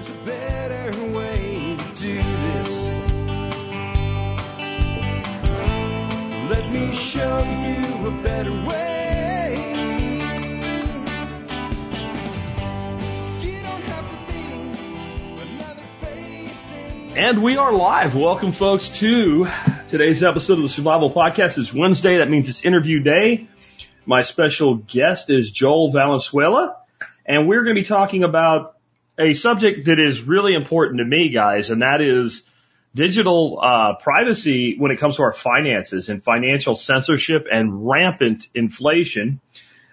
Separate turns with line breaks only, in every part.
there's a better way to do this. Let me show you a better way.
And we are live. Welcome, folks, to today's episode of the Survival Podcast. It's Wednesday. That means it's interview day. My special guest is Joel Valenzuela, and we're going to be talking about a subject that is really important to me, guys, and that is digital uh, privacy when it comes to our finances and financial censorship and rampant inflation.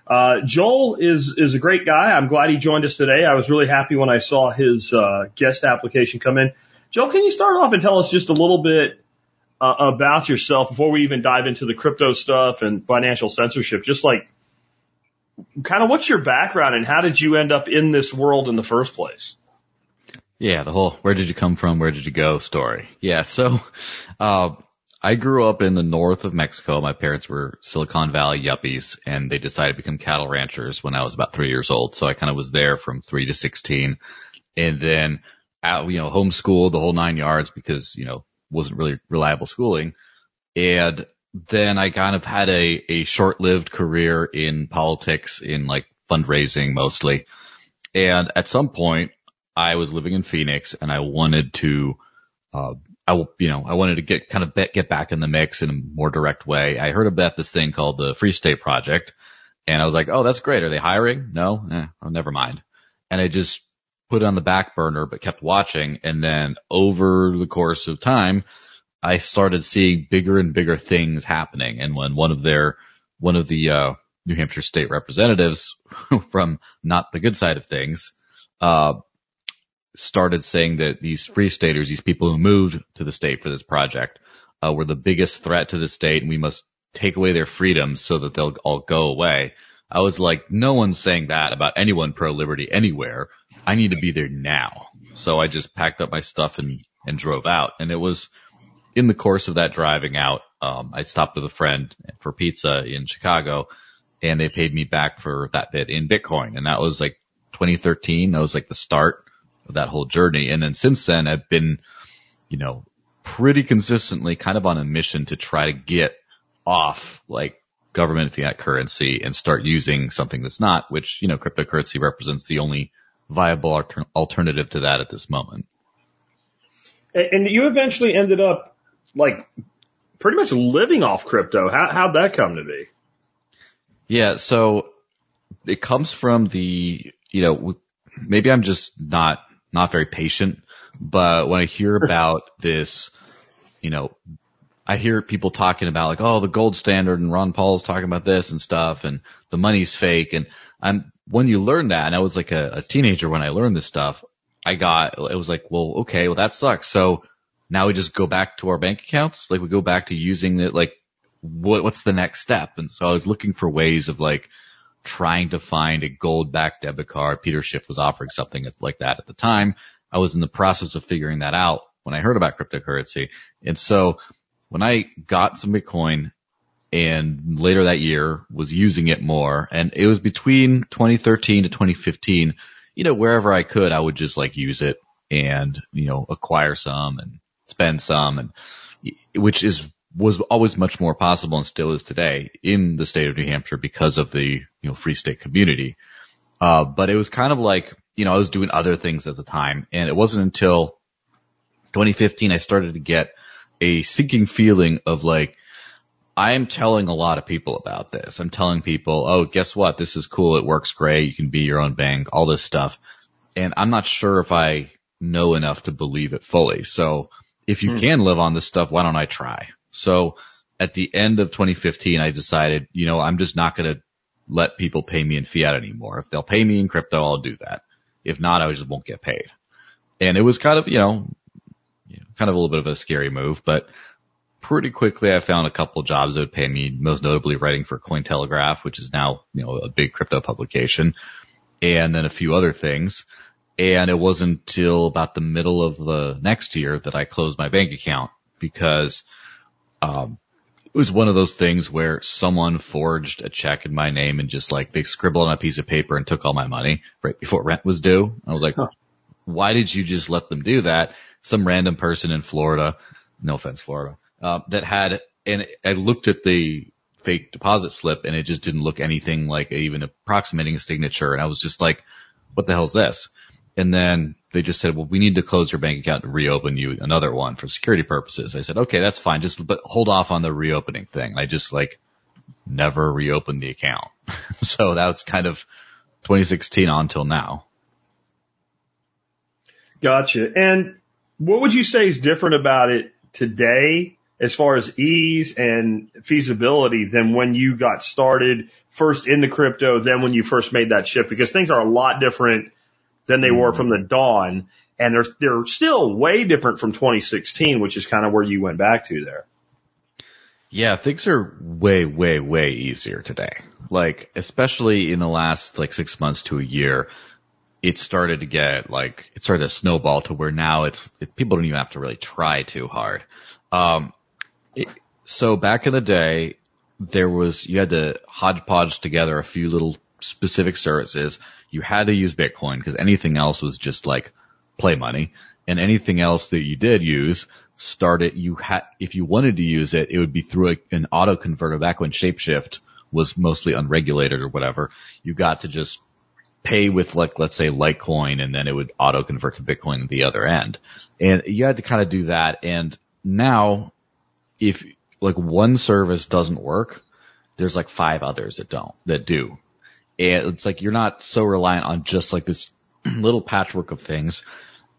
Uh, Joel is is a great guy. I'm glad he joined us today. I was really happy when I saw his uh, guest application come in. Joel, can you start off and tell us just a little bit uh, about yourself before we even dive into the crypto stuff and financial censorship? Just like kind of what's your background and how did you end up in this world in the first place?
Yeah, the whole where did you come from, where did you go story. Yeah, so uh, I grew up in the north of Mexico. My parents were Silicon Valley yuppies, and they decided to become cattle ranchers when I was about three years old. So I kind of was there from three to sixteen, and then out, you know, homeschooled the whole nine yards because you know wasn't really reliable schooling, and then I kind of had a a short-lived career in politics, in like fundraising mostly, and at some point I was living in Phoenix and I wanted to, uh, I, you know, I wanted to get kind of be, get back in the mix in a more direct way. I heard about this thing called the Free State Project and I was like, oh, that's great. Are they hiring? No? Eh, oh, never mind. And I just put it on the back burner, but kept watching. And then over the course of time, I started seeing bigger and bigger things happening. And when one of their, one of the, uh, New Hampshire state representatives from not the good side of things, uh, started saying that these free staters, these people who moved to the state for this project, uh, were the biggest threat to the state and we must take away their freedoms so that they'll all go away. I was like, no one's saying that about anyone pro liberty anywhere. I need to be there now. So I just packed up my stuff and, and drove out. And it was in the course of that driving out, um, I stopped with a friend for pizza in Chicago and they paid me back for that bit in Bitcoin. And that was like 2013. That was like the start of that whole journey. And then since then I've been, you know, pretty consistently kind of on a mission to try to get off like government fiat currency and start using something that's not, which, you know, cryptocurrency represents the only viable alter- alternative to that at this moment.
And you eventually ended up like pretty much living off crypto. How, how'd that come to be?
Yeah. So it comes from the, you know, maybe I'm just not, not very patient, but when I hear about this, you know, I hear people talking about like, oh, the gold standard and Ron Paul's talking about this and stuff and the money's fake. And I'm, when you learn that, and I was like a, a teenager when I learned this stuff, I got, it was like, well, okay, well that sucks. So now we just go back to our bank accounts. Like we go back to using it. Like what, what's the next step? And so I was looking for ways of like trying to find a gold backed debit card. Peter Schiff was offering something like that at the time. I was in the process of figuring that out when I heard about cryptocurrency. And so when I got some Bitcoin and later that year was using it more and it was between 2013 to 2015, you know, wherever I could, I would just like use it and, you know, acquire some and spend some and which is was always much more possible and still is today in the state of New Hampshire because of the, you know, free state community. Uh, but it was kind of like, you know, I was doing other things at the time and it wasn't until 2015 I started to get a sinking feeling of like, I am telling a lot of people about this. I'm telling people, oh, guess what? This is cool. It works great. You can be your own bank, all this stuff. And I'm not sure if I know enough to believe it fully. So if you hmm. can live on this stuff, why don't I try? So at the end of 2015, I decided, you know, I'm just not going to let people pay me in fiat anymore. If they'll pay me in crypto, I'll do that. If not, I just won't get paid. And it was kind of, you know, you know, kind of a little bit of a scary move, but pretty quickly I found a couple of jobs that would pay me, most notably writing for Cointelegraph, which is now, you know, a big crypto publication, and then a few other things. And it wasn't until about the middle of the next year that I closed my bank account because, um, it was one of those things where someone forged a check in my name and just like they scribbled on a piece of paper and took all my money right before rent was due. I was like,
Huh.
why did you just let them do that? Some random person in Florida, no offense, Florida, uh, that had, and I looked at the fake deposit slip and it just didn't look anything like even approximating a signature. And I was just like, what the hell is this? And then they just said, well, we need to close your bank account and reopen you another one for security purposes. I said, okay, that's fine. Just, but hold off on the reopening thing. And I just like never reopened the account. so that's kind of 2016 on till now.
Gotcha. And what would you say is different about it today as far as ease and feasibility than when you got started first into crypto, then when you first made that shift? Because things are a lot different than they were from the dawn. And they're, they're still way different from 2016, which is kind of where you went back to there.
Yeah, things are way, way, way easier today. Like, especially in the last like six months to a year, it started to get like, it started to snowball to where now it's, it, people don't even have to really try too hard. Um, it, so back in the day, there was, you had to hodgepodge together a few little specific services. You had to use Bitcoin because anything else was just like play money and anything else that you did use started, you had, if you wanted to use it, it would be through a, an auto converter back when Shapeshift was mostly unregulated or whatever. You got to just pay with like, let's say Litecoin and then it would auto convert to Bitcoin at the other end. And you had to kind of do that. And now if like one service doesn't work, there's like five others that don't, that do. And it's like you're not so reliant on just like this little patchwork of things.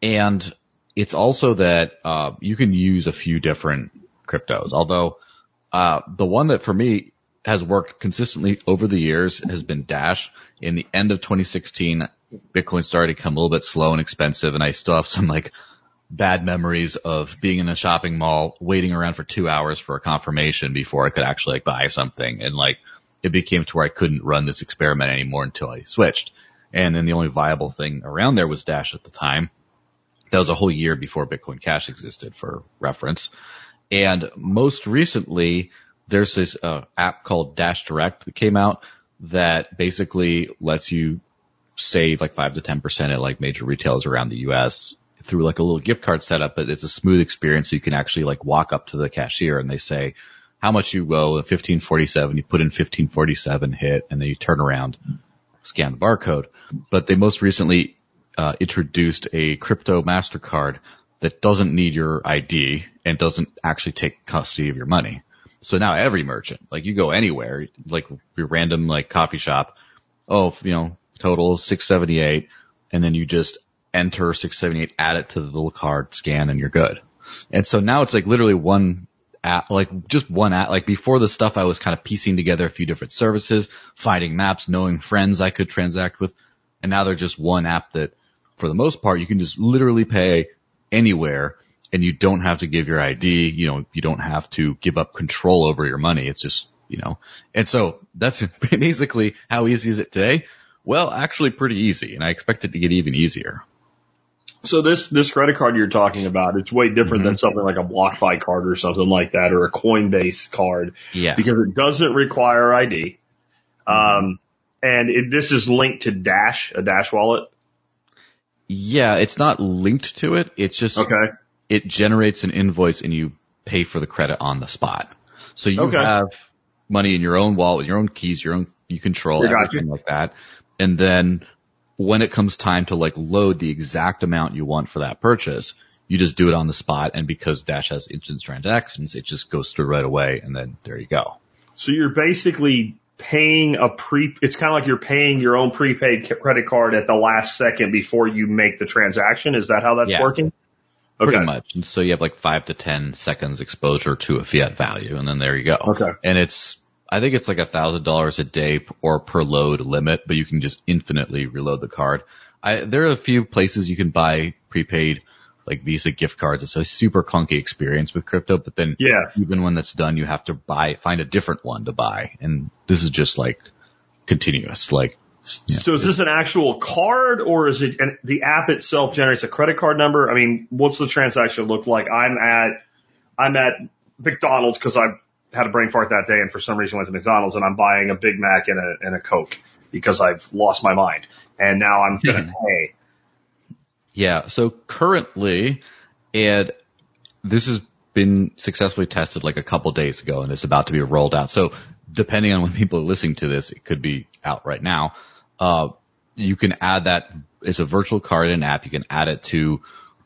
And it's also that uh, you can use a few different cryptos. Although uh, the one that for me has worked consistently over the years has been Dash. In the end of 2016, Bitcoin started to become a little bit slow and expensive, and I still have some like bad memories of being in a shopping mall, waiting around for two hours for a confirmation before I could actually like buy something, and like it became to where I couldn't run this experiment anymore until I switched. And then the only viable thing around there was Dash at the time. That was a whole year before Bitcoin Cash existed for reference. And most recently, there's this uh, app called Dash Direct that came out that basically lets you save like five to 10% at like major retailers around the US through like a little gift card setup, but it's a smooth experience. So you can actually like walk up to the cashier and they say how much you owe, 1547, you put in 1547 hit and then you turn around, scan the barcode. But they most recently uh, introduced a crypto MasterCard that doesn't need your ID and doesn't actually take custody of your money. So now every merchant, like you go anywhere, like your random like coffee shop, oh, you know, total 678 and then you just enter 678, add it to the little card, scan and you're good. And so now it's like literally one app, like just one app, like before the stuff I was kind of piecing together a few different services, finding maps, knowing friends I could transact with. And now they're just one app that for the most part, you can just literally pay anywhere and you don't have to give your ID. You know, you don't have to give up control over your money. It's just, you know, and so that's basically how easy is it today? Well, actually pretty easy and I expect it to get even easier.
So this, this credit card you're talking about, it's way different than something like a BlockFi card or something like that or a Coinbase card.
Yeah.
Because it doesn't require ID. Um, and it, this is linked to Dash, a Dash wallet.
Yeah, it's not linked to it. It's just,
Okay.
it generates an invoice and you pay for the credit on the spot. So you
Okay.
have money in your own wallet, your own keys, your own, you control
got
everything like that. And then when it comes time to like load the exact amount you want for that purchase, you just do it on the spot. And because Dash has instant transactions, it just goes through right away. And then there you go.
So you're basically paying a pre, it's kind of like you're paying your own prepaid credit card at the last second before you make the transaction. Is that how that's
Yeah.
working? Okay.
Pretty much. And so you have like five to 10 seconds exposure to a fiat value. And then there you go.
Okay.
And it's, I think it's like a thousand dollars a day or per load limit, but you can just infinitely reload the card. I, there are a few places you can buy prepaid like Visa gift cards. It's a super clunky experience with crypto, but then
Yeah.
even when that's done, you have to buy, find a different one to buy. And this is just like continuous, like
So is this an actual card or is it, and the app itself generates a credit card number? I mean, what's the transaction look like? I'm at, I'm at McDonald's because I had a brain fart that day and for some reason went to McDonald's and I'm buying a Big Mac and a, and a Coke because I've lost my mind. And now I'm going to pay.
Yeah. So currently, and this has been successfully tested like a couple days ago and it's about to be rolled out. So depending on when people are listening to this, it could be out right now. Uh, you can add that. It's a virtual card in app. You can add it to,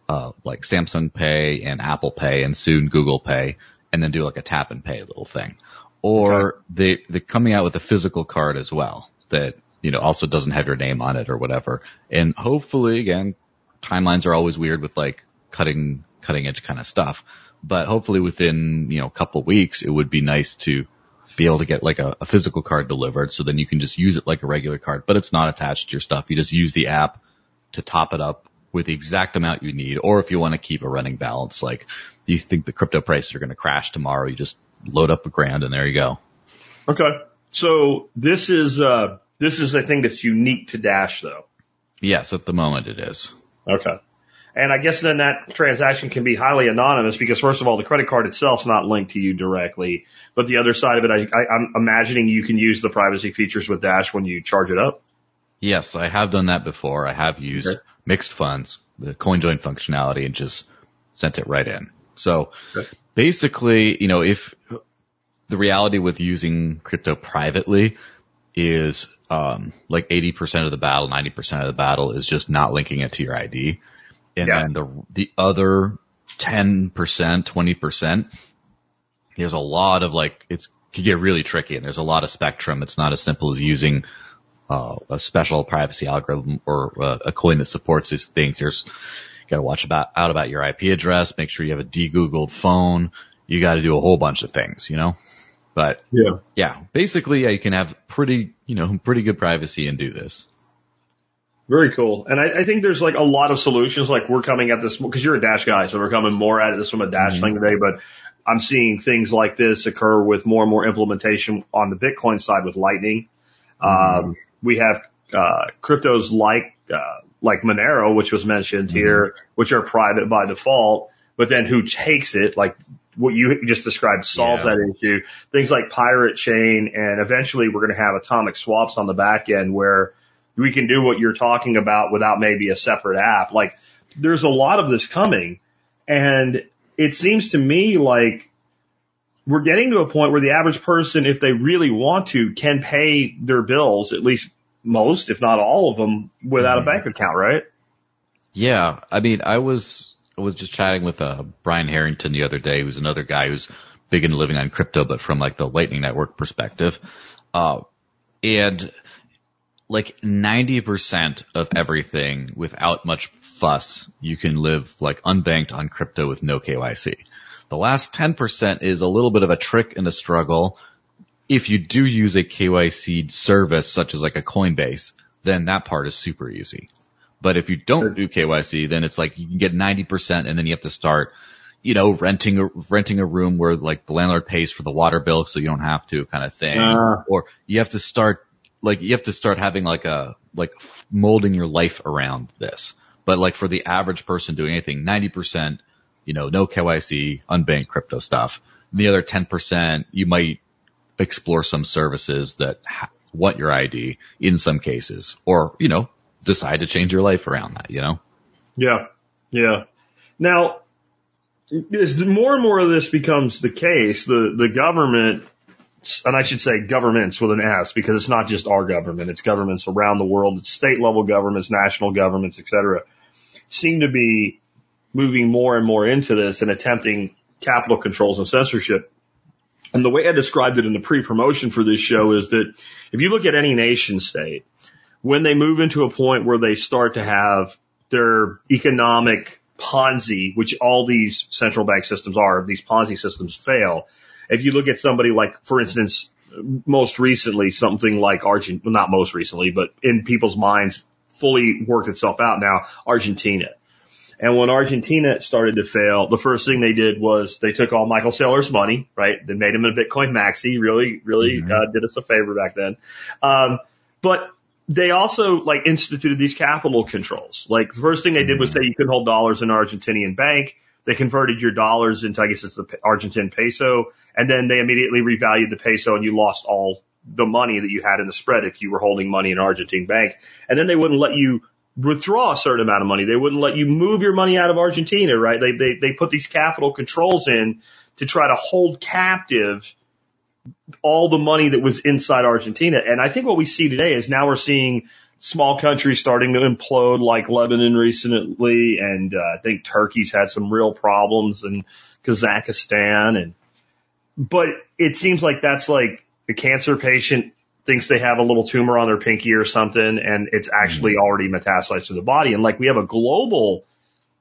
uh, like Samsung Pay and Apple Pay and soon Google Pay and then do like a tap and pay little thing. Or they, they're coming out with a physical card as well that, you know, also doesn't have your name on it or whatever. And hopefully again, timelines are always weird with like cutting, cutting edge kind of stuff. But hopefully within, you know, a couple weeks, it would be nice to be able to get like a, a physical card delivered. So then you can just use it like a regular card, but it's not attached to your stuff. You just use the app to top it up with the exact amount you need. Or if you want to keep a running balance, like you think the crypto prices are going to crash tomorrow, you just load up a grand and there you go.
Okay. So this is, uh, this is a thing that's unique to Dash though.
Yes, at the moment it is.
Okay. And I guess then that transaction can be highly anonymous because first of all, the credit card itself is not linked to you directly. But the other side of it, I, I, I'm imagining you can use the privacy features with Dash when you charge it up.
Yes, I have done that before. I have used
Okay.
mixed funds, the CoinJoin functionality and just sent it right in. So basically, you know, if the reality with using crypto privately is, um, like 80% of the battle, 90% of the battle is just not linking it to your ID. And
Yeah.
then the, the other 10%, 20%, there's a lot of like, it's, could get really tricky and there's a lot of spectrum. It's not as simple as using uh, a special privacy algorithm or uh, a coin that supports these things. There's got to watch about out about your IP address. Make sure you have a de-googled phone. You got to do a whole bunch of things, you know. But
Yeah.
yeah, basically, yeah, you can have pretty, you know, pretty good privacy and do this.
Very cool. And I, I think there's like a lot of solutions. Like we're coming at this because you're a Dash guy, so we're coming more at this from a Dash thing today. But I'm seeing things like this occur with more and more implementation on the Bitcoin side with Lightning. Um, we have uh, cryptos like uh, like Monero, which was mentioned mm-hmm. here, which are private by default. But then who takes it, like what you just described, solves
Yeah.
that issue. Things like Pirate Chain, and eventually we're going to have atomic swaps on the back end where we can do what you're talking about without maybe a separate app. Like there's a lot of this coming and it seems to me like we're getting to a point where the average person, if they really want to, can pay their bills, at least most, if not all of them, without a
Mhm.
bank account, right?
Yeah, I mean, I was I was just chatting with uh, Brian Harrington the other day, who's another guy who's big into living on crypto, but from like the Lightning Network perspective. Uh, and like 90% of everything without much fuss, you can live like unbanked on crypto with no KYC. The last 10% is a little bit of a trick and a struggle. If you do use a KYC service such as like a Coinbase, then that part is super easy. But if you don't do KYC, then it's like you can get 90% and then you have to start, you know, renting a, renting a room where like the landlord pays for the water bill so you don't have to kind of thing.
Ah.
or you have to start, like you have to start having like a, like molding your life around this. But like for the average person doing anything, 90%, you know, no KYC, unbanked crypto stuff. And The other 10%, you might explore some services that ha- want your ID in some cases, or, you know, decide to change your life around that, you know?
Yeah. Yeah. Now, as more and more of this becomes the case, the, the government, and I should say governments with an S because it's not just our government, it's governments around the world, it's state level governments, national governments, et cetera, seem to be moving more and more into this and attempting capital controls and censorship. And the way I described it in the pre-promotion for this show is that if you look at any nation state, when they move into a point where they start to have their economic Ponzi, which all these central bank systems are, these Ponzi systems fail. If you look at somebody like, for instance, most recently, something like Argentina, well, not most recently, but in people's minds, fully worked itself out now, Argentina. And when Argentina started to fail, the first thing they did was they took all Michael Saylor's money, right? They made him a Bitcoin maxi, really, really
Mhm.
uh, did us a favor back then. Um, but they also like instituted these capital controls. Like the first thing they did was say you couldn't hold dollars in an Argentinian bank. They converted your dollars into, I guess it's the Argentine peso, and then they immediately revalued the peso and you lost all the money that you had in the spread if you were holding money in an Argentine bank. And then they wouldn't let you withdraw a certain amount of money. They wouldn't let you move your money out of Argentina, right? They, they, they put these capital controls in to try to hold captive all the money that was inside Argentina. And I think what we see today is now we're seeing small countries starting to implode like Lebanon recently. And uh, I think Turkey's had some real problems and Kazakhstan. And, but it seems like that's like a cancer patient thinks they have a little tumor on their pinky or something and it's actually mm-hmm. already metastasized to the body. And like we have a global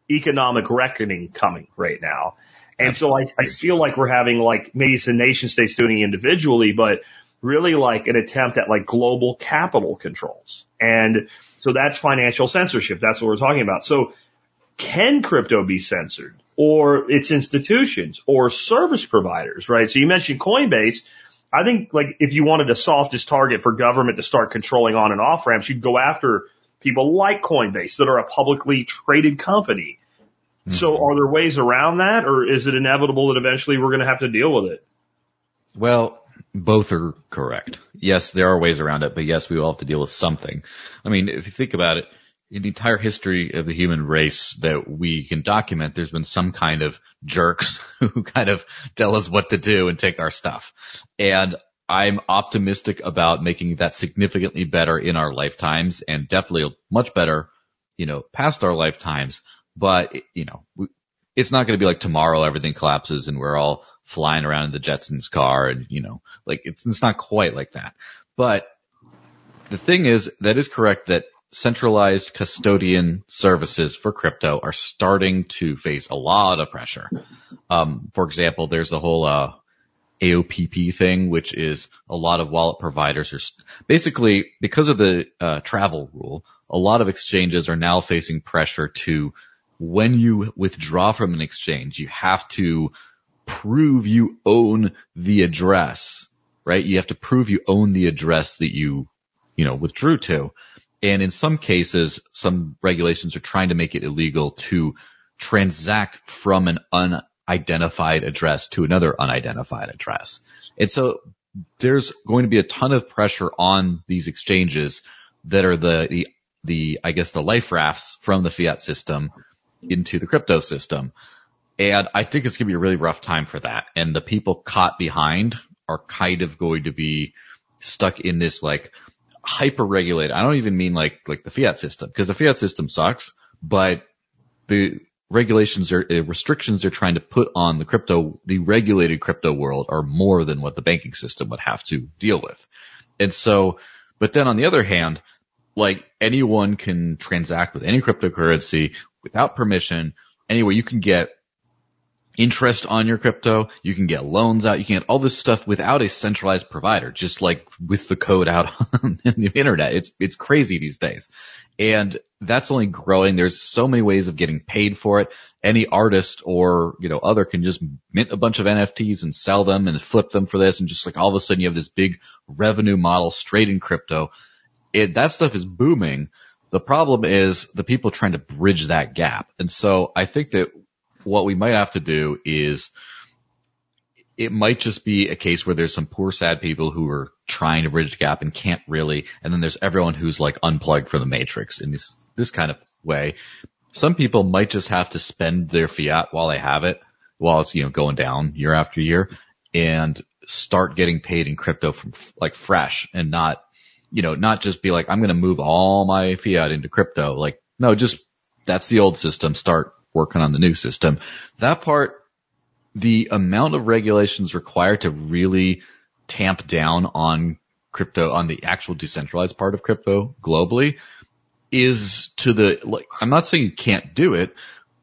economic reckoning coming right now. And so I, I feel like we're having like maybe it's the nation states doing it individually, but really like an attempt at like global capital controls. And so that's financial censorship. That's what we're talking about. So can crypto be censored or its institutions or service providers, right? So you mentioned Coinbase. I think like if you wanted a softest target for government to start controlling on and off ramps, you'd go after people like Coinbase that are a publicly traded company. Mm-hmm. So are there ways around that or is it inevitable that eventually we're going to have to deal with it?
Well, both are correct. Yes, there are ways around it, but yes, we all have to deal with something. I mean, if you think about it, in the entire history of the human race that we can document, there's been some kind of jerks who kind of tell us what to do and take our stuff. And I'm optimistic about making that significantly better in our lifetimes and definitely much better, you know, past our lifetimes. But, you know, it's not going to be like tomorrow everything collapses and we're all flying around in the Jetsons car and, you know, like it's, it's not quite like that. But the thing is, that is correct that centralized custodian services for crypto are starting to face a lot of pressure. Um, for example, there's the whole, uh, AOPP thing, which is a lot of wallet providers are st- basically because of the uh, travel rule, a lot of exchanges are now facing pressure to when you withdraw from an exchange, you have to prove you own the address, right? You have to prove you own the address that you, you know, withdrew to. And in some cases, some regulations are trying to make it illegal to transact from an unidentified address to another unidentified address. And so there's going to be a ton of pressure on these exchanges that are the, the, the, I guess the life rafts from the fiat system into the crypto system. And I think it's going to be a really rough time for that. And the people caught behind are kind of going to be stuck in this like hyper regulated. I don't even mean like, like the fiat system because the fiat system sucks, but the regulations are uh, restrictions they're trying to put on the crypto, the regulated crypto world are more than what the banking system would have to deal with. And so, but then on the other hand, like anyone can transact with any cryptocurrency without permission anyway you can get interest on your crypto. You can get loans out. You can get all this stuff without a centralized provider, just like with the code out on the internet. It's, it's crazy these days. And that's only growing. There's so many ways of getting paid for it. Any artist or, you know, other can just mint a bunch of NFTs and sell them and flip them for this. And just like all of a sudden you have this big revenue model straight in crypto. It, that stuff is booming. The problem is the people trying to bridge that gap. And so I think that what we might have to do is it might just be a case where there's some poor sad people who are trying to bridge the gap and can't really, and then there's everyone who's like unplugged from the matrix in this, this kind of way. Some people might just have to spend their fiat while they have it, while it's, you know, going down year after year and start getting paid in crypto from like fresh and not, you know, not just be like, I'm going to move all my fiat into crypto. Like, no, just that's the old system. Start working on the new system. That part, the amount of regulations required to really tamp down on crypto, on the actual decentralized part of crypto globally is to the, like, I'm not saying you can't do it,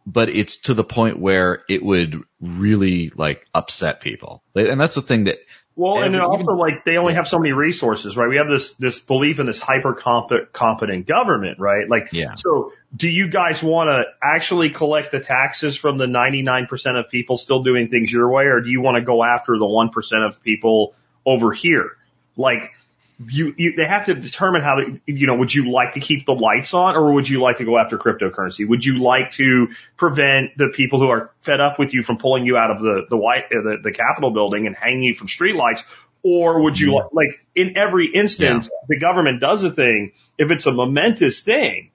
but it's to the point where it would really like upset people. And that's the thing that
Well, and then also
even-
like they only have so many resources, right? We have this this belief in this hyper competent government, right? Like,
Yeah.
so do you guys want to actually collect the taxes from the 99% of people still doing things your way, or do you want to go after the 1% of people over here? Like, you, you, they have to determine how to, you know, would you like to keep the lights on or would you like to go after cryptocurrency? Would you like to prevent the people who are fed up with you from pulling you out of the, the white, uh, the, the Capitol building and hanging you from streetlights? Or would you like, like in every instance, the government does a thing. If it's a momentous thing,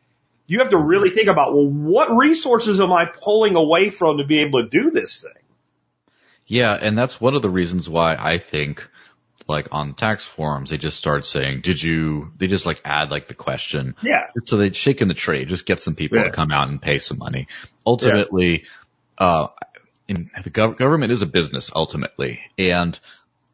you have to really think about, well, what resources am I pulling away from to be able to do this thing?
Yeah, and that's one of the reasons why I think like on tax forums, they just start saying, did you, they just like add like the question.
Yeah.
So they shake in the trade, just get some people
Yeah.
to come out and pay some money. Ultimately, uh, in, the gov- government is a business ultimately. And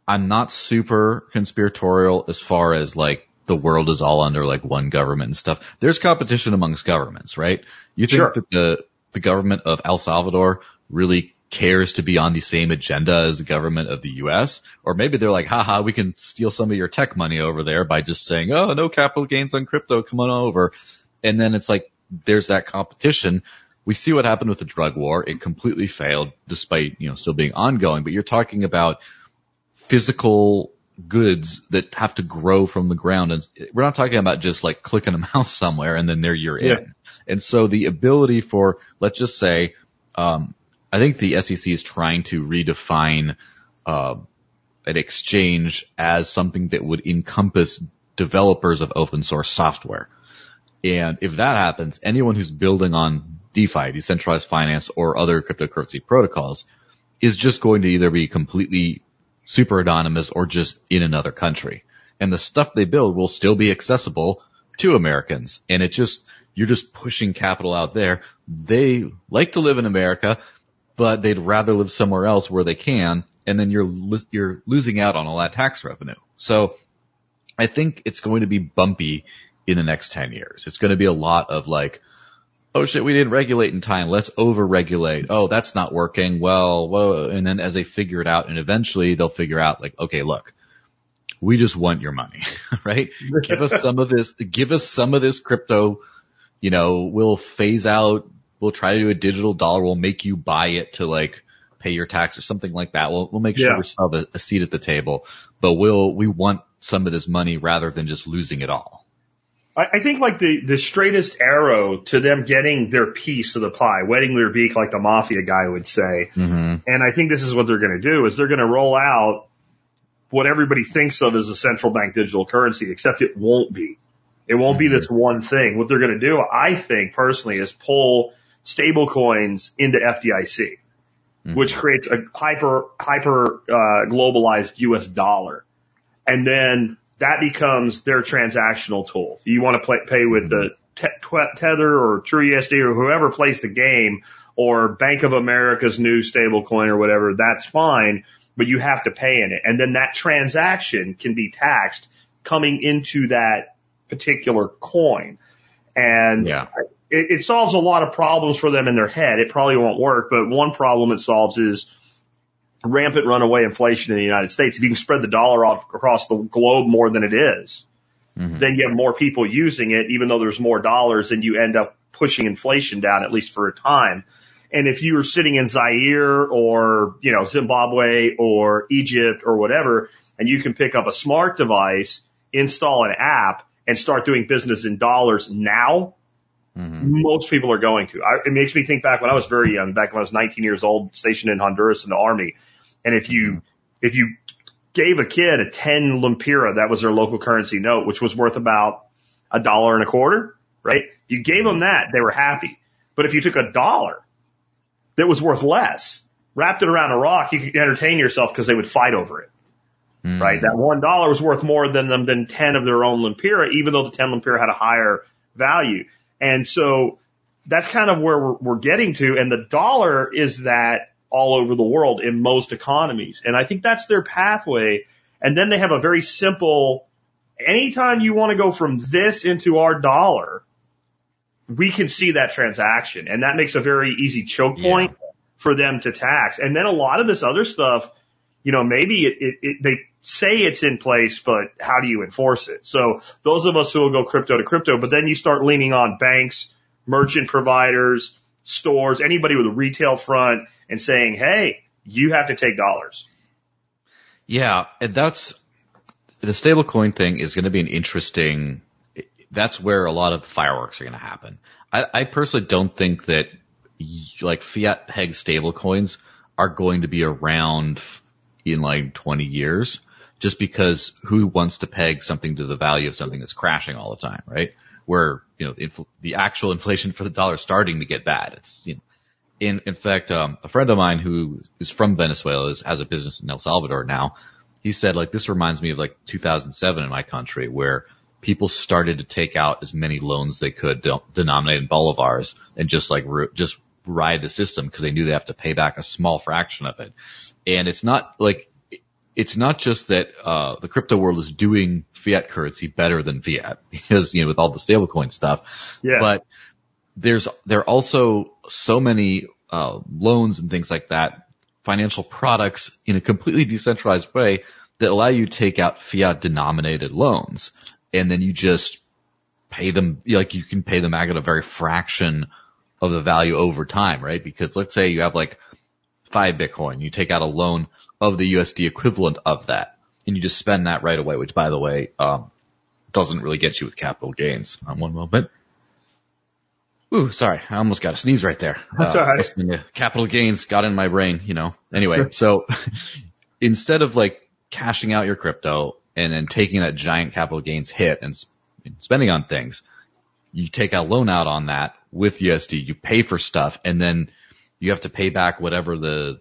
I'm not super conspiratorial as far as like the world is all under like one government and stuff. There's competition amongst governments, right? You think
Sure.
that the, the government of El Salvador really cares to be on the same agenda as the government of the US? Or maybe they're like, haha, we can steal some of your tech money over there by just saying, oh, no capital gains on crypto, come on over. And then it's like, there's that competition. We see what happened with the drug war. It completely failed despite, you know, still being ongoing, but you're talking about physical goods that have to grow from the ground. And we're not talking about just like clicking a mouse somewhere and then there you're
Yeah.
in. And so the ability for, let's just say, um, I think the SEC is trying to redefine, uh, an exchange as something that would encompass developers of open source software. And if that happens, anyone who's building on DeFi, decentralized finance or other cryptocurrency protocols is just going to either be completely super anonymous or just in another country. And the stuff they build will still be accessible to Americans. And it just, you're just pushing capital out there. They like to live in America, but they'd rather live somewhere else where they can. And then you're, you're losing out on all that tax revenue. So I think it's going to be bumpy in the next 10 years. It's going to be a lot of like, oh shit, we didn't regulate in time. Let's over regulate. Oh, that's not working. Well, whoa. And then as they figure it out and eventually they'll figure out like, okay, look, we just want your money, right? give us some of this, give us some of this crypto, you know, we'll phase out, we'll try to do a digital dollar. We'll make you buy it to like pay your tax or something like that. We'll, we'll make sure
Yeah.
we still have a, a seat at the table, but we'll, we want some of this money rather than just losing it all.
I, I think like the, the straightest arrow to them getting their piece of the pie, wetting their beak like the mafia guy would say.
Mm-hmm.
And I think this is what they're going to do is they're going to roll out what everybody thinks of as a central bank digital currency, except it won't be. It won't be this one thing. What they're going to do, I think personally, is pull stable coins into FDIC, which creates a hyper, hyper, uh, globalized US dollar. And then that becomes their transactional tool. You want to play, pay with the te- tw- Tether or TrueUSD or whoever plays the game or Bank of America's new stable coin or whatever, that's fine, but you have to pay in it. And then that transaction can be taxed coming into that particular coin. And
Yeah.
It, it solves a lot of problems for them in their head. It probably won't work, but one problem it solves is rampant runaway inflation in the United States. If you can spread the dollar out across the globe more than it is, mm-hmm. then you have more people using it, even though there's more dollars, and you end up pushing inflation down at least for a time. And if you were sitting in Zaire or, you know, Zimbabwe or Egypt or whatever, and you can pick up a smart device, install an app, and start doing business in dollars now, Mm-hmm. most people are going to. I, it makes me think back when I was very young, back when I was 19 years old, stationed in Honduras in the army. And if you, mm-hmm. if you gave a kid a 10 lempira, that was their local currency note, which was worth about a dollar and a quarter, right? You gave them that, they were happy. But if you took a dollar that was worth less, wrapped it around a rock, you could entertain yourself because they would fight over it mm-hmm. right? That one dollar was worth more than them than ten of their own lempira, even though the ten lempira had a higher value. And so that's kind of where we're, we're getting to. And the dollar is that all over the world in most economies. And I think that's their pathway. And then they have a very simple, anytime you want to go from this into our dollar, we can see that transaction. And that makes a very easy choke
Yeah.
point for them to tax. And then a lot of this other stuff, you know, maybe it, it, it, they say it's in place, but how do you enforce it? So those of us who will go crypto to crypto, but then you start leaning on banks, merchant providers, stores, anybody with a retail front and saying, Hey, you have to take dollars.
Yeah, and that's the stablecoin thing is going to be an interesting. That's where a lot of the fireworks are going to happen. I, I personally don't think that like fiat peg stablecoins are going to be around in like 20 years, just because who wants to peg something to the value of something that's crashing all the time, right? Where you know, infl- the actual inflation for the dollar is starting to get bad. It's, you know, in, in fact, um, a friend of mine who is from Venezuela is, has a business in El Salvador now. He said like, this reminds me of like 2007 in my country where people started to take out as many loans they could de- denominated in bolivars and just like, ru- just ride the system because they knew they have to pay back a small fraction of it. And it's not like, it's not just that, uh, the crypto world is doing fiat currency better than fiat because, you know, with all the stablecoin stuff,
Yeah.
but there's there are also so many uh, loans and things like that, financial products in a completely decentralized way that allow you to take out fiat denominated loans, and then you just pay them like you can pay them back at a very fraction of the value over time, right? Because let's say you have like five Bitcoin, you take out a loan of the USD equivalent of that, and you just spend that right away. Which, by the way, um, doesn't really get you with capital gains. On one moment. Ooh, sorry. I almost got a sneeze right there.
That's
Uh,
all right.
must've been the Capital gains got in my brain, you know. Anyway, so instead of like cashing out your crypto and then taking that giant capital gains hit and and spending on things, you take a loan out on that with USD, you pay for stuff and then you have to pay back whatever the,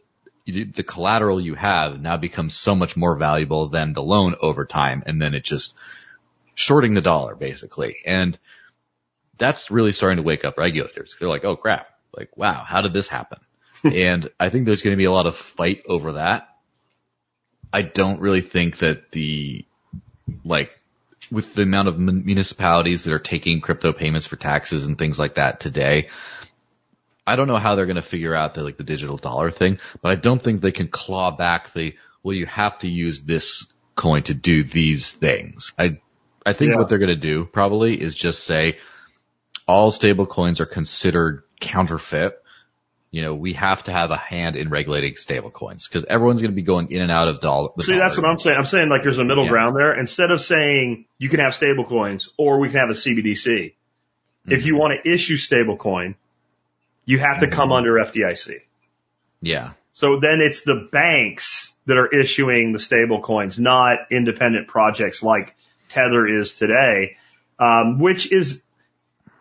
the collateral you have now becomes so much more valuable than the loan over time. And then it just shorting the dollar basically. And that's really starting to wake up regulators. They're like, oh crap, like, wow, how did this happen? and I think there's going to be a lot of fight over that. I don't really think that the, like, with the amount of municipalities that are taking crypto payments for taxes and things like that today, I don't know how they're going to figure out the, like, the digital dollar thing, but I don't think they can claw back the, well, you have to use this coin to do these things. I, I think
Yeah.
what they're going to do probably is just say, all stable coins are considered counterfeit. You know, we have to have a hand in regulating stable coins because everyone's going to be going in and out of dollar. the
See, that's what I'm saying. I'm saying like there's a middle
Yeah.
ground there. Instead of saying you can have stable coins or we can have a CBDC, if
Mm-hmm.
you want to issue stable coin, you have to come under FDIC.
Yeah.
So then it's the banks that are issuing the stable coins, not independent projects like Tether is today, um, which is,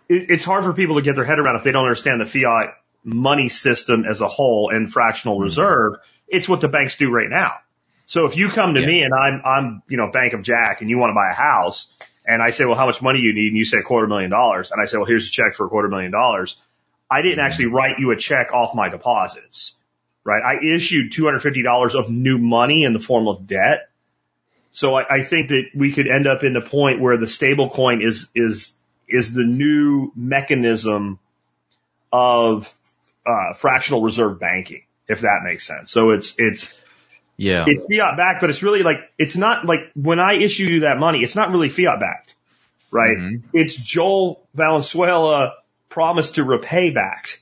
it, it's hard for people to get their head around if they don't understand the fiat money system as a whole and fractional reserve. It's what the banks do right now. So if you come to
Yeah.
me and I'm, I'm, you know, Bank of Jack and you want to buy a house and I say, well, how much money you need? And you say a quarter million dollars. And I say, well, here's a check for a quarter million dollars. I didn't actually write you a check off my deposits right? I issued $250 of new money in the form of debt. So I, I think that we could end up in the point where the stable coin is, is, is the new mechanism of, uh, fractional reserve banking, if that makes sense. So it's, it's,
Yeah.
it's fiat backed, but it's really like, it's not like when I issue you that money, it's not really fiat backed, right?
Mhm.
It's Joel Valenzuela promised to repay backed.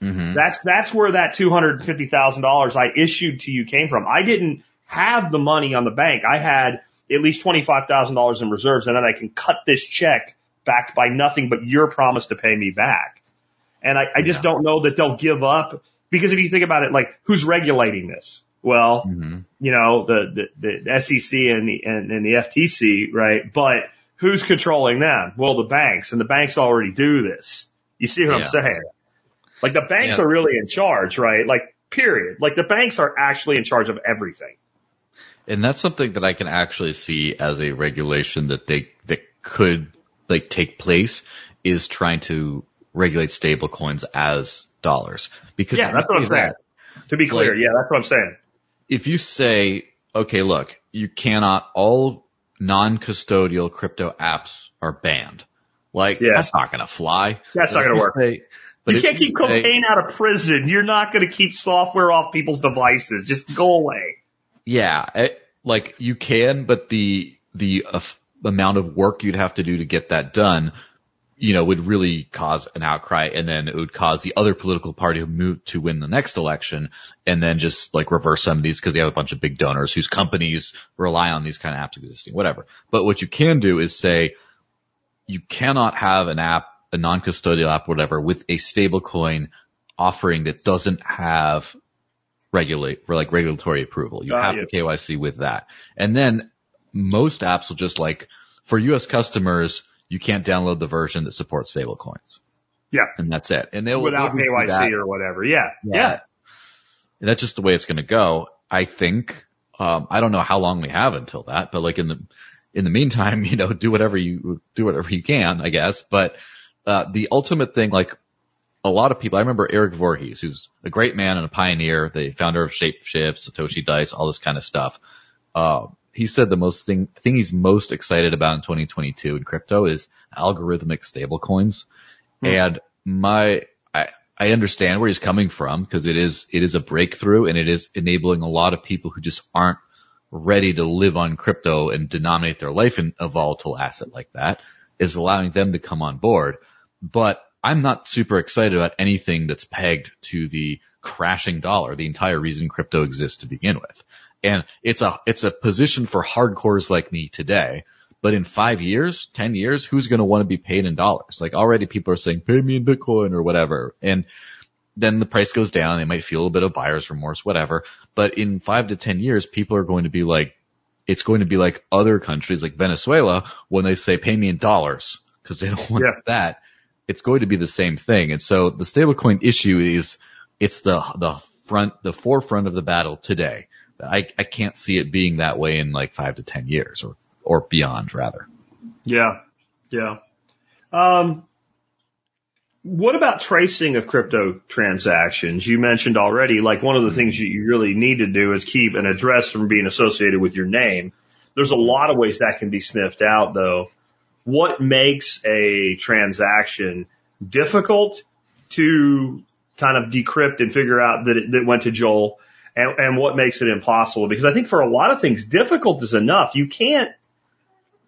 hmm
That's that's where that two hundred fifty thousand dollars I issued to you came from. I didn't have the money on the bank. I had at least twenty five thousand dollars in reserves, and then I can cut this check backed by nothing but your promise to pay me back. And I, I just
Yeah.
don't know that they'll give up because if you think about it, like who's regulating this? Well,
hmm
you know the the, the SEC and the and, and the FTC, right? But who's controlling them? Well, the banks, and the banks already do this. You see what I'm saying? Like the banks
Yeah.
are really in charge, right? Like period. Like the banks are actually in charge of everything.
And that's something that I can actually see as a regulation that they, that could like take place is trying to regulate stable coins as dollars. Because
Yeah, that's what I'm
say
saying.
that,
To be clear,
Like-
yeah, that's what I'm saying.
if you say, okay, look, you cannot, all non-custodial crypto apps are banned. Like,
Yeah.
that's not gonna fly.
That's not gonna work.
say- but
you can't keep
say-
cocaine out of prison. You're not going to keep software off people's devices. Just go away.
Yeah, it, like you can, but the the uh, amount of work you'd have to do to get that done, you know, would really cause an outcry, and then it would cause the other political party to move to win the next election, and then just like reverse some of these because they have a bunch of big donors whose companies rely on these kind of apps existing, whatever. But what you can do is say you cannot have an app, a non-custodial app, whatever, with a stablecoin offering that doesn't have regulate for like regulatory approval. You
Got
have
you.
to KYC with that. And then most apps will just like for US customers, you can't download the version that supports stablecoins.
Yeah.
And that's it. And they'll
Without
they'll
KYC or whatever. Yeah.
Yeah.
Yeah.
And that's just the way it's going to go. I think, um, I don't know how long we have until that, but like in the, in the meantime, you know, do whatever you, do whatever you can, I guess. But, uh, the ultimate thing, like a lot of people, I remember Eric Voorhees, who's a great man and a pioneer, the founder of Shapeshift, Satoshi Dice, all this kind of stuff. Uh, he said the most thing, thing he's most excited about in 2022 in crypto is algorithmic stablecoins. And my, I, I understand where he's coming from because it is, it is a breakthrough and it is enabling a lot of people who just aren't ready to live on crypto and denominate their life in a volatile asset like that is allowing them to come on board. But I'm not super excited about anything that's pegged to the crashing dollar, the entire reason crypto exists to begin with. And it's a, it's a position for hardcores like me today. But in five years, 10 years, who's going to want to be paid in dollars? Like already people are saying, pay me in Bitcoin or whatever. And then the price goes down. They might feel a bit of buyer's remorse, whatever. But in five to 10 years, people are going to be like, it's going to be like other countries like Venezuela when they say pay me in dollars because they don't want
Yeah.
that. It's going to be the same thing. And so the stablecoin issue is it's the, the front, the forefront of the battle today. I, I can't see it being that way in like five to 10 years or, or beyond rather.
Yeah. Yeah. Um, what about tracing of crypto transactions? You mentioned already, like one of the things you really need to do is keep an address from being associated with your name. There's a lot of ways that can be sniffed out though. What makes a transaction difficult to kind of decrypt and figure out that it, that went to Joel and, and what makes it impossible? Because I think for a lot of things, difficult is enough. You can't,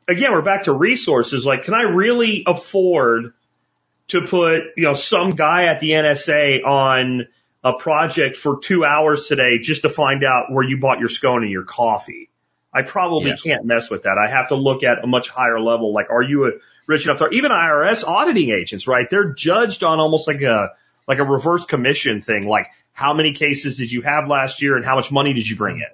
again, we're back to resources. Like, can I really afford to put, you know, some guy at the NSA on a project for two hours today just to find out where you bought your scone and your coffee? I probably
Yeah.
can't mess with that. I have to look at a much higher level. Like, are you a rich enough? to- Even IRS auditing agents, right? They're judged on almost like a, like a reverse commission thing. Like, how many cases did you have last year and how much money did you bring in?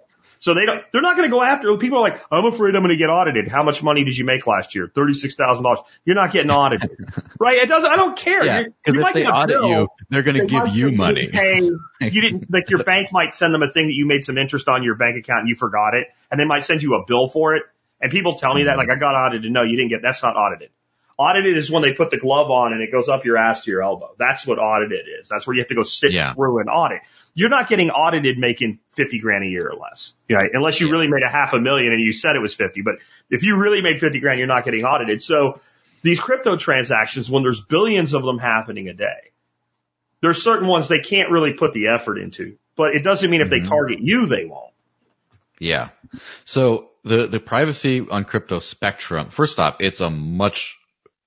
So they don't, they're not going to go after, people are like, I'm afraid I'm going to get audited. How much money did you make last year? $36,000. You're not getting audited. right? It doesn't, I don't care.
Yeah.
You- you
Cause if they audit
bill.
you, they're going to give you money.
Pay, you didn't, like your bank might send them a thing that you made some interest on your bank account and you forgot it. And they might send you a bill for it. And people tell me that, mm-hmm. like, I got audited. No, you didn't get, that's not audited. Audited is when they put the glove on and it goes up your ass to your elbow. That's what audited is. That's where you have to go sit
Yeah.
through an audit. You're not getting audited making 50 grand a year or less, right? Unless you
Yeah.
really made a half a million and you said it was 50. But if you really made 50 grand, you're not getting audited. So these crypto transactions, when there's billions of them happening a day, there's certain ones they can't really put the effort into. But it doesn't mean if they
Mhm.
target you, they won't.
Yeah. So the, the privacy on crypto spectrum, first off, it's a much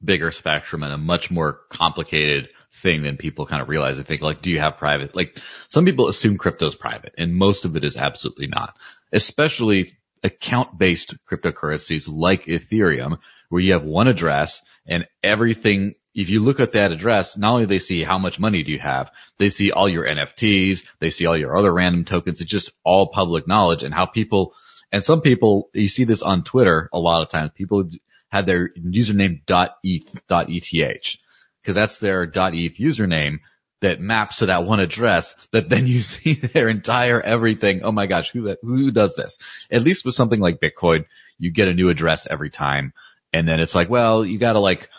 bigger spectrum and a much more complicated thing than people kind of realize. I think like, do you have private? Like some people assume crypto is private and most of it is absolutely not, especially account based cryptocurrencies like Ethereum, where you have one address and everything. If you look at that address, not only they see how much money do you have, they see all your NFTs, they see all your other random tokens. It's just all public knowledge and how people, and some people, you see this on Twitter a lot of times, people have their username .eth, .eth, because that's their .eth username that maps to that one address that then you see their entire everything. Oh my gosh, who who does this? At least with something like Bitcoin, you get a new address every time. And then it's like, well, you gotta like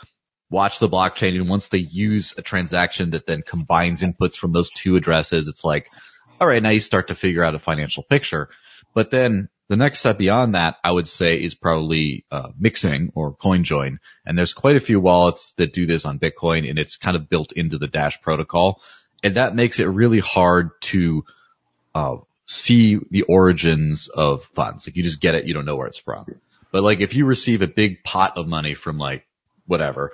watch the blockchain. And once they use a transaction that then combines inputs from those two addresses, it's like, all right, now you start to figure out a financial picture. But then the next step beyond that, I would say is probably uh, mixing or CoinJoin. And there's quite a few wallets that do this on Bitcoin and it's kind of built into the Dash protocol. And that makes it really hard to uh, see the origins of funds. Like you just get it, you don't know where it's from. But like if you receive a big pot of money from like whatever,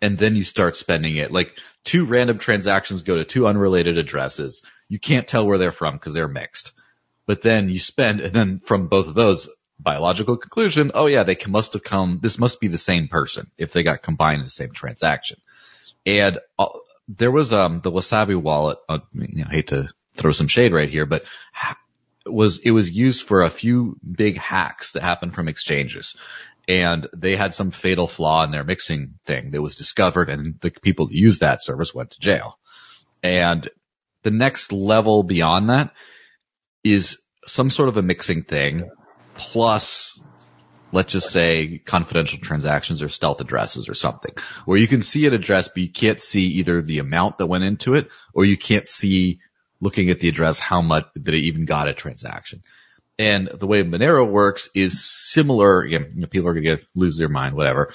and then you start spending it, like two random transactions go to two unrelated addresses, you can't tell where they're from because they're mixed. But then you spend, and then from both of those, biological conclusion, oh yeah, they can, must have come, this must be the same person if they got combined in the same transaction. And uh, there was um the Wasabi wallet. Uh, you know, I hate to throw some shade right here, but was it was used for a few big hacks that happened from exchanges, and they had some fatal flaw in their mixing thing that was discovered and the people that used that service went to jail. And the next level beyond that is some sort of a mixing thing plus let's just say confidential transactions or stealth addresses or something where you can see an address, but you can't see either the amount that went into it or you can't see looking at the address how much that it even got a transaction. And the way Monero works is similar. You know, people are going to lose their mind, whatever.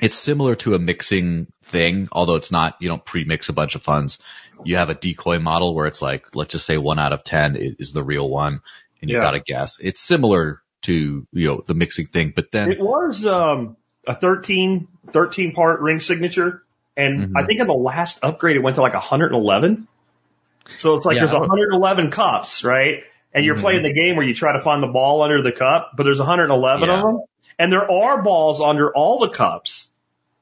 It's similar to a mixing thing, although it's not, you don't pre-mix a bunch of funds. You have a decoy model where it's like, let's just say one out of 10 is the real one and you've
Yeah.
got to guess. It's similar to, you know, the mixing thing, but then
It was um, a 13, 13 part ring signature. And
Mhm.
I think in the last upgrade, it went to like 111. So it's like
Yeah.
there's 111 cups, right? And you're
Mhm.
playing the game where you try to find the ball under the cup, but there's 111 of them. And there are balls under all the cups.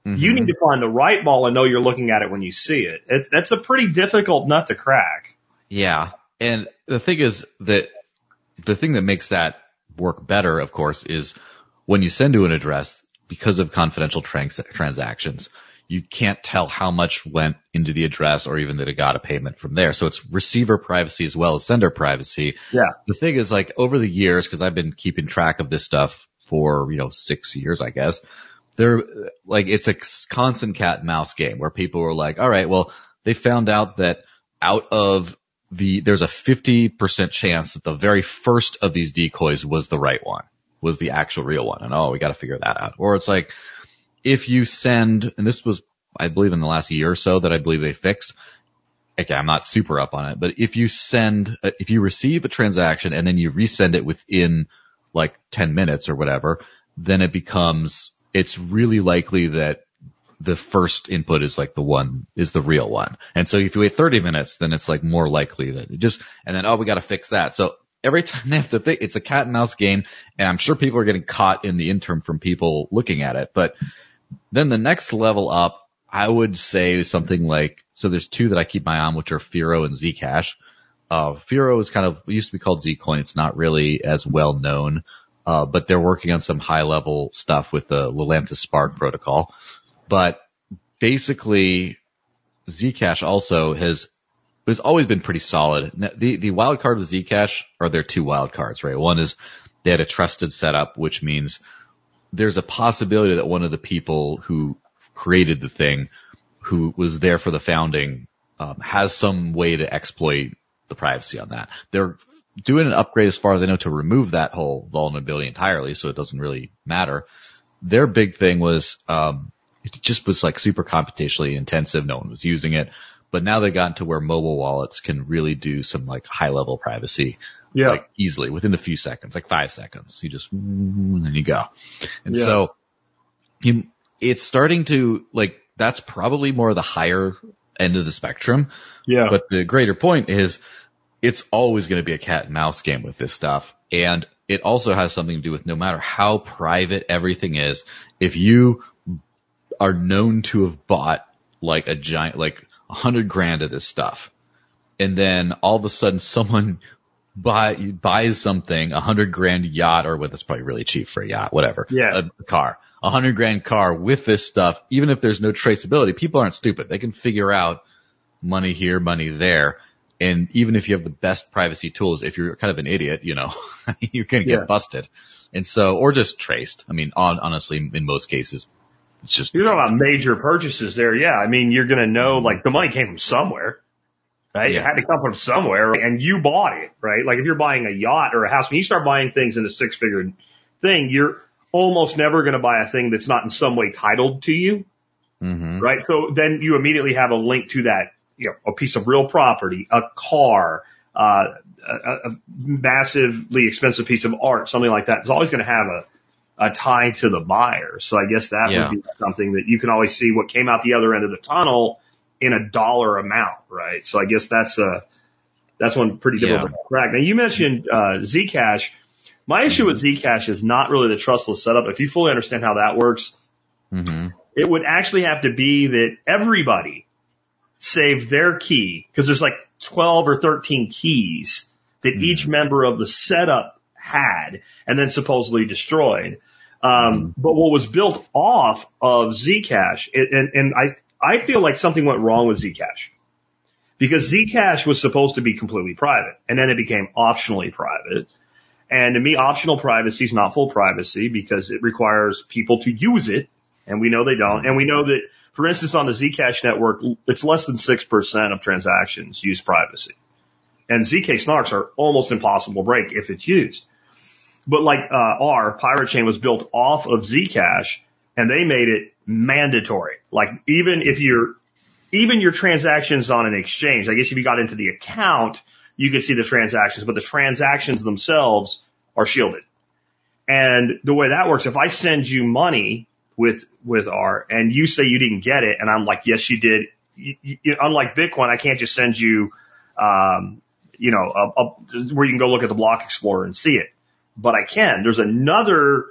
You
Mhm.
need to find the right ball and know you're looking at it when you see it. It's, that's a pretty difficult nut to crack.
Yeah. And the thing is that the thing that makes that work better, of course, is when you send to an address because of confidential trans- transactions, you can't tell how much went into the address or even that it got a payment from there. So it's receiver privacy as well as sender privacy.
Yeah.
The thing is like over the years, cause I've been keeping track of this stuff for, you know, six years, I guess. There, like, it's a constant cat and mouse game where people were like, all right, well, they found out that out of the, there's a 50% chance that the very first of these decoys was the right one, was the actual real one. And oh, we got to figure that out. Or it's like, if you send, and this was, I believe in the last year or so that I believe they fixed. Okay, I'm not super up on it, but if you send, uh, if you receive a transaction and then you resend it within like 10 minutes or whatever, then it becomes, it's really likely that the first input is like the one, is the real one. And so if you wait 30 minutes, then it's like more likely that it just, and then, oh, we got to fix that. So every time they have to fix, it's a cat and mouse game. And I'm sure people are getting caught in the interim from people looking at it. But then the next level up, I would say something like, so there's two that I keep my eye on, which are Firo and Zcash. Uh, Firo is kind of, used to be called Zcoin. It's not really as well known, uh, but they're working on some high level stuff with the Lelantus Spark protocol. But basically, Zcash also has, has always been pretty solid. The, the wild card with Zcash are their two wild cards, right? One is they had a trusted setup, which means there's a possibility that one of the people who created the thing, who was there for the founding, um, has some way to exploit the privacy on that. They're doing an upgrade as far as I know to remove that whole vulnerability entirely, so it doesn't really matter. Their big thing was, um, it just was like super computationally intensive. No one was using it, but now they got to where mobile wallets can really do some like high level privacy
Yeah.
like easily within a few seconds, like five seconds. You just, and then you go. And
Yeah.
so you, it's starting to like, that's probably more the higher end of the spectrum.
yeah.
But the greater point is it's always going to be a cat and mouse game with this stuff. And it also has something to do with no matter how private everything is, if you are known to have bought like a giant, like a hundred grand of this stuff, and then all of a sudden someone buy, buys something, a hundred grand yacht, or what that's probably really cheap for a yacht, whatever.
Yeah.
A car, a hundred grand car with this stuff, even if there's no traceability, people aren't stupid. They can figure out money here, money there. And even if you have the best privacy tools, if you're kind of an idiot, you know, you're going to get
Yeah.
busted. And so, or just traced. I mean, on, honestly, in most cases, it's just,
You're talking about major purchases there. Yeah. I mean, you're going to know like the money came from somewhere, right? It had to come from somewhere and you bought it, right? Like if you're buying a yacht or a house, when you start buying things in a six figure thing, you're almost never going to buy a thing that's not in some way titled to you,
hmm
right? So then you immediately have a link to that, you know, a piece of real property, a car, uh, a, a massively expensive piece of art, something like that, is always going to have a, a tie to the buyer. So I guess that
Yeah.
would be something that you can always see what came out the other end of the tunnel in a dollar amount, right? So I guess that's a, that's one pretty difficult to crack. Now you mentioned, uh, Zcash. My issue with Zcash is not really the trustless setup. If you fully understand how that works,
hmm
it would actually have to be that everybody saved their key because there's like 12 or 13 keys that each member of the setup had and then supposedly destroyed. Um, but what was built off of Zcash, and, and, and I, I feel like something went wrong with Zcash because Zcash was supposed to be completely private and then it became optionally private. And to me, optional privacy is not full privacy because it requires people to use it. And we know they don't. And we know that, for instance, on the Zcash network, it's less than 6% of transactions use privacy. And ZK snarks are almost impossible to break if it's used. But like, uh, R, Pirate Chain was built off of Zcash and they made it mandatory. Like even if you're, even your transactions on an exchange, I guess if you got into the account, you could see the transactions, but the transactions themselves are shielded. And the way that works, if I send you money with, with R and you say you didn't get it and I'm like, yes, you did. You, you, unlike Bitcoin, I can't just send you, um, you know, a, a, where you can go look at the block explorer and see it, but I can. There's another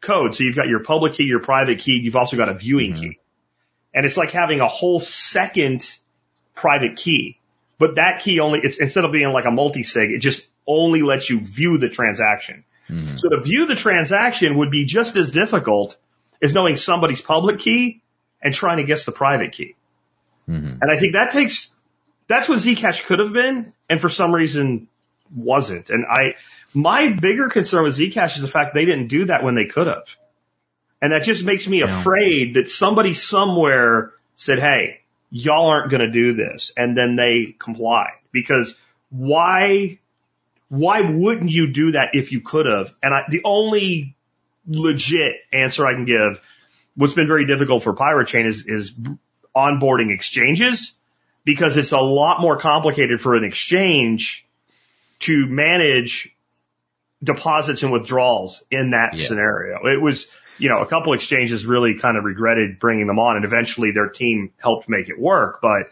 code. So you've got your public key, your private key. You've also got a viewing
Mhm.
key. And it's like having a whole second private key. But that key only, it's instead of being like a multi-sig, it just only lets you view the transaction.
Mhm.
So to view the transaction would be just as difficult as knowing somebody's public key and trying to guess the private key.
Mhm.
And I think that takes, that's what Zcash could have been, and for some reason wasn't. And I, my bigger concern with Zcash is the fact they didn't do that when they could have. And that just makes me
Yeah.
afraid that somebody somewhere said, hey, y'all aren't going to do this. And then they complied. Because why, why wouldn't you do that if you could have? And I, the only legit answer I can give, what's been very difficult for Pirate Chain is, is onboarding exchanges because it's a lot more complicated for an exchange to manage deposits and withdrawals in that
Yeah.
scenario. It was, you know, a couple exchanges really kind of regretted bringing them on and eventually their team helped make it work. But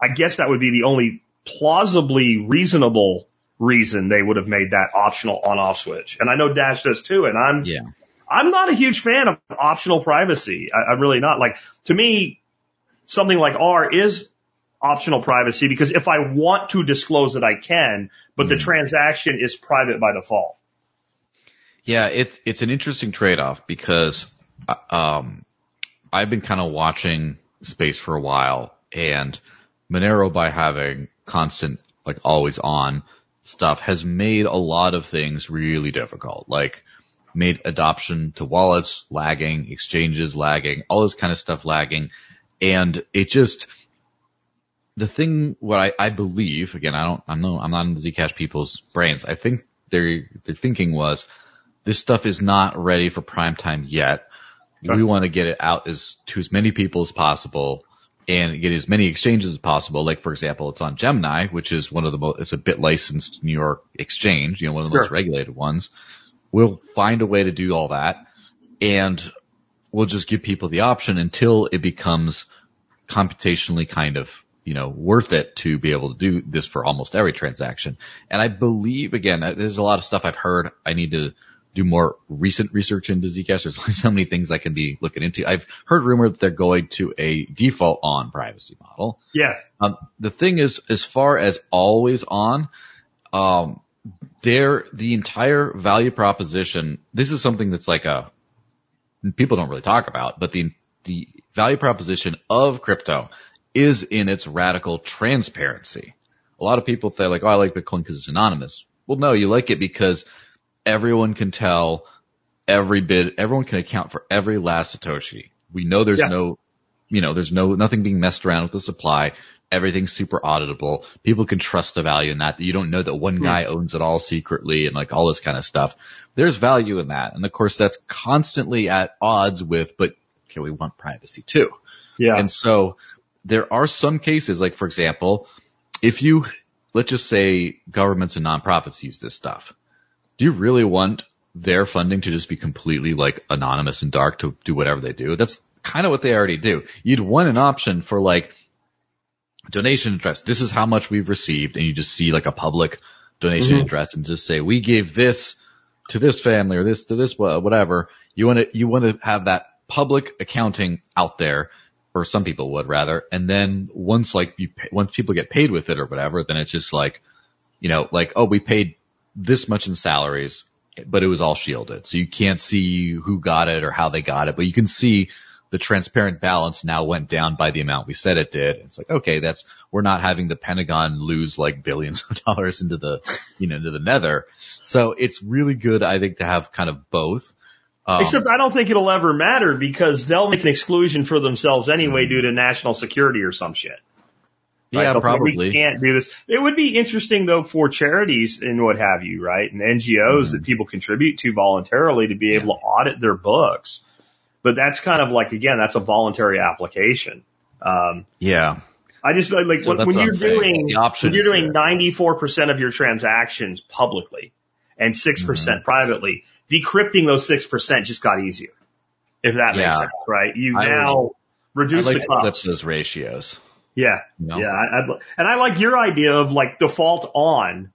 I guess that would be the only plausibly reasonable reason they would have made that optional on off switch. And I know Dash does too. And I'm,
Yeah.
I'm not a huge fan of optional privacy. I, I'm really not. Like to me, something like R is optional privacy because if I want to disclose it, I can, but the
Mhm.
transaction is private by default.
Yeah, it's it's an interesting trade-off because uh, um, I've been kind of watching space for a while, and Monero by having constant, like always on stuff, has made a lot of things really difficult. Like made adoption to wallets lagging, exchanges lagging, all this kind of stuff lagging, and it just the thing what I, I believe again I don't I know I'm not in the Zcash people's brains. I think their their thinking was this stuff is not ready for prime time yet.
Okay.
We want to get it out as to as many people as possible and get as many exchanges as possible. Like for example, it's on Gemini, which is one of the most it's a bit licensed New York exchange, you know, one of the most regulated ones. We'll find a way to do all that and we'll just give people the option until it becomes computationally kind of, you know, worth it to be able to do this for almost every transaction. And I believe, again, there's a lot of stuff I've heard. I need to do more recent research into Zcash. There's only so many things I can be looking into. I've heard rumor that they're going to a default on privacy model.
Yeah.
Um, the thing is, as far as always on, um, there, the entire value proposition, this is something that's like a, people don't really talk about, but the, the value proposition of crypto is in its radical transparency. A lot of people say like, oh, I like Bitcoin because it's anonymous. Well, no, you like it because everyone can tell every bit, everyone can account for every last Satoshi. We know there's
Yeah.
no, you know, there's no, nothing being messed around with the supply. Everything's super auditable. People can trust the value in that. You don't know that one hmm. guy owns it all secretly and like all this kind of stuff. There's value in that. And of course that's constantly at odds with, but okay, we want privacy too.
Yeah.
And so there are some cases, like for example, if you, let's just say governments and nonprofits use this stuff. Do you really want their funding to just be completely like anonymous and dark to do whatever they do? That's kind of what they already do. You'd want an option for like donation address. This is how much we've received. And you just see like a public donation
Mhm.
address and just say, we gave this to this family or this to this, whatever. You want to, you want to have that public accounting out there or some people would rather. And then once like you, pay, once people get paid with it or whatever, then it's just like, you know, like, oh, we paid this much in salaries but it was all shielded. So you can't see who got it or how they got it, but you can see the transparent balance now went down by the amount we said it did. It's like, okay, that's, we're not having the Pentagon lose like billions of dollars into the, you know, into the nether. So it's really good, I think, to have kind of both. Um,
Except I don't think it'll ever matter because they'll make an exclusion for themselves anyway due to national security or some shit. Right?
yeah,
They'll
probably.
We can't do this. It would be interesting though for charities and what have you, right? And NGOs that people contribute to voluntarily to be able to audit their books. But that's kind of like, again, that's a voluntary application. Um,
Yeah.
I just like
So
when, you're doing when you're doing 94% of your transactions publicly and 6%
Mm-hmm.
privately, decrypting those 6% just got easier. If that makes sense, right? You
I
now
I'd
reduce
like
the
to flip
cost.
those ratios.
Yeah.
You know?
Yeah. I, I'd, and I like your idea of like default on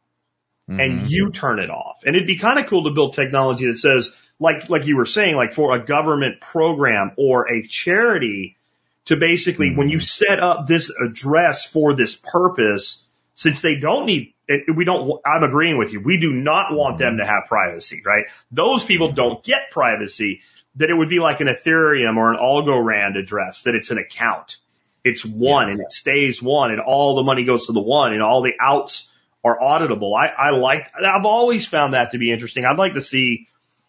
Mhm.
and mm-hmm. you turn it off. And it'd be kind of cool to build technology that says, like, like you were saying, like for a government program or a charity to basically, when you mm-hmm. set up this address for this purpose, since they don't need, we don't, I'm agreeing with you. We do not want them mm-hmm. to have privacy, right? Those people don't get privacy, that it would be like an Ethereum or an Algorand address, that it's an account. It's one and it stays one and all the money goes to the one and all the outs are auditable. I, I like, I've always found that to be interesting. I'd like to see,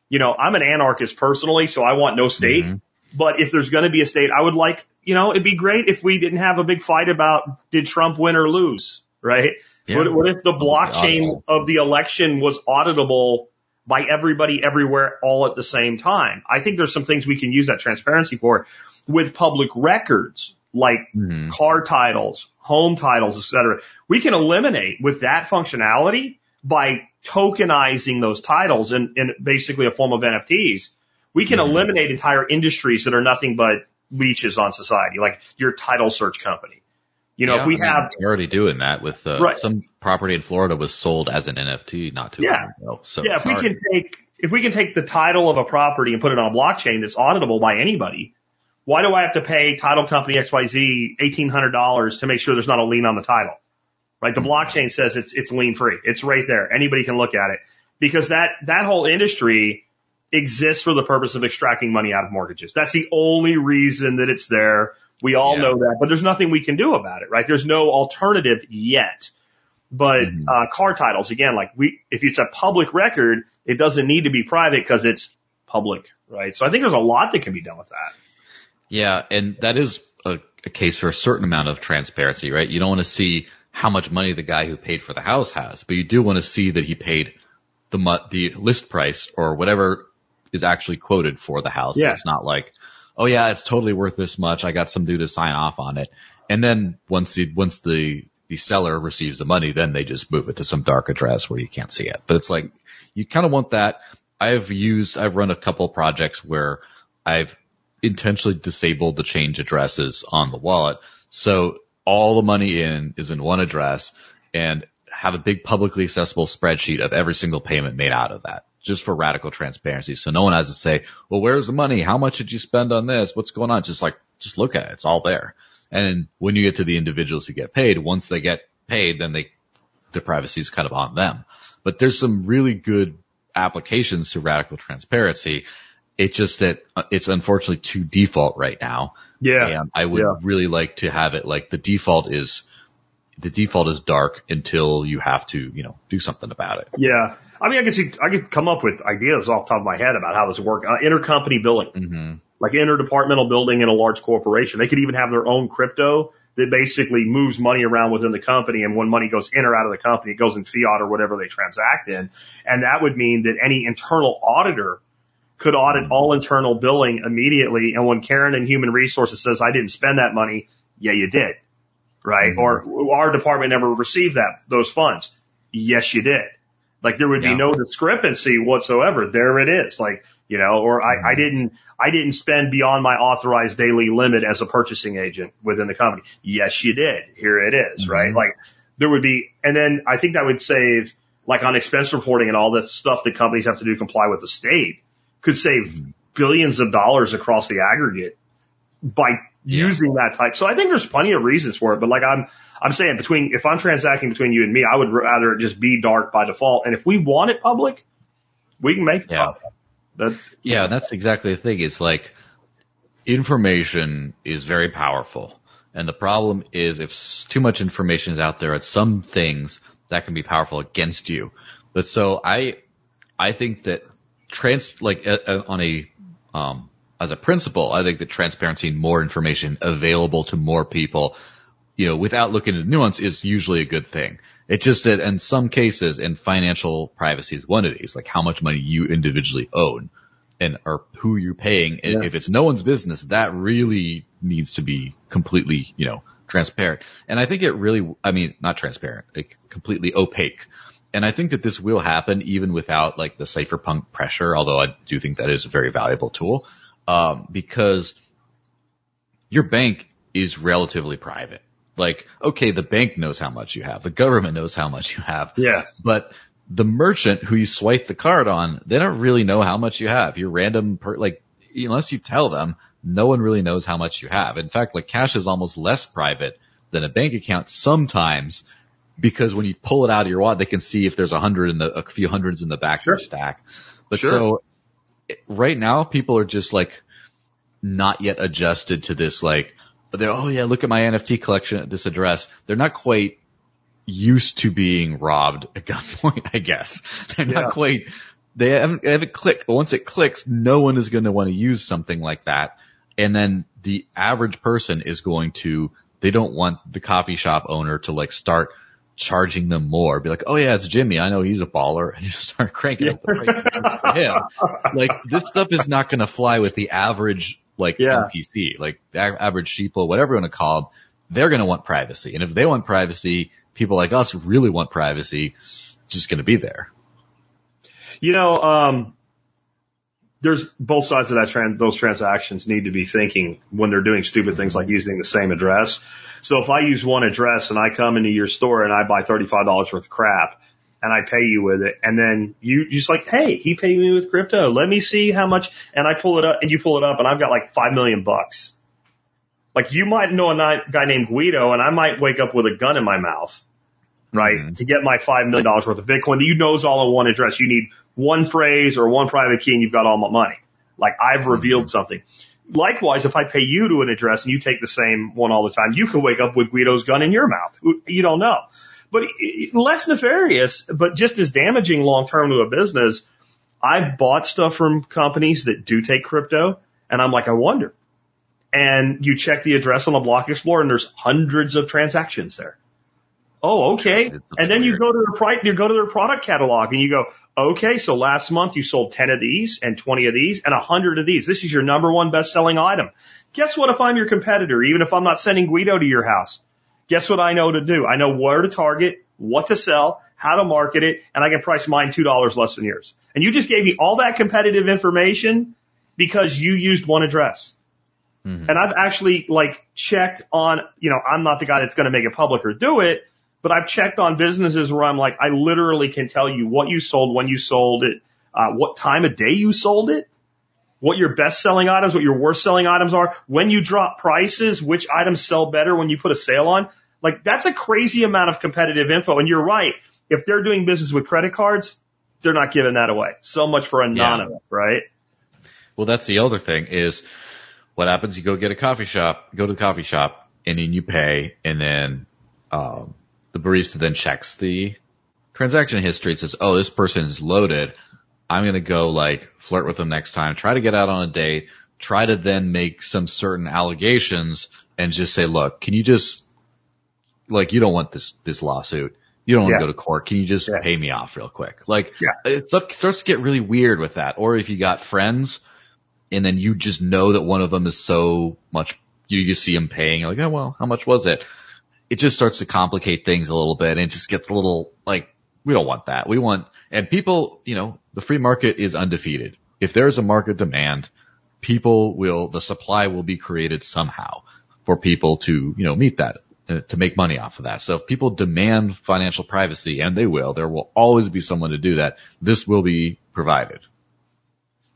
you know, I'm an anarchist personally, so I want no state.
Mhm.
But if there's going to be a state, I would like, you know, it'd be great if we didn't have a big fight about did Trump win or lose, right?
Yeah.
What, what if the blockchain of the election was auditable by everybody everywhere all at the same time? I think there's some things we can use that transparency for with public records like
Mhm.
car titles, home titles, et cetera. We can eliminate with that functionality by tokenizing those titles in, in basically a form of NFTs. We can
Mhm.
eliminate entire industries that are nothing but leeches on society, like your title search company. You know,
Yeah,
if we
I mean,
have,
already doing that with uh,
Right.
some property in Florida was sold as an NFT not too
Yeah.
long ago. So
yeah, if we can take, if we can take the title of a property and put it on a blockchain that's auditable by anybody, why do I have to pay title company XYZ $1,800 to make sure there's not a lien on the title? Right? The blockchain says it's, it's lien free. It's right there. Anybody can look at it because that, that whole industry exists for the purpose of extracting money out of mortgages. That's the only reason that it's there. We all
Yeah.
know that, but there's nothing we can do about it, right? There's no alternative yet. But
Mhm.
uh, car titles, again, like we, if it's a public record, it doesn't need to be private because it's public, right? So I think there's a lot that can be done with that.
Yeah, and that is a, a case for a certain amount of transparency, right? You don't want to see how much money the guy who paid for the house has, but you do want to see that he paid the mu- the list price or whatever is actually quoted for the house.
Yeah.
It's not like, oh yeah, it's totally worth this much. I got some dude to sign off on it, and then once the once the the seller receives the money, then they just move it to some dark address where you can't see it. But it's like you kind of want that. I've used, I've run a couple projects where I've intentionally disabled the change addresses on the wallet. So all the money in is in one address and have a big publicly accessible spreadsheet of every single payment made out of that just for radical transparency. So no one has to say, well, where's the money? How much did you spend on this? What's going on? Just like, just look at it. It's all there. And when you get to the individuals who get paid, once they get paid, then they, the privacy is kind of on them. But there's some really good applications to radical transparency. It's just that uh, it's unfortunately to default right now.
Yeah.
And I would
Yeah.
really like to have it like the default is, the default is dark until you have to, you know, do something about it.
Yeah. I mean, I could see, I could come up with ideas off the top of my head about how this would work. Uh, intercompany billing,
hmm
like interdepartmental building in a large corporation. They could even have their own crypto that basically moves money around within the company. And when money goes in or out of the company, it goes in fiat or whatever they transact in. And that would mean that any internal auditor could audit all internal billing immediately. And when Karen in human resources says, I didn't spend that money, yeah, you did. Right.
Mhm.
Or our department never received that, those funds. Yes, you did. Like there would be no discrepancy whatsoever. There it is. Like, you know, or I, I didn't, I didn't spend beyond my authorized daily limit as a purchasing agent within the company. Yes, you did. Here it is, right?
Mhm.
Like there would be, and then I think that would save, like on expense reporting and all this stuff that companies have to do to comply with the state could save billions of dollars across the aggregate by using that type. So I think there's plenty of reasons for it, but like I'm, I'm saying between, if I'm transacting between you and me, I would rather it just be dark by default. And if we want it public, We can make a
Yeah.
copy. That's
Yeah, that's exactly the thing. It's like information is very powerful. And the problem is if too much information is out there at some things that can be powerful against you. But so I, I think that trans, like uh, uh, on a, um, as a principle, I think that transparency and more information available to more people, you know, without looking at nuance is usually a good thing. It's just that in some cases, and financial privacy is one of these, like how much money you individually own and or who you're paying.
Yeah.
If it's no one's business, that really needs to be completely, you know, transparent. And I think it really, I mean, not transparent, like completely opaque. And I think that this will happen even without like the cypherpunk pressure, although I do think that is a very valuable tool. Um, because your bank is relatively private. Like, okay, the bank knows how much you have. The government knows how much you have.
yeah.
But the merchant who you swipe the card on, they don't really know how much you have. Your random per, like, unless you tell them, no one really knows how much you have. In fact, like cash is almost less private than a bank account sometimes because when you pull it out of your wallet, they can see if there's a hundred in the, a few hundreds in the back
Sure.
of your stack. But
Sure.
so right now people are just like not yet adjusted to this like, but they're, oh yeah, look at my NFT collection at this address. They're not quite used to being robbed at gunpoint, I guess. They're
Yeah.
not quite, they haven't, they haven't clicked, but once it clicks, no one is going to want to use something like that. And then the average person is going to, they don't want the coffee shop owner to like start charging them more. Be like, oh yeah, it's Jimmy. I know he's a baller. And you start cranking up the price for him. Like this stuff is not going to fly with the average like
Yeah.
NPC, like average sheeple, whatever you want to call them. They're going to want privacy. And if they want privacy, people like us really want privacy. It's just going to be there.
You know, um, there's both sides of that tran- those transactions need to be thinking when they're doing stupid things like using the same address. So if I use one address and I come into your store and I buy $35 worth of crap and I pay you with it and then you you just like, hey, he paid me with crypto. Let me see how much and I pull it up and you pull it up and I've got like five million bucks. Like you might know a guy named Guido and I might wake up with a gun in my mouth right?
Mhm.
To get my five million dollars worth of Bitcoin, you know is all in one address. You need one phrase or one private key, and you've got all my money. Like I've revealed something. Likewise, if I pay you to an address and you take the same one all the time, you could wake up with Guido's gun in your mouth. You don't know. But less nefarious, but just as damaging long term to a business. I've bought stuff from companies that do take crypto, and I'm like, I wonder. And you check the address on the Block Explorer, and there's hundreds of transactions there. Oh, okay. And then you go to their pri- you go to their product catalog and you go, okay, so last month you sold 10 of these and 20 of these and a 100 of these. This is your number one best selling item. Guess what if I'm your competitor, even if I'm not sending Guido to your house? Guess what I know to do? I know where to target, what to sell, how to market it, and I can price mine $2 less than yours. And you just gave me all that competitive information because you used one address.
Mhm.
And I've actually like checked on, you know, I'm not the guy that's going to make it public or do it, but I've checked on businesses where I'm like, I literally can tell you what you sold, when you sold it, uh, what time of day you sold it, what your best selling items, what your worst selling items are, when you drop prices, which items sell better when you put a sale on. Like that's a crazy amount of competitive info. And you're right. If they're doing business with credit cards, they're not giving that away. So much for anonymous, right?
Well, that's the other thing is what happens. You go get a coffee shop, go to the coffee shop and then you pay and then, um, the barista then checks the transaction history and says, Oh, this person is loaded. I'm going to go like flirt with them next time, try to get out on a date, try to then make some certain allegations and just say, look, can you just like, you don't want this, this lawsuit. You don't want
Yeah.
to go to court. Can you just
Yeah.
pay me off real quick? Like,
Yeah.
Uh, it starts to get really weird with that. Or if you got friends and then you just know that one of them is so much, you, you see him paying, like, oh, well, how much was it? It just starts to complicate things a little bit and it just gets a little like, we don't want that. We want, and people, you know, the free market is undefeated. If there's a market demand, people will, the supply will be created somehow for people to, you know, meet that, uh, to make money off of that. So if people demand financial privacy, and they will, there will always be someone to do that. This will be provided.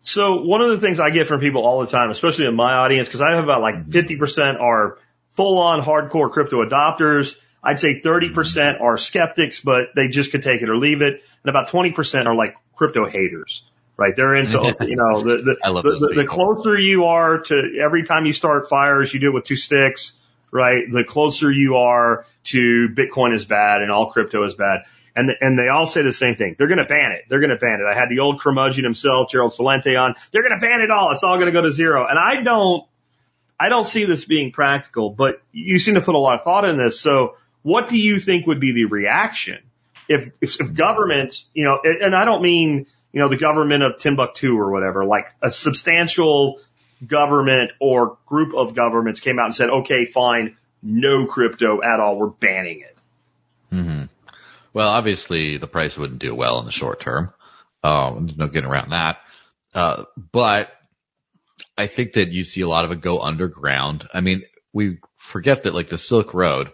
So one of the things I get from people all the time, especially in my audience, because I have about like 50% are full on hardcore crypto adopters. I'd say 30% are skeptics, but they just could take it or leave it. And about 20% are like crypto haters. right? They're into, you know, the, the,
I love
the, the, the closer you are to every time you start fires, you do it with two sticks, right? The closer you are to Bitcoin is bad and all crypto is bad. And, and they all say the same thing. They're going to ban it. They're going to ban it. I had the old curmudgeon himself, Gerald Celente on. They're going to ban it all. It's all going to go to zero. And I don't, I don't see this being practical, but you seem to put a lot of thought in this. So what do you think would be the reaction if, if, if governments, you know, and I don't mean, you know, the government of Timbuktu or whatever, like a substantial government or group of governments came out and said, okay, fine, no crypto at all. We're banning it.
hmm Well, obviously the price wouldn't do well in the short term. Um, there's no getting around that. Uh, but I think that you see a lot of it go underground. I mean, we forget that like the Silk Road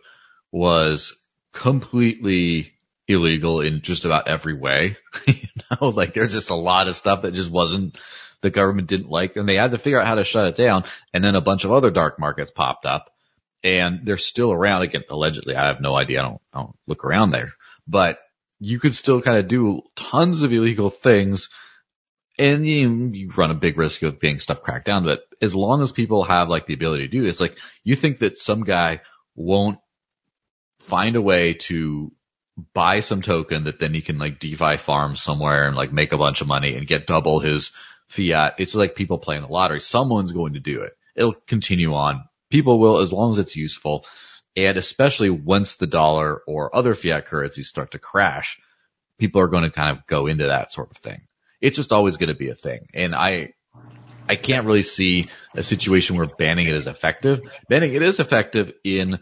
was completely illegal in just about every way. you know, like there's just a lot of stuff that just wasn't, the government didn't like and they had to figure out how to shut it down. And then a bunch of other dark markets popped up and they're still around again, allegedly. I have no idea. I don't, I don't look around there, but you could still kind of do tons of illegal things and you, you run a big risk of being stuff cracked down. But as long as people have like the ability to do this, like you think that some guy won't find a way to buy some token that then he can like DeFi farm somewhere and like make a bunch of money and get double his fiat. It's like people playing the lottery. Someone's going to do it. It'll continue on. People will, as long as it's useful. And especially once the dollar or other fiat currencies start to crash, people are going to kind of go into that sort of thing. It's just always going to be a thing. And I, I can't really see a situation where banning it is effective. Banning it is effective in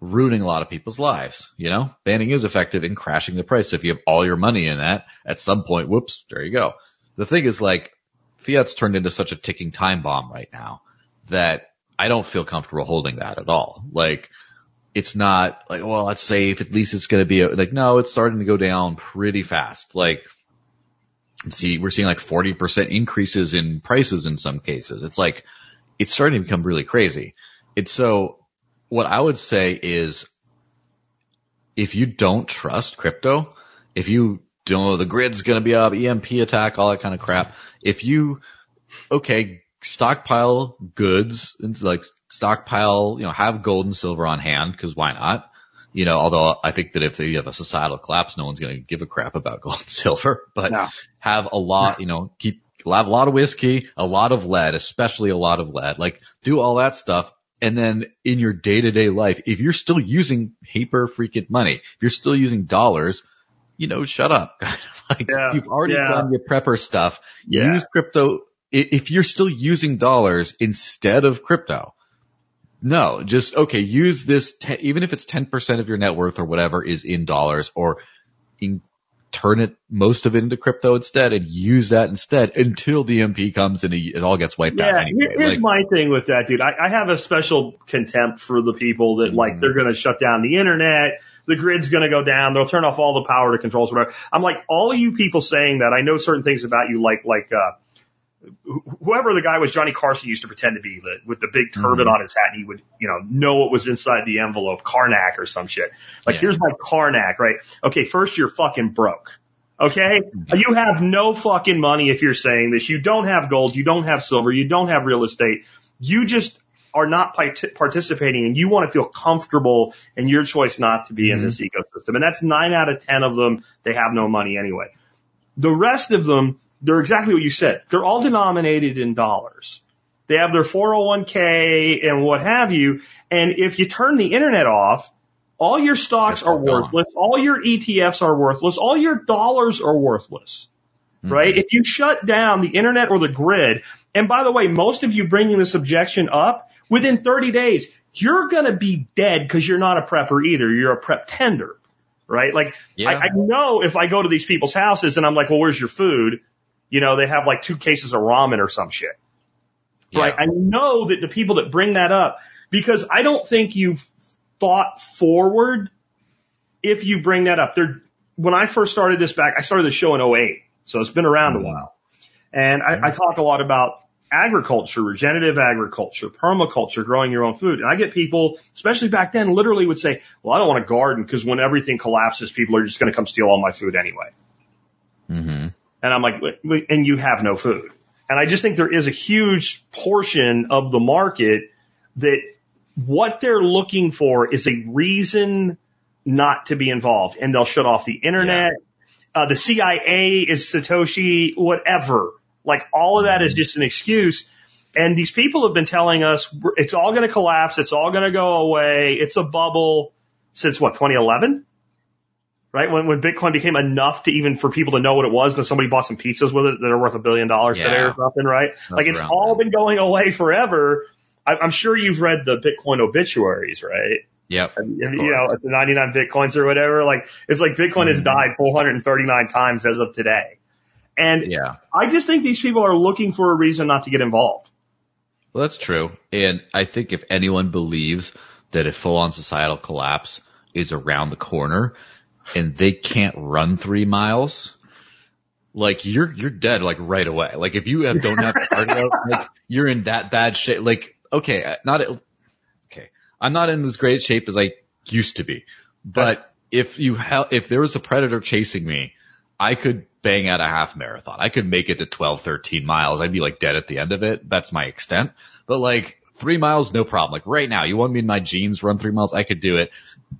ruining a lot of people's lives. You know, banning is effective in crashing the price. If you have all your money in that, at some point, whoops, there you go. The thing is like, fiat's turned into such a ticking time bomb right now that I don't feel comfortable holding that at all. Like, it's not like, well, it's safe. At least it's going to be a, like, no, it's starting to go down pretty fast. Like, see, we're seeing like 40% increases in prices in some cases. It's like, it's starting to become really crazy. It's so what I would say is if you don't trust crypto, if you don't know the grid's going to be up, EMP attack, all that kind of crap, if you, okay, stockpile goods and like stockpile, you know, have gold and silver on hand because why not? You know, although I think that if you have a societal collapse, no one's going to give a crap about gold and silver, but
No.
have a lot, you know, keep, have a lot of whiskey, a lot of lead, especially a lot of lead, like do all that stuff. And then in your day to day life, if you're still using paper freaking money, if you're still using dollars, you know, shut up. like
Yeah,
you've already
yeah.
done your prepper stuff.
Yeah.
Use crypto. If you're still using dollars instead of crypto, no, just okay. Use this, te- even if it's 10% of your net worth or whatever is in dollars or in, turn it, most of it into crypto instead and use that instead until the MP comes and it all gets wiped out
Yeah,
anyway.
here's
Like,
my thing with that, dude. I, I have a special contempt for the people that like
Mhm.
they're going to shut down the internet, the grid's going to go down, they'll turn off all the power to controls, whatever. I'm like, all of you people saying that, I know certain things about you, like like uh, whoever the guy was, Johnny Carson used to pretend to be the, with the big turban
Mhm.
on his hat, and he would you know know what was inside the envelope, Carnac or some shit. Like,
Yeah.
here's my Carnac, right? Okay, first you're fucking broke. Okay?
Mm-hmm.
You have no fucking money if you're saying this. You don't have gold. You don't have silver. You don't have real estate. You just are not part- participating and you want to feel comfortable in your choice not to be in
Mhm.
this ecosystem. And that's nine out of 10 of them. They have no money anyway. The rest of them, they're exactly what you said. They're all denominated in dollars. They have their 401k and what have you. And if you turn the internet off, all your stocks are
gone.
worthless. All your ETFs are worthless. All your dollars are worthless.
mhm.
Right? If you shut down the internet or the grid, and by the way, most of you bringing this objection up within 30 days, you're going to be dead because you're not a prepper either. You're a prep tender. Right? Like,
Yeah.
I, I know if I go to these people's houses and I'm like, well, where's your food? You know, they have like two cases of ramen or some shit.
Yeah.
Right? I know that the people that bring that up, because I don't think you've thought forward if you bring that up. There, when I first started this back, I started the show in 08. So it's been around a
Mhm.
while. And I, I talk a lot about agriculture, regenerative agriculture, permaculture, growing your own food. And I get people, especially back then, literally would say, well, I don't want to garden because when everything collapses, people are just going to come steal all my food anyway.
hmm
And I'm like, and you have no food. And I just think there is a huge portion of the market that what they're looking for is a reason not to be involved and they'll shut off the internet. Uh, the CIA is Satoshi, whatever. Like all of that is just an excuse. And these people have been telling us it's all going to collapse. It's all going to go away. It's a bubble since what, 2011? Right? When, when Bitcoin became enough to even for people to know what it was and somebody bought some pizzas with it that are worth a billion dollars today or something, right? like it's all
then.
been going away forever. I, I'm sure you've read the Bitcoin obituaries, right?
Yep.
And, and, you know, the 99 bitcoins or whatever, like it's like Bitcoin has
Mhm.
died 439 times as of today. And
Yeah.
I just think these people are looking for a reason not to get involved.
Well, that's true. And I think if anyone believes that a full on societal collapse is around the corner and they can't run three miles, like you're, you're dead like right away. Like if you have, don't have cardio, like you're in that bad shape. Like, okay, uh, not, okay. I'm not in as great shape as I used to be, but if you have, if there was a predator chasing me, I could bang out a half marathon. I could make it to 12, 13 miles. I'd be like dead at the end of it. That's my extent. But like three miles, no problem. Like right now, you want me in my jeans run three miles? I could do it.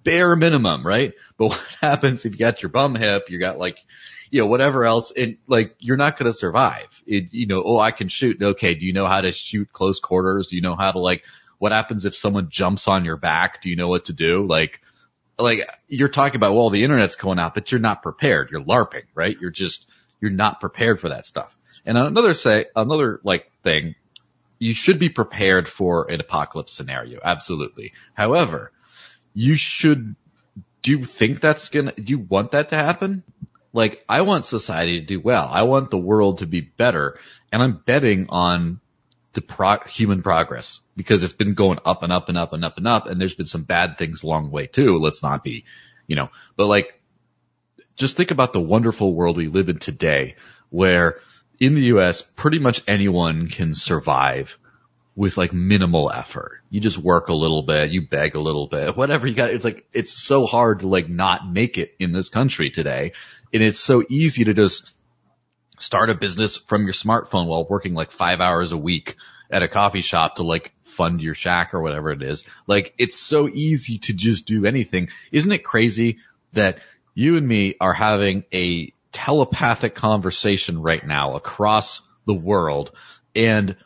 Bare minimum, right? But what happens if you got your bum hip, you got like, you know, whatever else, and like you're not going to survive. It, you know, oh, I can shoot. Okay. Do you know how to shoot close quarters? Do you know how to like, what happens if someone jumps on your back? Do you know what to do? Like, like you're talking about, well, the internet's going out, but you're not prepared. You're LARPing, right? You're just, you're not prepared for that stuff. And another say, another like thing, you should be prepared for an apocalypse scenario. Absolutely. However, you should, do you think that's gonna, do you want that to happen? Like, I want society to do well. I want the world to be better. And I'm betting on the pro- human progress because it's been going up and up and up and up and up. And there's been some bad things along the way too. Let's not be, you know, but like, just think about the wonderful world we live in today where in the US, pretty much anyone can survive with like minimal effort. You just work a little bit, you beg a little bit, whatever you got. It's like, it's so hard to like not make it in this country today. And it's so easy to just start a business from your smartphone while working like five hours a week at a coffee shop to like fund your shack or whatever it is. Like it's so easy to just do anything. Isn't it crazy that you and me are having a telepathic conversation right now across the world and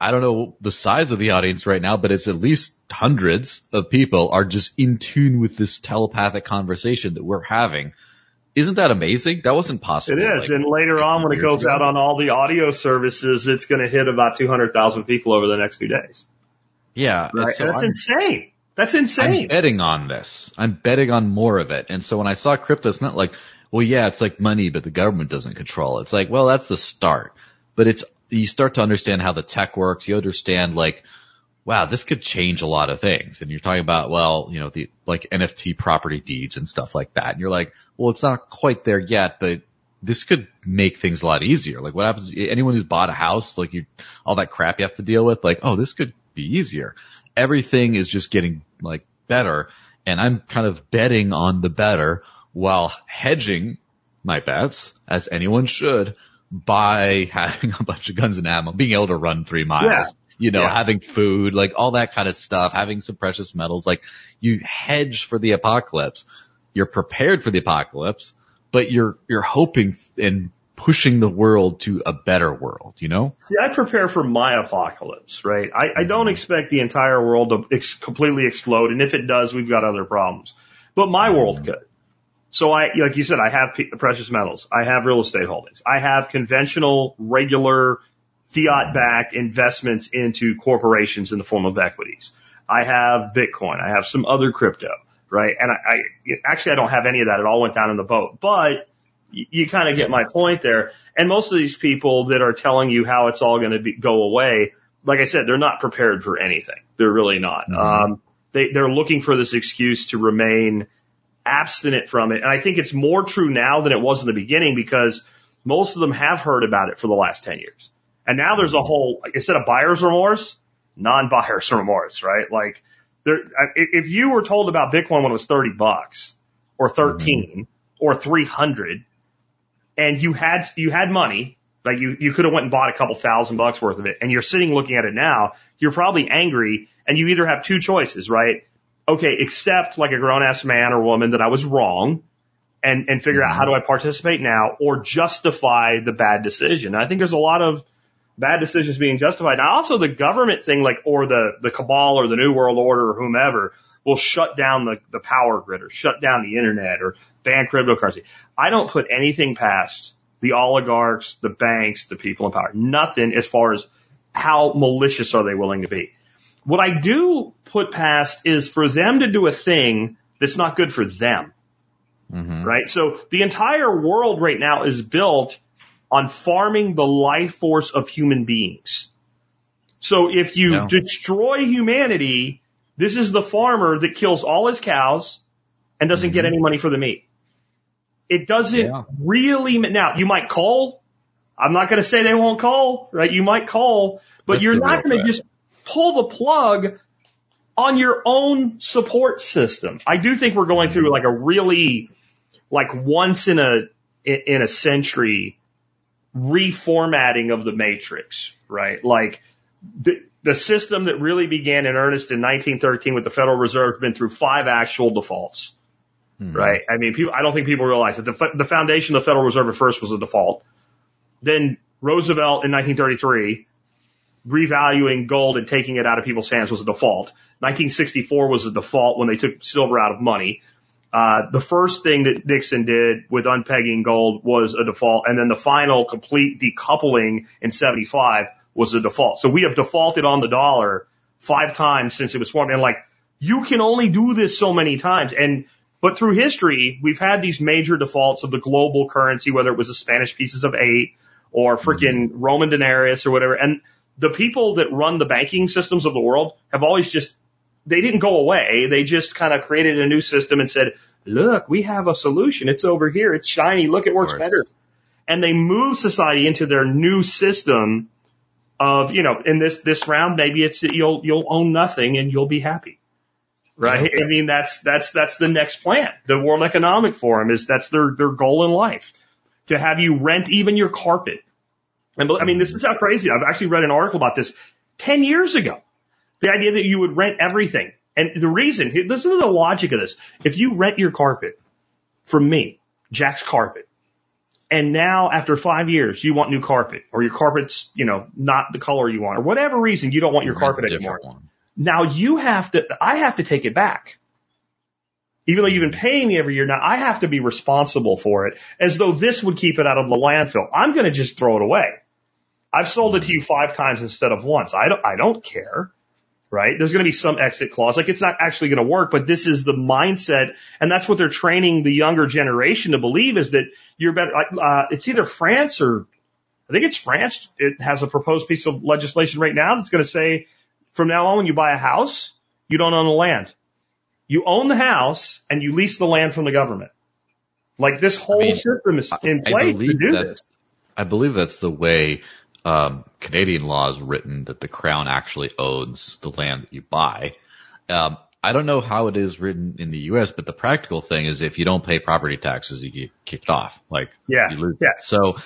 I don't know the size of the audience right now, but it's at least hundreds of people are just in tune with this telepathic conversation that we're having. Isn't that amazing? That wasn't possible.
It is.
like,
and later on, when it goes
ago.
out on all the audio services, it's going to hit about 200,000 people over the next few days.
yeah.
Right?
so
that's
I'm-
insane. That's insane.
I'm betting on this. I'm betting on more of it. And so when I saw crypto, it's not like, well, yeah, it's like money, but the government doesn't control it. It's like, well, that's the start. But it's, you start to understand how the tech works. You understand like, wow, this could change a lot of things. And you're talking about, well, you know, the like NFT property deeds and stuff like that. And you're like, well, it's not quite there yet, but this could make things a lot easier. Like what happens, anyone who's bought a house, like you, all that crap you have to deal with, like, oh, this could be easier. Everything is just getting like better. And I'm kind of betting on the better while hedging my bets, as anyone should, by having a bunch of guns and ammo, being able to run three miles,
Yeah.
you know,
Yeah.
having food, like all that kind of stuff, having some precious metals, like you hedge for the apocalypse. You're prepared for the apocalypse, but you're, you're hoping and pushing the world to a better world, you know?
See, I prepare for my apocalypse, right? I, I don't mm-hmm. expect the entire world to ex- completely explode. And if it does, we've got other problems. But my mm-hmm. world could. So I, like you said, I have precious metals. I have real estate holdings. I have conventional, regular, fiat-backed investments into corporations in the form of equities. I have Bitcoin. I have some other crypto, right? And I, I actually I don't have any of that. It all went down in the boat. But you, you kind of get my point there. And most of these people that are telling you how it's all going to be, go away, like I said, they're not prepared for anything. They're really not.
Mhm.
Um, they, they're looking for this excuse to remain abstinent from it. And I think it's more true now than it was in the beginning because most of them have heard about it for the last 10 years. And now there's a whole, instead of buyer's remorse, non-buyer's remorse, right? Like there, if you were told about Bitcoin when it was 30 bucks or 13 mm-hmm. or 300 and you had you had money, like you you could have went and bought a couple thousand bucks worth of it, and you're sitting looking at it now, you're probably angry, and you either have two choices, right? Okay, accept like a grown ass man or woman that I was wrong, and and figure out mm-hmm. how do I participate now, or justify the bad decision. I think there's a lot of bad decisions being justified. Now, also the government thing, like or the the cabal or the New World Order or whomever will shut down the, the power grid or shut down the internet or ban cryptocurrency. I don't put anything past the oligarchs, the banks, the people in power. Nothing as far as how malicious are they willing to be. What I do put past is for them to do a thing that's not good for them.
Mhm.
Right? So the entire world right now is built on farming the life force of human beings. So if you
Yeah.
destroy humanity, this is the farmer that kills all his cows and doesn't get any money for the meat. It doesn't
Yeah.
really, now you might call. I'm not going to say they won't call, right? You might call, but
That's
you're not going to just pull the plug on your own support system. I do think we're going through like a really, like once in a, in a century reformatting of the matrix, right? Like the, the system that really began in earnest in 1913 with the Federal Reserve has been through five actual defaults,
Mhm.
right? I mean, people, I don't think people realize that the, the foundation of the Federal Reserve at first was a default. Then Roosevelt in 1933 revaluing gold and taking it out of people's hands was a default. 1964 was a default when they took silver out of money. Uh, the first thing that Nixon did with unpegging gold was a default, and then the final complete decoupling in 75 was a default. So we have defaulted on the dollar five times since it was formed, and like you can only do this so many times. And but through history, we've had these major defaults of the global currency, whether it was the Spanish pieces of eight or freaking Roman denarius or whatever. And the people that run the banking systems of the world have always just they didn't go away. They just kind of created a new system and said, look, we have a solution. It's over here. It's shiny. Look, it works better. And they move society into their new system of, you know, in this, this round, maybe it's that you'll, you'll own nothing and you'll be happy. Right? I mean, that's, that's, that's the next plan. The World Economic Forum is, that's their, their goal in life. To have you rent even your carpet. And I mean, this is how crazy. I've actually read an article about this 10 years ago. The idea that you would rent everything. And the reason, listen to the logic of this. If you rent your carpet from me, Jack's Carpet, and now after five years you want new carpet, or your carpet's, you know, not the color you want, or whatever reason you don't want your carpet anymore.
one.
Now you have to, I have to take it back. Even though you've been paying me every year, now I have to be responsible for it as though this would keep it out of the landfill. I'm going to just throw it away. I've sold it to you five times instead of once. I don't, I don't care. Right? There's going to be some exit clause. Like it's not actually going to work, but this is the mindset. And that's what they're training the younger generation to believe is that you're better. like, Uh, it's either France or I think it's France. It has a proposed piece of legislation right now that's going to say from now on, when you buy a house, you don't own the land. You own the house and you lease the land from the government. Like this whole
mean,
system is in place to do
that's-
this.
I believe that's the way um, Canadian law is written that the crown actually owns the land that you buy. Um, I don't know how it is written in the U.S., but the practical thing is if you don't pay property taxes, you get kicked off. Like,
Yeah,
you lose.
yeah.
So,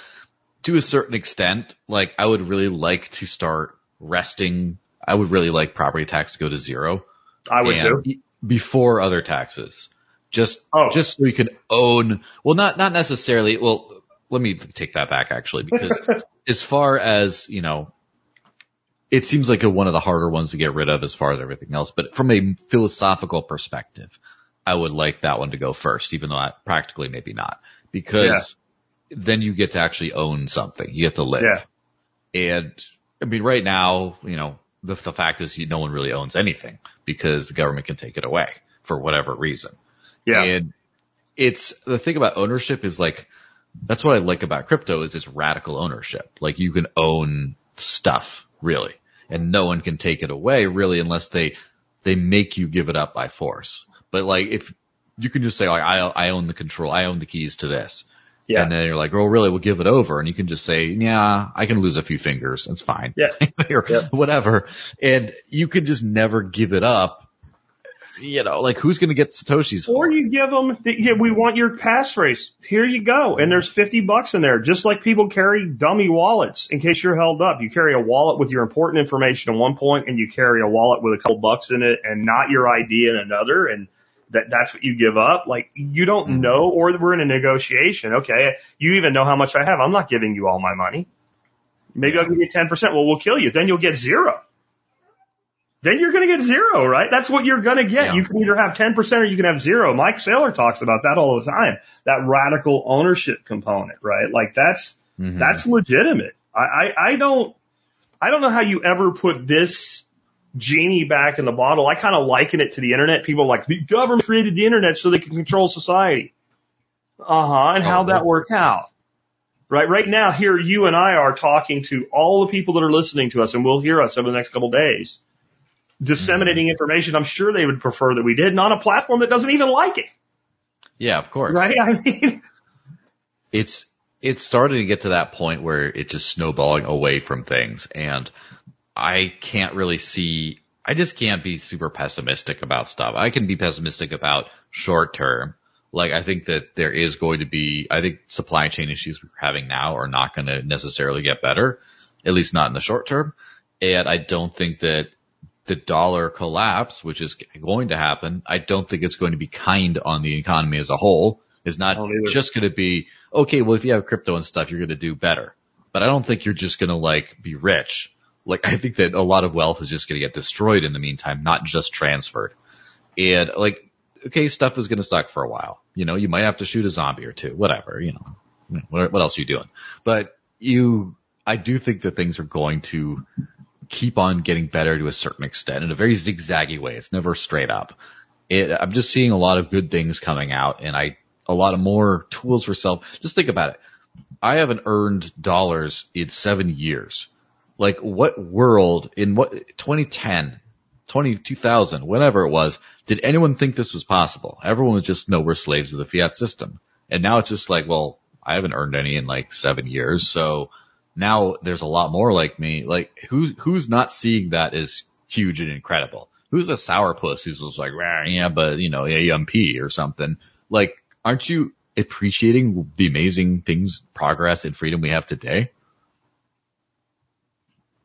to a certain extent, like I would really like to start resting. I would really like property tax to go to zero.
I would too.
Before other taxes. Just,
Oh.
just so you can own, well, not, not necessarily, well, let me take that back actually, because as far as, you know, it seems like a, one of the harder ones to get rid of as far as everything else, but from a philosophical perspective, I would like that one to go first, even though I, practically maybe not, because then you get to actually own something. You get to live.
Yeah.
And I mean, right now, you know, the, the fact is you, no one really owns anything because the government can take it away for whatever reason.
Yeah.
And it's the thing about ownership is like, that's what I like about crypto is it's radical ownership. Like you can own stuff really and no one can take it away really unless they, they make you give it up by force. But like if you can just say like, I, I own the control, I own the keys to this.
Yeah.
And then you're like, oh, really? We'll give it over. And you can just say, yeah, I can lose a few fingers. It's fine.
Yeah.
or
Yeah.
whatever. And you can just never give it up you know, like who's going to get Satoshis?
Or you give them, the, yeah, we want your passphrase. Here you go. And there's 50 bucks in there. Just like people carry dummy wallets in case you're held up. You carry a wallet with your important information at one point and you carry a wallet with a couple bucks in it and not your ID in another. And that, that's what you give up. Like you don't
Mhm.
know, or we're in a negotiation. Okay. You even know how much I have. I'm not giving you all my money. Maybe I'll give you 10%. Well, we'll kill you. Then you'll get zero. Then you're going to get zero, right? That's what you're going to get.
Yeah.
You can either have 10% or you can have zero. Mike Saylor talks about that all the time. That radical ownership component, right? Like that's,
Mhm.
that's legitimate. I, I, I don't, I don't know how you ever put this genie back in the bottle. I kind of liken it to the internet. People are like the government created the internet so they can control society. Uh huh. And how'd that work out? Right. Right now, here you and I are talking to all the people that are listening to us and will hear us over the next couple of days, disseminating information. I'm sure they would prefer that we did, not a platform that doesn't even like it.
yeah, of course.
Right. I mean,
it's it's starting to get to that point where it's just snowballing away from things and I can't really see I just can't be super pessimistic about stuff. I can be pessimistic about short term. Like I think that there is going to be I think supply chain issues we're having now are not going to necessarily get better, at least not in the short term. And I don't think that the dollar collapse, which is going to happen, I don't think it's going to be kind on the economy as a whole. It's not just going to be, okay, well, if you have crypto and stuff, you're going to do better. But I don't think you're just going to like be rich. Like I think that a lot of wealth is just going to get destroyed in the meantime, not just transferred. And like, okay, stuff is going to suck for a while. You know, you might have to shoot a zombie or two, whatever, you know, what, what else are you doing? But you, I do think that things are going to keep on getting better to a certain extent in a very zigzaggy way. It's never straight up. It, I'm just seeing a lot of good things coming out and I, a lot of more tools for self. Just think about it. I haven't earned dollars in seven years. Like what world in what 2010, 20, 2000, whenever it was, did anyone think this was possible? Everyone was just, no, we're slaves of the fiat system. And now it's just like, well, I haven't earned any in like seven years. So now there's a lot more like me. Like who, who's not seeing that as huge and incredible? Who's the sourpuss who's just like, yeah, but you know, AMP or something? Like, aren't you appreciating the amazing things, progress and freedom we have today?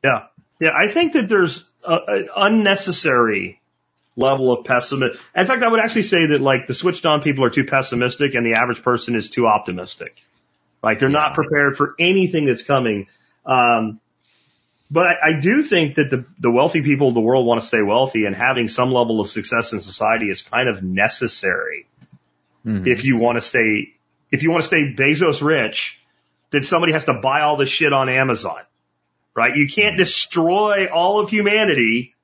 Yeah. Yeah. I think that there's a, an unnecessary level of pessimism. In fact, I would actually say that like the switched on people are too pessimistic and the average person is too optimistic. Like they're not prepared for anything that's coming. Um, but I, I do think that the, the wealthy people of the world want to stay wealthy and having some level of success in society is kind of necessary
Mhm.
if you want to stay, if you want to stay Bezos rich, then somebody has to buy all this shit on Amazon, right? You can't destroy all of humanity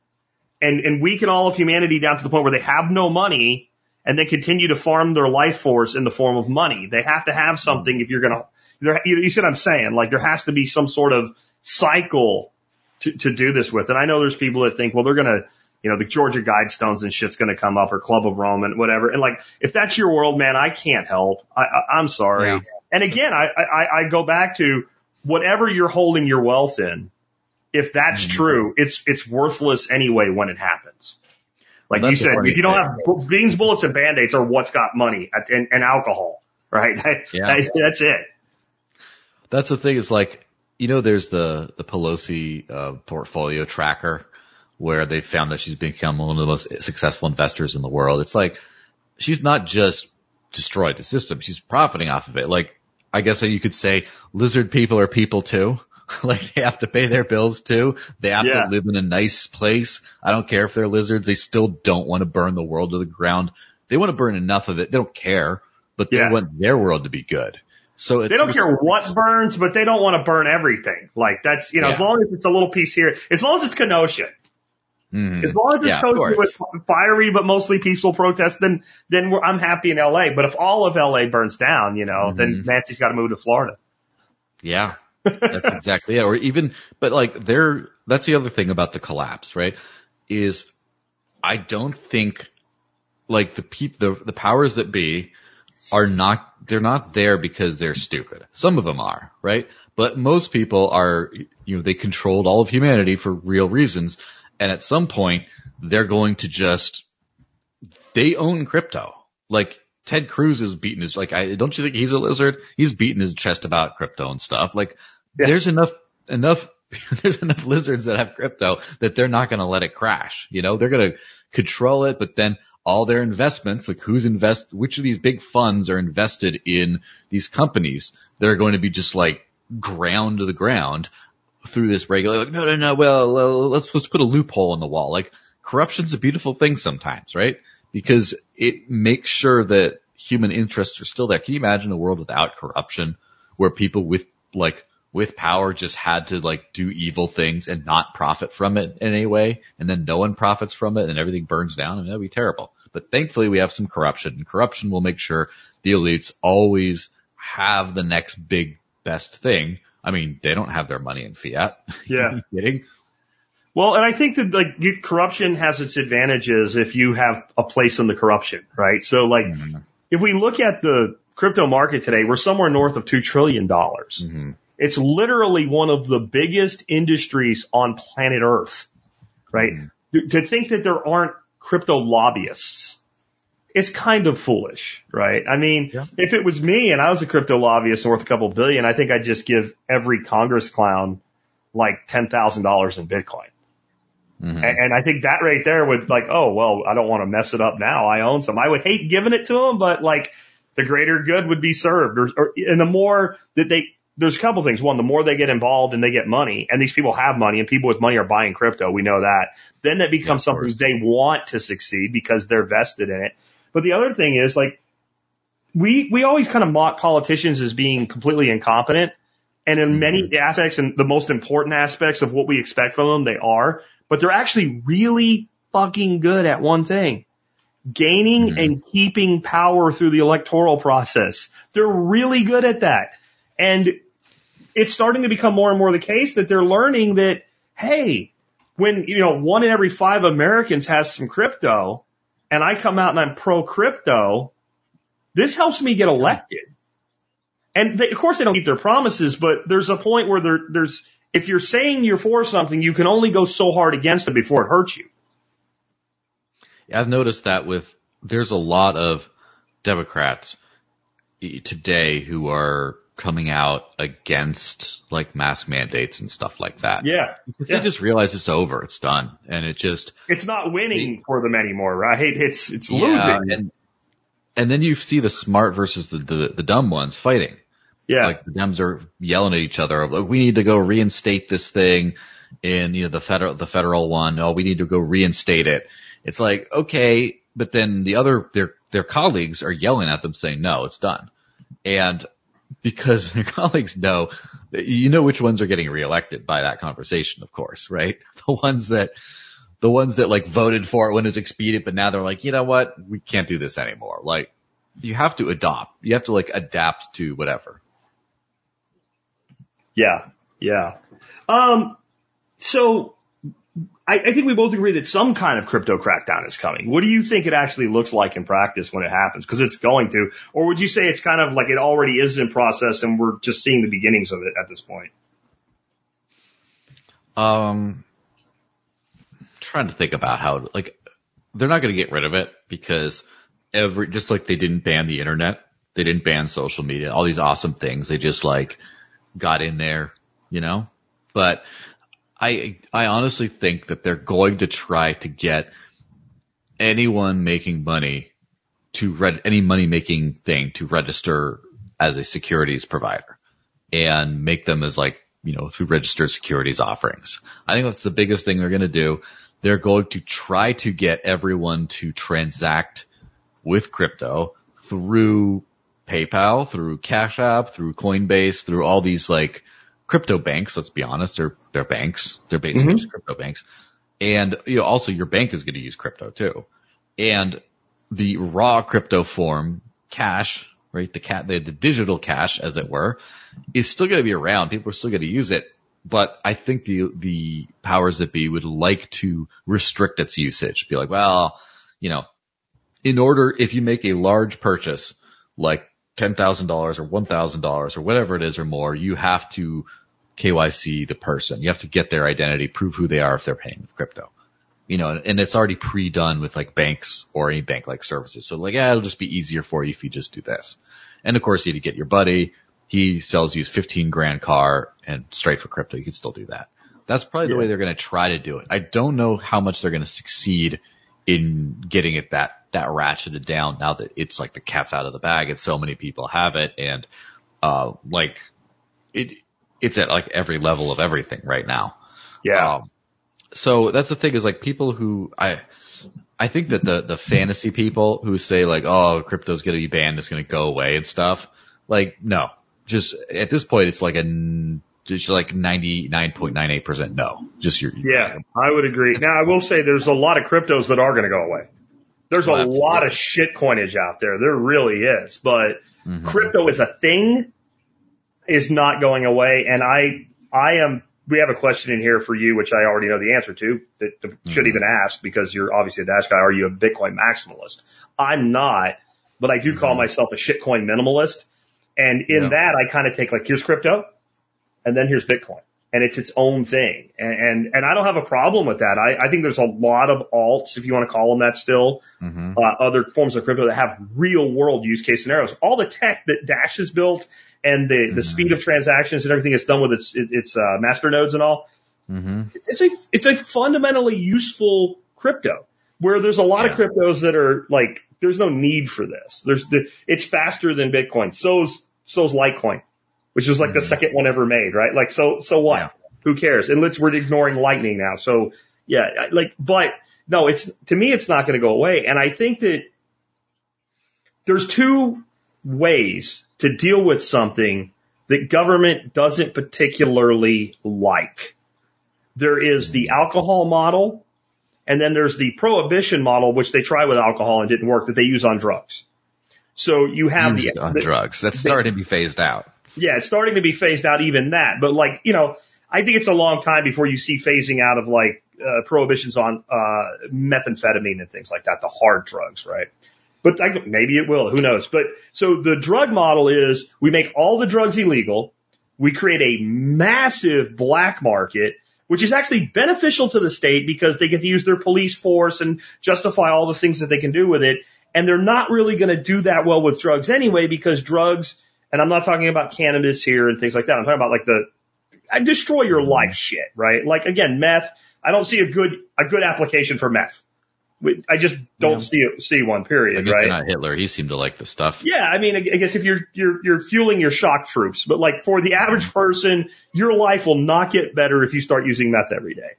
and, and weaken all of humanity down to the point where they have no money and then continue to farm their life force in the form of money. They have to have something if you're going to, you, see what I'm saying? Like there has to be some sort of cycle to, to do this with. And I know there's people that think, well, they're going to, you know, the Georgia Guidestones and shit's going to come up or Club of Rome and whatever. And like, if that's your world, man, I can't help. I, I I'm sorry.
Yeah.
And again, I, I, I go back to whatever you're holding your wealth in. If that's
Mhm.
true, it's, it's worthless anyway when it happens. Like
Well,
you said, if you don't have beans, bullets, and band-aids are what's got money and, and alcohol, right? That-
Yeah.
that- that's it.
That's the thing is like, you know, there's the, the Pelosi, uh, portfolio tracker where they found that she's become one of the most successful investors in the world. It's like, she's not just destroyed the system. She's profiting off of it. Like, I guess you could say lizard people are people too. like they have to pay their bills too. They have
Yeah.
to live in a nice place. I don't care if they're lizards. They still don't want to burn the world to the ground. They want to burn enough of it. They don't care, but they
Yeah.
want their world to be good. So
They don't care what burns, but they don't want to burn everything. Like that's, you know, as long as it's a little piece here, as long as it's Kenosha,
Mhm.
as long as it's
Yeah, of
Kenosha with fiery but mostly peaceful protests, then, then we're, I'm happy in LA. But if all of LA burns down, you know, then
Mhm.
Nancy's got to move to Florida.
Yeah. That's exactly it. Or even, but like there, that's the other thing about the collapse, right? Is I don't think like the peop, the, the powers that be are not, they're not there because they're stupid. Some of them are, right? But most people are, you know, they controlled all of humanity for real reasons. And at some point, they're going to just they own crypto. Like Ted Cruz is beating his, like, I, don't you think he's a lizard? He's beating his chest about crypto and stuff. Like
Yeah.
there's enough, enough, there's enough lizards that have crypto that they're not going to let it crash. You know, they're going to control it, but then all their investments, like who's invest, which of these big funds are invested in these companies that are going to be just like ground to the ground through this regular, like, no, no, no, well, well, let's, let's put a loophole in the wall. Like corruption's a beautiful thing sometimes, right? Because it makes sure that human interests are still there. Can you imagine a world without corruption where people with like, with power just had to like do evil things and not profit from it in any way. And then no one profits from it and everything burns down. I mean, that'd be terrible. But thankfully we have some corruption and corruption will make sure the elites always have the next big best thing. I mean, they don't have their money in fiat.
Yeah.
kidding?
Well, and I think that like corruption has its advantages if you have a place in the corruption, right? So like
Mm-hmm.
if we look at the crypto market today, we're somewhere north of two trillion dollars.
Mm-hmm.
It's literally one of the biggest industries on planet Earth, right? To- To think that there aren't crypto lobbyists, it's kind of foolish, right? I mean,
Yeah.
if it was me and I was a crypto lobbyist worth a couple billion, I think I'd just give every Congress clown like $10,000 in Bitcoin.
Mhm.
And, and I think that right there would like, oh, well, I don't want to mess it up now. I own some. I would hate giving it to them, but like the greater good would be served. Or, or, and the more that they, there's a couple things. One, the more they get involved and they get money and these people have money and people with money are buying crypto. We know that. Then that becomes
Yeah,
something they want to succeed because they're vested in it. But the other thing is like, we, we always kind of mock politicians as being completely incompetent. And in many aspects and the most important aspects of what we expect from them, they are, but they're actually really fucking good at one thing. Gaining
Mhm.
and keeping power through the electoral process. They're really good at that. And it's starting to become more and more the case that they're learning that, hey, when, you know, one in every five Americans has some crypto and I come out and I'm pro crypto, this helps me get elected. And they, of course they don't keep their promises, but there's a point where there, there's, if you're saying you're for something, you can only go so hard against it before it hurts you.
Yeah, I've noticed that with, there's a lot of Democrats today who are coming out against like mask mandates and stuff like that.
Yeah.
Because
Yeah.
They just realize it's over. It's done. And it just,
It's not winning for them anymore, right? It's, it's
yeah.
losing.
And, and then you see the smart versus the, the, the dumb ones fighting.
yeah.
Like the Dems are yelling at each other. Like, we need to go reinstate this thing in, you know, the federal, the federal one. Oh, we need to go reinstate it. It's like, okay, but then the other, their, their colleagues are yelling at them saying, no, it's done. And because their colleagues know, you know which ones are getting reelected by that conversation, of course, right? The ones that, the ones that like voted for it when it was expedient, but now they're like, you know what? We can't do this anymore. Like, you have to adopt. You have to like adapt to whatever.
Yeah, yeah. Um, so I, I think we both agree that some kind of crypto crackdown is coming. What do you think it actually looks like in practice when it happens? Because it's going to, or would you say it's kind of like it already is in process and we're just seeing the beginnings of it at this point?
Um, trying to think about how, like, they're not going to get rid of it because every, just like they didn't ban the internet, they didn't ban social media, all these awesome things. They just like got in there, you know, but I, I honestly think that they're going to try to get anyone making money to read any money making thing to register as a securities provider and make them as like, you know, through registered securities offerings. I think that's the biggest thing they're going to do. They're going to try to get everyone to transact with crypto through PayPal, through Cash App, through Coinbase, through all these like crypto banks. Let's be honest. They're, they're banks. They're basically
Mhm.
just crypto banks. And you know, also your bank is going to use crypto too. And the raw crypto form, cash, right? The cat, the, the digital cash, as it were, is still going to be around. People are still going to use it. But I think the, the powers that be would like to restrict its usage. Be like, well, you know, in order, if you make a large purchase, like $10,000 or $1,000 or whatever it is or more, you have to KYC the person. You have to get their identity, prove who they are if they're paying with crypto. you know, and it's already pre-done with like banks or any bank-like services. So like, yeah, it'll just be easier for you if you just do this. And of course, you need to get your buddy. He sells you his 15 grand car and straight for crypto. You can still do that. That's probably the way they're going to try to do it. I don't know how much they're going to succeed in getting it that, that ratcheted down now that it's like the cat's out of the bag and so many people have it. And, uh, like it, it's at like every level of everything right now.
Yeah.
Um, so that's the thing is like people who I, I think that the, the fantasy people who say like, oh, crypto's going to be banned, it's going to go away and stuff. Like, no, just at this point, it's like a, just like 99.98% no. Just your,
Yeah, I would agree. Now, I will say there's a lot of cryptos that are going to go away. There's a
Oh, absolutely.
lot of shit coinage out there. There really is. But
Mhm.
crypto as a thing is not going away. And I, I am, we have a question in here for you, which I already know the answer to that that should
Mhm.
even ask because you're obviously a Dash guy. Are you a Bitcoin maximalist? I'm not, but I do call
Mhm.
myself a shitcoin minimalist. And in
Yeah.
that, I kind of take like, here's crypto and then here's Bitcoin and it's its own thing. And, and, and I don't have a problem with that. I, I think there's a lot of alts, if you want to call them that still,
Mhm.
uh, other forms of crypto that have real world use case scenarios. All the tech that Dash has built and the, the
Mhm.
speed of transactions and everything it's done with its, its, uh, master nodes and all.
Mhm.
It's a, it's a fundamentally useful crypto where there's a lot of cryptos that are like, there's no need for this. There's the, it's faster than Bitcoin. So's, so's Litecoin, which was like the
Mhm.
second one ever made, right? Like, so, so what?
Yeah.
Who cares? And let's, we're ignoring lightning now. So yeah, like, but no, it's, to me, it's not going to go away. And I think that there's two ways to deal with something that government doesn't particularly like. There is the alcohol model and then there's the prohibition model, which they tried with alcohol and didn't work that they use on drugs. So you have the,
on
the-
drugs. That's starting to be phased out.
Yeah, it's starting to be phased out even that. But like, you know, I think it's a long time before you see phasing out of like uh, prohibitions on uh, methamphetamine and things like that, the hard drugs, right? But I, maybe it will. Who knows? But so the drug model is we make all the drugs illegal. We create a massive black market, which is actually beneficial to the state because they get to use their police force and justify all the things that they can do with it. And they're not really going to do that well with drugs anyway because drugs, and I'm not talking about cannabis here and things like that. I'm talking about like the I destroy your life shit, right? Like again, meth. I don't see a good a good application for meth. I just don't see it, see one. Period. Right?
not Hitler. He seemed to like the stuff.
Yeah, I mean, I guess if you're you're you're fueling your shock troops, but like for the average person, your life will not get better if you start using meth every day.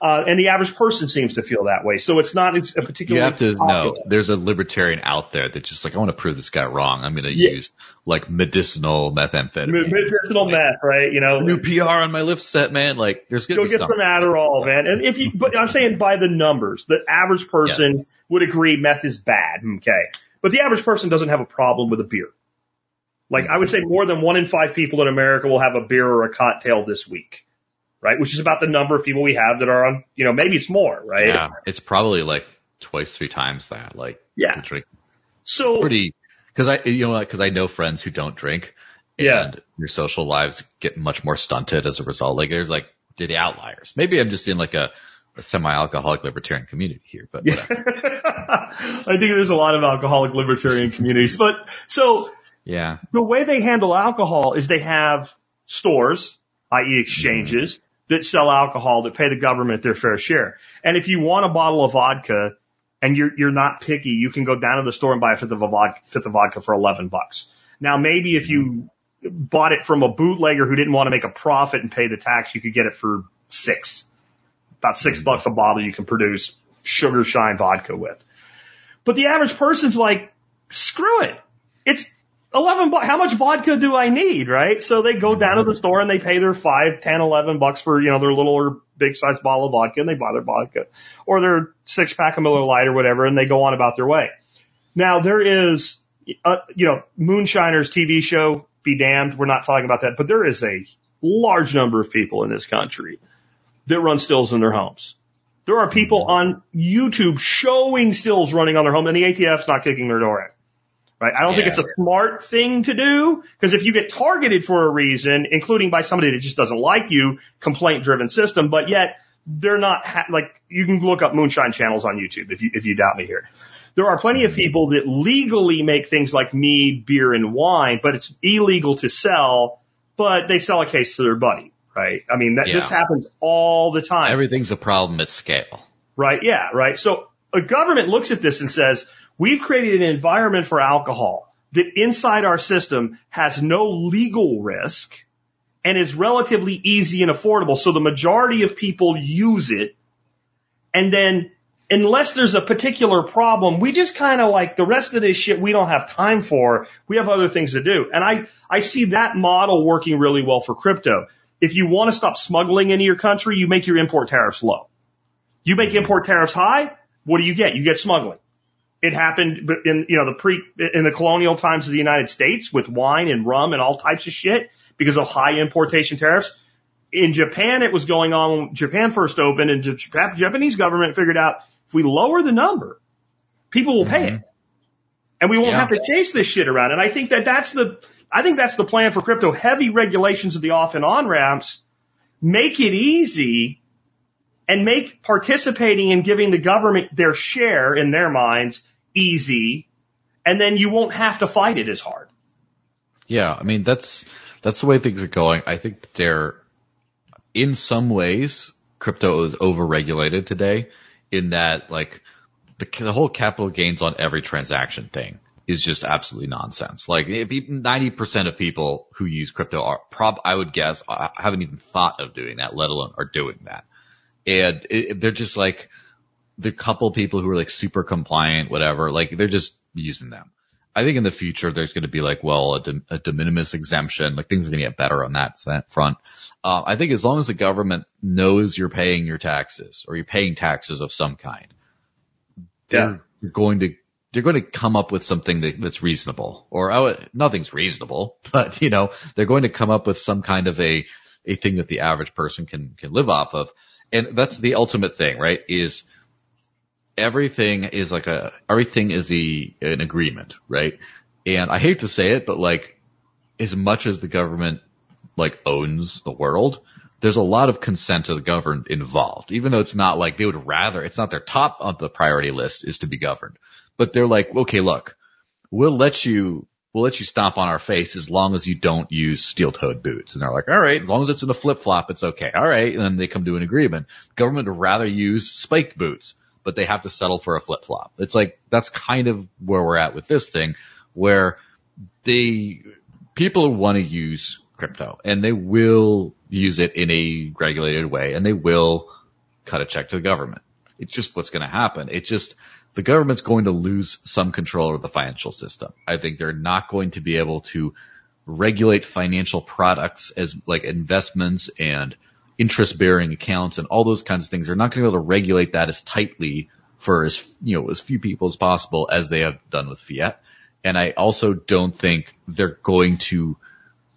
Uh, and the average person seems to feel that way. So it's not it's a
You have to know there's a libertarian out there that's just like, I want to prove this guy wrong. I'm going to
Yeah.
use like medicinal methamphetamine.
Me- medicinal meth, right? You know,
New PR on my lift set, man. Like there's going
go
to be
get some
something.
Adderall, man. And if you, but I'm saying by the numbers, the average person would agree meth is bad. Okay. But the average person doesn't have a problem with a beer. Like I would say more than one in five people in America will have a beer or a cocktail this week. Right? Which is about the number of people we have that are on, you know, maybe it's more, right?
Yeah, it's probably like twice, three times that. Like,
Yeah.
to drink
So,
pretty, cause I, you know, cause I know friends who don't drink
Yeah.
and their social lives get much more stunted as a result. Like there's like, they're the outliers. Maybe I'm just in like a, a semi-alcoholic libertarian community here, but.
I think there's a lot of alcoholic libertarian communities, but so
yeah.
the way they handle alcohol is they have stores, i.e. exchanges, mm-hmm. That sell alcohol that pay the government their fair share. And if you want a bottle of vodka and you're, you're not picky, you can go down to the store and buy a fifth of a vodka, fifth of vodka for 11 bucks. Now maybe if you bought it from a bootlegger who didn't want to make a profit and pay the tax, you could get it for six. About 6 mm-hmm. bucks a bottle you can produce sugar shine vodka with. But the average person's like, screw it. It's 11 bucks. How much vodka do I need? Right. So they go down to the store and they pay their five, ten, eleven bucks for, you know, their little or big size bottle of vodka and they buy their vodka or their six pack of Miller Lite or whatever and they go on about their way. Now there is, uh, you know, Moonshiners TV show, be damned. We're not talking about that, but there is a large number of people in this country that run stills in their homes. There are people on YouTube showing stills running on their home and the ATF's not kicking their door in. Right? I don't think it's a smart thing to do because if you get targeted for a reason, including by somebody that just doesn't like you, complaint driven system, but yet they're not ha- like you can look up moonshine channels on YouTube if you if you doubt me here. There are plenty of people that legally make things like mead, beer, and wine, but it's illegal to sell. But they sell a case to their buddy, right? I mean, that this happens all the time.
Everything's a problem at scale.
Right. Yeah. Right. So a government looks at this and says, we've created an environment for alcohol that inside our system has no legal risk and is relatively easy and affordable. So the majority of people use it. And then unless there's a particular problem, we just kind of like the rest of this shit we don't have time for. We have other things to do. And I, I see that model working really well for crypto. If you want to stop smuggling into your country, you make your import tariffs low. You make import tariffs high, what do you get? You get smuggling. It happened in, you know, the pre, in the colonial times of the United States with wine and rum and all types of shit because of high importation tariffs. In Japan, it was going on when Japan first opened and the Japanese government figured out if we lower the number, people will pay it. Mm-hmm. And we won't
Yeah.
have to chase this shit around. And I think that that's the, I think that's the plan for crypto. Heavy regulations of the off and on ramps make it easy and make participating and giving the government their share in their minds easy. And then you won't have to fight it as hard.
Yeah, I mean that's that's the way things are going. I think they're in some ways crypto is overregulated today in that like the the whole capital gains on every transaction thing is just absolutely nonsense. Like ninety percent of people who use crypto are prob I would guess uh, haven't even thought of doing that, let alone are doing that, and it, they're just like the couple people who are like super compliant, whatever. Like they're just using them. I think in the future there's going to be like, well, a de, a de minimis exemption, like things are going to get better on that, that front. Uh, I think as long as the government knows you're paying your taxes or you're paying taxes of some kind, they're going to they're going to come up with something that, that's reasonable. Or nothing's reasonable, but you know they're going to come up with some kind of a a thing that the average person can can live off of, and that's the ultimate thing, right? Is everything is like a everything is a an agreement, right? And I hate to say it, but like as much as the government like owns the world, there's a lot of consent of the governed involved. Even though it's not like they would rather, it's not their top of the priority list is to be governed. But they're like, okay, look, we'll let you we'll let you stomp on our face as long as you don't use steel toed boots. And they're like, all right, as long as it's in a flip flop, it's okay. All right. And then they come to an agreement. Government would rather use spiked boots, but they have to settle for a flip flop. It's like, that's kind of where we're at with this thing where they, people want to use crypto and they will use it in a regulated way and they will cut a check to the government. It's just what's going to happen. It just, the government's going to lose some control over the financial system. I think they're not going to be able to regulate financial products as like investments and interest bearing accounts and all those kinds of things. They're not going to be able to regulate that as tightly for as, you know, as few people as possible as they have done with fiat. And I also don't think they're going to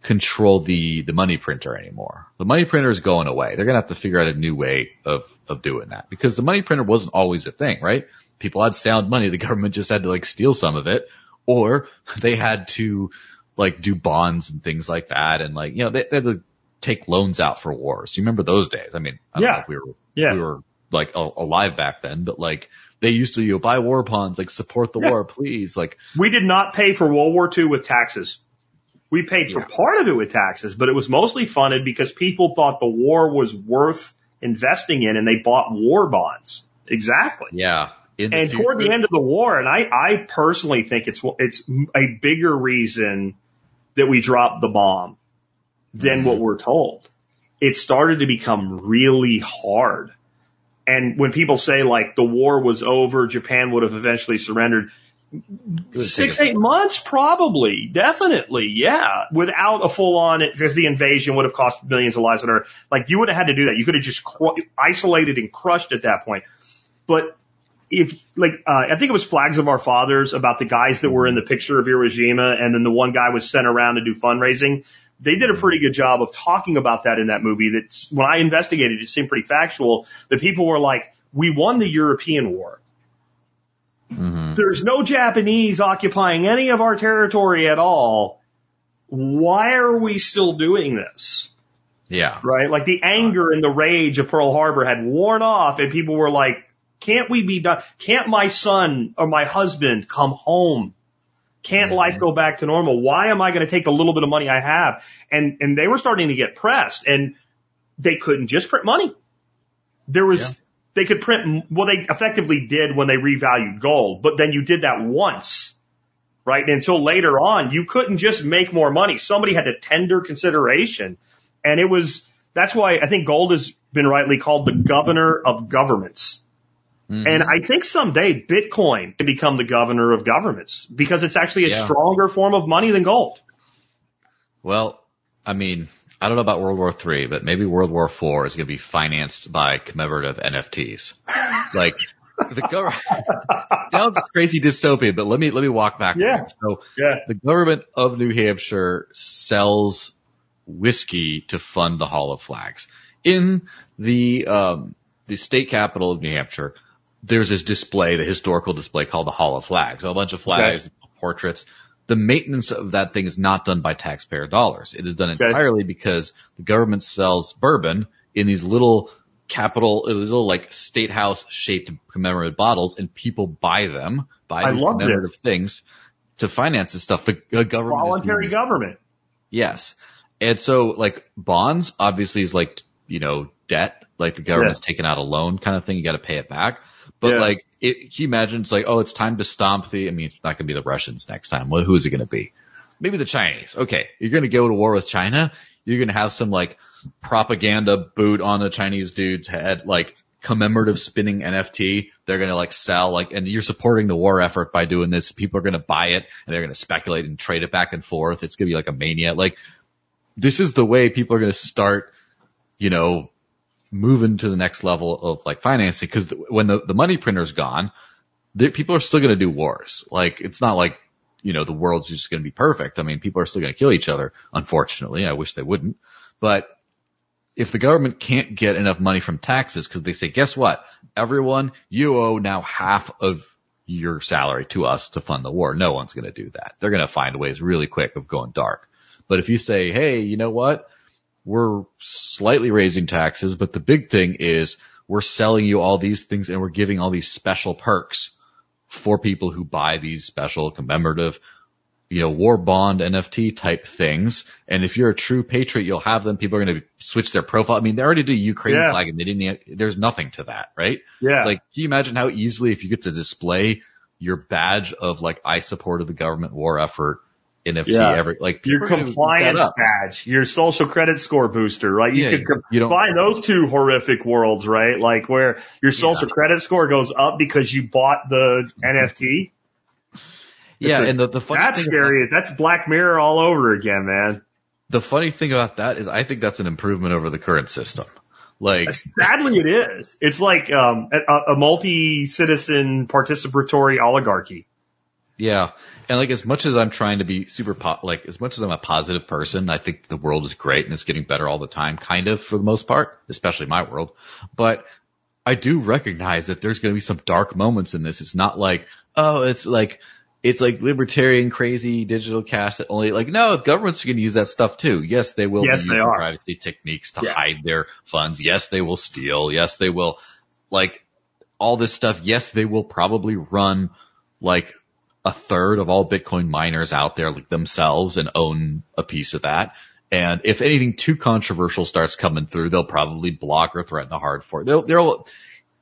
control the, the money printer anymore. The money printer is going away. They're going to have to figure out a new way of, of doing that because the money printer wasn't always a thing, right? People had sound money. The government just had to like steal some of it or they had to like do bonds and things like that. And like, you know, they, they had to take loans out for wars. You remember those days? I mean, I don't
Yeah.
know if we were,
Yeah.
we were like alive back then, but like they used to, you know, buy war bonds, like support the
Yeah.
war, please. Like,
We did not pay for World War II with taxes. We paid for
Yeah.
part of it with taxes, but it was mostly funded because people thought the war was worth investing in and they bought war bonds. Exactly.
yeah. In
And toward the end of the war, and I, I personally think it's it's a bigger reason that we dropped the bomb than
Mhm.
what we're told. It started to become really hard. And when people say like the war was over, Japan would have eventually surrendered, six, eight months probably, definitely, yeah, without a full on, because the invasion would have cost millions of lives on Earth. Like you would have had to do that. You could have just cru- isolated and crushed at that point. But if like uh, I think it was Flags of Our Fathers about the guys that were in the picture of Hiroshima, and then the one guy was sent around to do fundraising. They did a pretty good job of talking about that in that movie. That's when I investigated, it seemed pretty factual. That people were like, "We won the European war.
Mhm.
There's no Japanese occupying any of our territory at all. Why are we still doing this?"
Yeah.
right? Like the anger and the rage of Pearl Harbor had worn off and people were like, can't we be done? Can't my son or my husband come home? Can't
Mhm.
life go back to normal? Why am I going to take the little bit of money I have? And, and they were starting to get pressed and they couldn't just print money. There was,
Yeah.
they could print, well, they effectively did when they revalued gold, but then you did that once, right? Until later on, you couldn't just make more money. Somebody had to tender consideration. And it was, that's why I think gold has been rightly called the governor of governments.
Mhm.
And I think someday Bitcoin can become the governor of governments because it's actually a
Yeah.
stronger form of money than gold.
Well, I mean, I don't know about World War Three, but maybe World War Four is going to be financed by commemorative NFTs. like the government sounds crazy dystopian, but let me let me walk back.
Yeah.
So
Yeah.
the government of New Hampshire sells whiskey to fund the Hall of Flags. In the um, the state capital of New Hampshire, there's this display, the historical display called the Hall of Flags. A bunch of flags, portraits. The maintenance of that thing is not done by taxpayer dollars. It is done
Okay.
entirely because the government sells bourbon in these little capital, these little like state house shaped commemorative bottles and people buy them, buy
I
these
love this.
commemorative things to finance this stuff. The uh, government
Voluntary government.
Yes. And so like bonds obviously is like, you know, debt, like the government's taking out a loan kind of thing. You got to pay it back. But
Yeah.
like, it, can you imagine it's like, oh, it's time to stomp the, I mean, it's not going to be the Russians next time. Well, who is it going to be? Maybe the Chinese. Okay. You're going to go to war with China. You're going to have some like propaganda boot on a Chinese dude's head, like commemorative spinning NFT. They're going to like sell like, and you're supporting the war effort by doing this. People are going to buy it and they're going to speculate and trade it back and forth. It's going to be like a mania. Like this is the way people are going to start, you know, moving to the next level of like financing. Cause the, when the, the money printer's gone, people are still going to do wars. Like it's not like, you know, the world's just going to be perfect. I mean, people are still going to kill each other. Unfortunately, I wish they wouldn't, but if the government can't get enough money from taxes, because they say, guess what? Everyone, you owe now half of your salary to us to fund the war. No one's going to do that. They're going to find ways really quick of going dark. But if you say, hey, you know what? We're slightly raising taxes, but the big thing is we're selling you all these things and we're giving all these special perks for people who buy these special commemorative you know, war bond NFT type things. And if you're a true patriot, you'll have them. People are going to switch their profile. I mean, they already do Ukraine
Yeah.
flag and they didn't, there's nothing to that, right?
Yeah.
Like, can you imagine how easily if you get to display your badge of like, I supported the government war effort NFT
Yeah.
every, like
your
people are gonna look that
compliance badge, your social credit score booster, right? You
Yeah,
could
you
combine those two horrific worlds, right? Like where your social credit score goes up because you bought the NFT.
Yeah.
A-
and the, the funny
That's
thing
scary. That's Black Mirror all over again, man.
the funny thing about that is I think that's an improvement over the current system. Like,
Sadly, it is. It's like um, a, a multi-citizen participatory oligarchy.
Yeah. And like as much as I'm trying to be super po- like as much as I'm a positive person, I think the world is great and it's getting better all the time, kind of for the most part, especially my world. But I do recognize that there's going to be some dark moments in this. It's not like, oh, it's like, it's like libertarian crazy digital cash that only like, no, governments are going to use that stuff too. Yes, they will
Yes, they are.
privacy techniques to
Yeah.
hide their funds. Yes, they will steal. Yes, they will like all this stuff. Yes, they will probably run like a third of all Bitcoin miners out there like themselves and own a piece of that. And if anything too controversial starts coming through, they'll probably block or threaten a hard fork. They'll, they'll,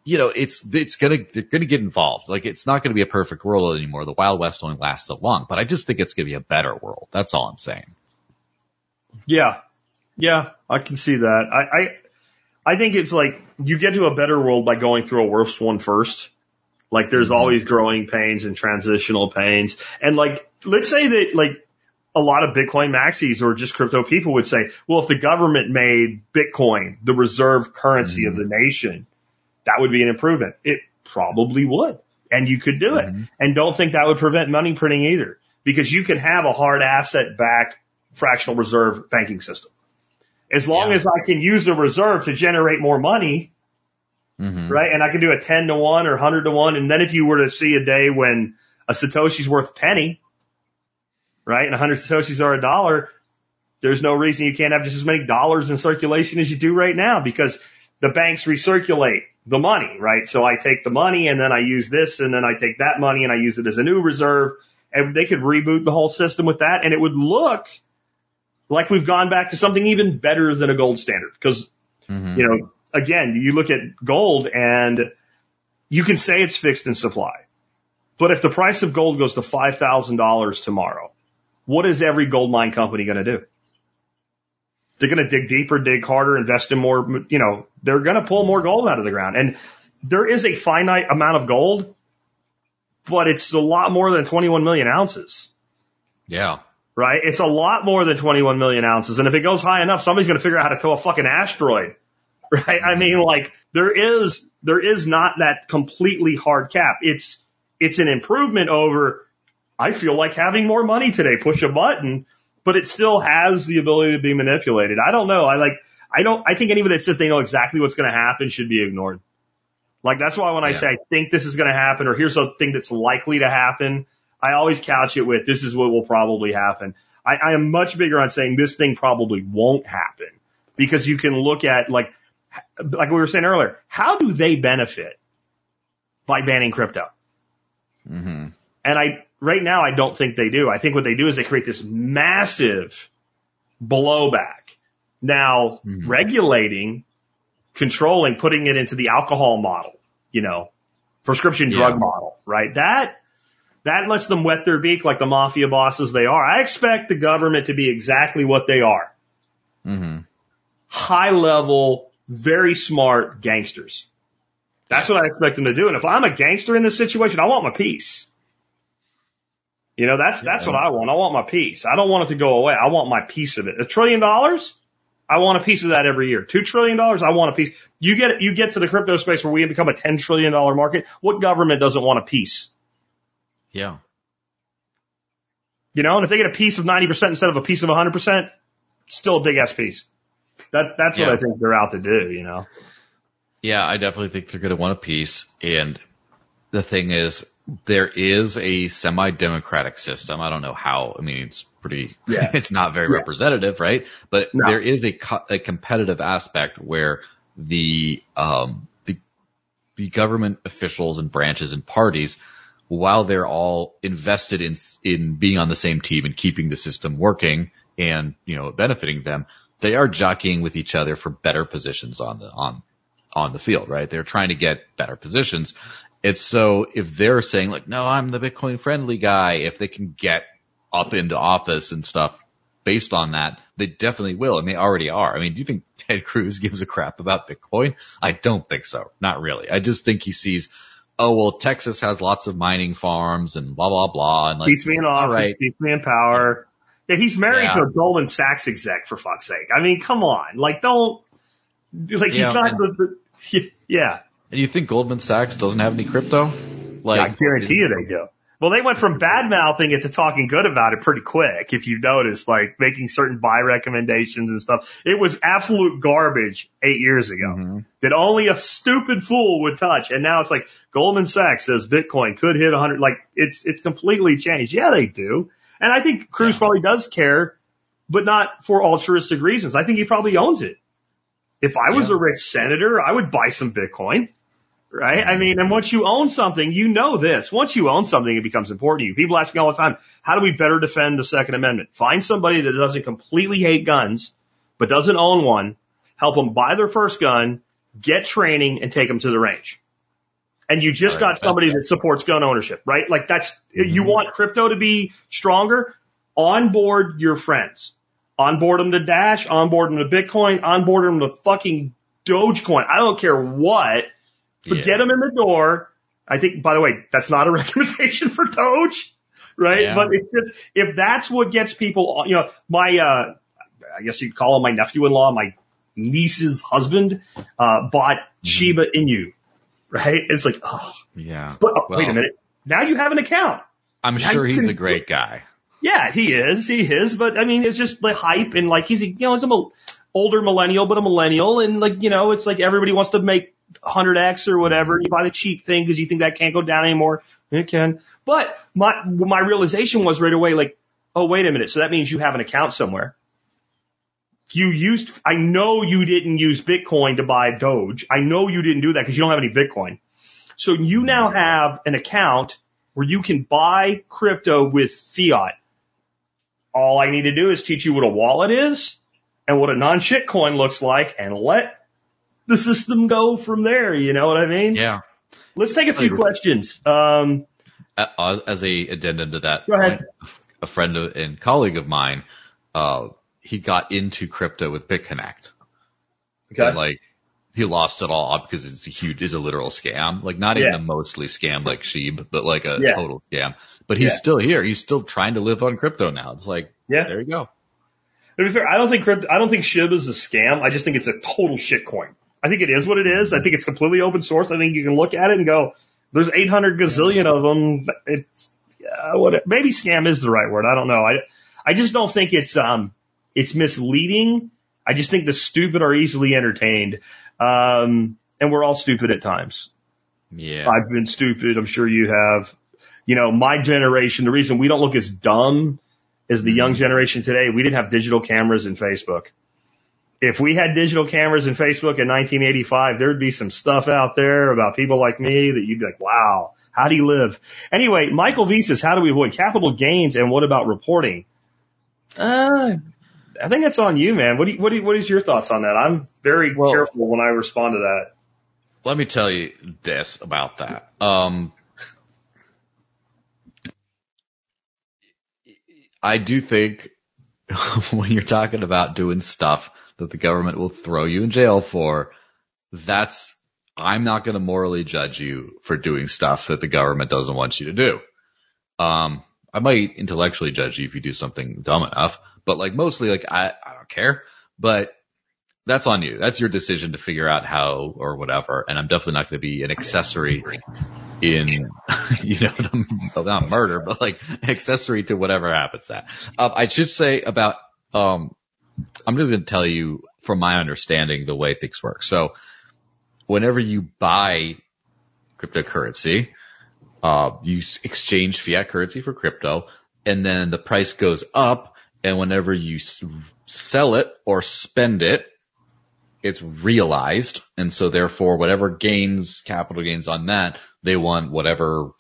you know, it's, it's gonna, they're gonna get involved. Like it's not gonna be a perfect world anymore. The Wild West only lasts so long, but I just think it's gonna be a better world. That's all I'm saying.
Yeah. Yeah, I can see that. I, I, I think it's like you get to a better world by going through a worse one first. Like there's
Mhm.
always growing pains and transitional pains. And like, let's say that like a lot of Bitcoin maxis or just crypto people would say, well, if the government made Bitcoin the reserve currency of the nation, that would be an improvement. It probably would. And you could do it.
Mhm.
And don't think that would prevent money printing either because you can have a hard asset backed fractional reserve banking system. As long
Yeah.
as I can use the reserve to generate more money,
Mm-hmm.
right? And I can do a 10 to 1 or 100 to 1. And then if you were to see a day when a Satoshi's worth a penny, right? And 100 Satoshis are a dollar, there's no reason you can't have just as many dollars in circulation as you do right now because the banks recirculate the money, right? So I take the money and then I use this and then I take that money and I use it as a new reserve and they could reboot the whole system with that and it would look like we've gone back to something even better than a gold standard because,
Mhm.
you know, again, you look at gold and you can say it's fixed in supply. But if the price of gold goes to $5,000 tomorrow, what is every gold mine company going to do? They're going to dig deeper, dig harder, invest in more, you know, they're going to pull more gold out of the ground. And there is a finite amount of gold, but it's a lot more than 21 million ounces,
Yeah.
right? It's a lot more than 21 million ounces. And if it goes high enough, somebody's going to figure out how to tow a fucking asteroid, right? I mean, like there is, there is not that completely hard cap. It's, it's an improvement over, I feel like having more money today, push a button, but it still has the ability to be manipulated. I don't know. I like, I don't, I think anybody that says they know exactly what's going to happen should be ignored. Like that's why when I
Yeah.
say I think this is going to happen or here's a thing that's likely to happen, I always couch it with this is what will probably happen. I, I am much bigger on saying this thing probably won't happen because you can look at like, like we were saying earlier, how do they benefit by banning crypto?
hmm
And I, right now, I don't think they do. I think what they do is they create this massive blowback. Now,
Mhm.
regulating, controlling, putting it into the alcohol model, you know, prescription drug
Yeah.
model, right? That, that lets them wet their beak like the mafia bosses they are. I expect the government to be exactly what they are.
hmm
High level, very smart gangsters. That's what I expect them to do. And if I'm a gangster in this situation, I want my piece. You know, that's, that's what I want. I want my piece. I don't want it to go away. I want my piece of it. A trillion dollars? I want a piece of that every year. Two trillion dollars? I want a piece. You get, you get to the crypto space where we become a $10 trillion market. What government doesn't want a piece?
Yeah.
You know, and if they get a piece of 90% instead of a piece of 100%, still a big ass piece. That, that's what I think they're out to do, you know?
Yeah, I definitely think they're going to want a piece. And the thing is, there is a semi-democratic system. I don't know how. I mean, it's pretty.
Yeah.
it's not very
Yeah.
representative, right? But
No.
there is a, co- a competitive aspect where the um the the government officials and branches and parties, while they're all invested in in being on the same team and keeping the system working and you know benefiting them, they are jockeying with each other for better positions on the on on the field, right? They're trying to get better positions. It's so if they're saying like, no, I'm the Bitcoin friendly guy, if they can get up into office and stuff based on that, they definitely will. And they already are. I mean, do you think Ted Cruz gives a crap about Bitcoin? I don't think so. Not really. I just think he sees, oh, well, Texas has lots of mining farms and blah, blah, blah. And like,
keeps me in office,
right.
keeps me in power. Yeah, he's married
Yeah.
to a Goldman Sachs exec for fuck's sake. I mean, come on, like don't, like he's
Yeah,
not the, the, yeah,
And you think Goldman Sachs doesn't have any crypto? Like,
I guarantee you they do. Well, they went from bad mouthing it to talking good about it pretty quick. If you notice, like making certain buy recommendations and stuff, it was absolute garbage eight years ago
Mhm.
that only a stupid fool would touch. And now it's like Goldman Sachs says Bitcoin could hit 100. Like it's it's completely changed. Yeah, they do. And I think Cruz
Yeah.
probably does care, but not for altruistic reasons. I think he probably owns it. If I was
Yeah.
a rich senator, I would buy some Bitcoin. Right? I mean, and once you own something, you know this. Once you own something, it becomes important to you. People ask me all the time, how do we better defend the Second Amendment? Find somebody that doesn't completely hate guns, but doesn't own one, help them buy their first gun, get training, and take them to the range. And you just
Right,
got somebody
that-
supports gun ownership, right? Like that's, you
Mhm.
want crypto to be stronger? Onboard your friends. Onboard them to Dash, onboard them to Bitcoin, onboard them to fucking Dogecoin. I don't care what, but
Yeah.
get them in the door. I think, by the way, that's not a recommendation for Doge, right?
Yeah.
But it's just, if that's what gets people, you know, my, uh, I guess you'd call him my nephew-in-law, my niece's husband, uh, bought
Mm-hmm.
Shiba Inu, right? It's like, oh,
Yeah.
but, oh, wait a minute. Now you have an account.
I'm
Now
sure he's
can-
a great guy.
Yeah, he is. He is. But I mean, it's just the hype and like he's a, you know, he's a older millennial, but a millennial. And like, you know, it's like everybody wants to make 100x or whatever. You buy the cheap thing because you think that can't go down anymore. It can. But my, my realization was right away like, oh, wait a minute. So that means you have an account somewhere. You used, I know you didn't use Bitcoin to buy Doge. I know you didn't do that because you don't have any Bitcoin. So you now have an account where you can buy crypto with fiat. All I need to do is teach you what a wallet is and what a non-shit coin looks like and let the system go from there. You know what I mean?
Yeah.
Let's take a few questions. Um,
As a addendum to that,
Go ahead.
a friend and colleague of mine, uh, he got into crypto with BitConnect.
okay.
And like he lost it all because it's a huge, is a literal scam. Like not even
Yeah.
a mostly scam like SHIB, but like a
Yeah.
total scam. But he's
Yeah.
still here. He's still trying to live on crypto now. It's like,
Yeah.
there you go.
To be fair, I don't think crypto, I don't think SHIB is a scam. I just think it's a total shit coin. I think it is what it is. I think it's completely open source. I think you can look at it and go, there's 800 gazillion of them. It's, uh, what, maybe scam is the right word. I don't know. I, I just don't think it's, um, it's misleading. I just think the stupid are easily entertained. Um, and we're all stupid at times.
Yeah.
I've been stupid. I'm sure you have. You know, my generation, the reason we don't look as dumb as the young generation today, we didn't have digital cameras and Facebook. If we had digital cameras and Facebook in 1985, there'd be some stuff out there about people like me that you'd be like, wow, how do you live? Anyway, Michael V says, how do we avoid capital gains and what about reporting? Uh, I think that's on you, man. What do you, what do you, what is your thoughts on that? I'm very
Well-
careful when I respond to that.
Let me tell you this about that. Um, I do think when you're talking about doing stuff that the government will throw you in jail for, that's, I'm not going to morally judge you for doing stuff that the government doesn't want you to do. Um, I might intellectually judge you if you do something dumb enough, but like mostly like I, I don't care, but that's on you. That's your decision to figure out how or whatever. And I'm definitely not going to be an accessory in, you know, the, not murder, but like accessory to whatever happens at. Um, I should say about, um, I'm just going to tell you from my understanding the way things work. So whenever you buy cryptocurrency, uh, you exchange fiat currency for crypto and then the price goes up and whenever you s- sell it or spend it, it's realized. And so therefore whatever gains, capital gains on that, they want whatever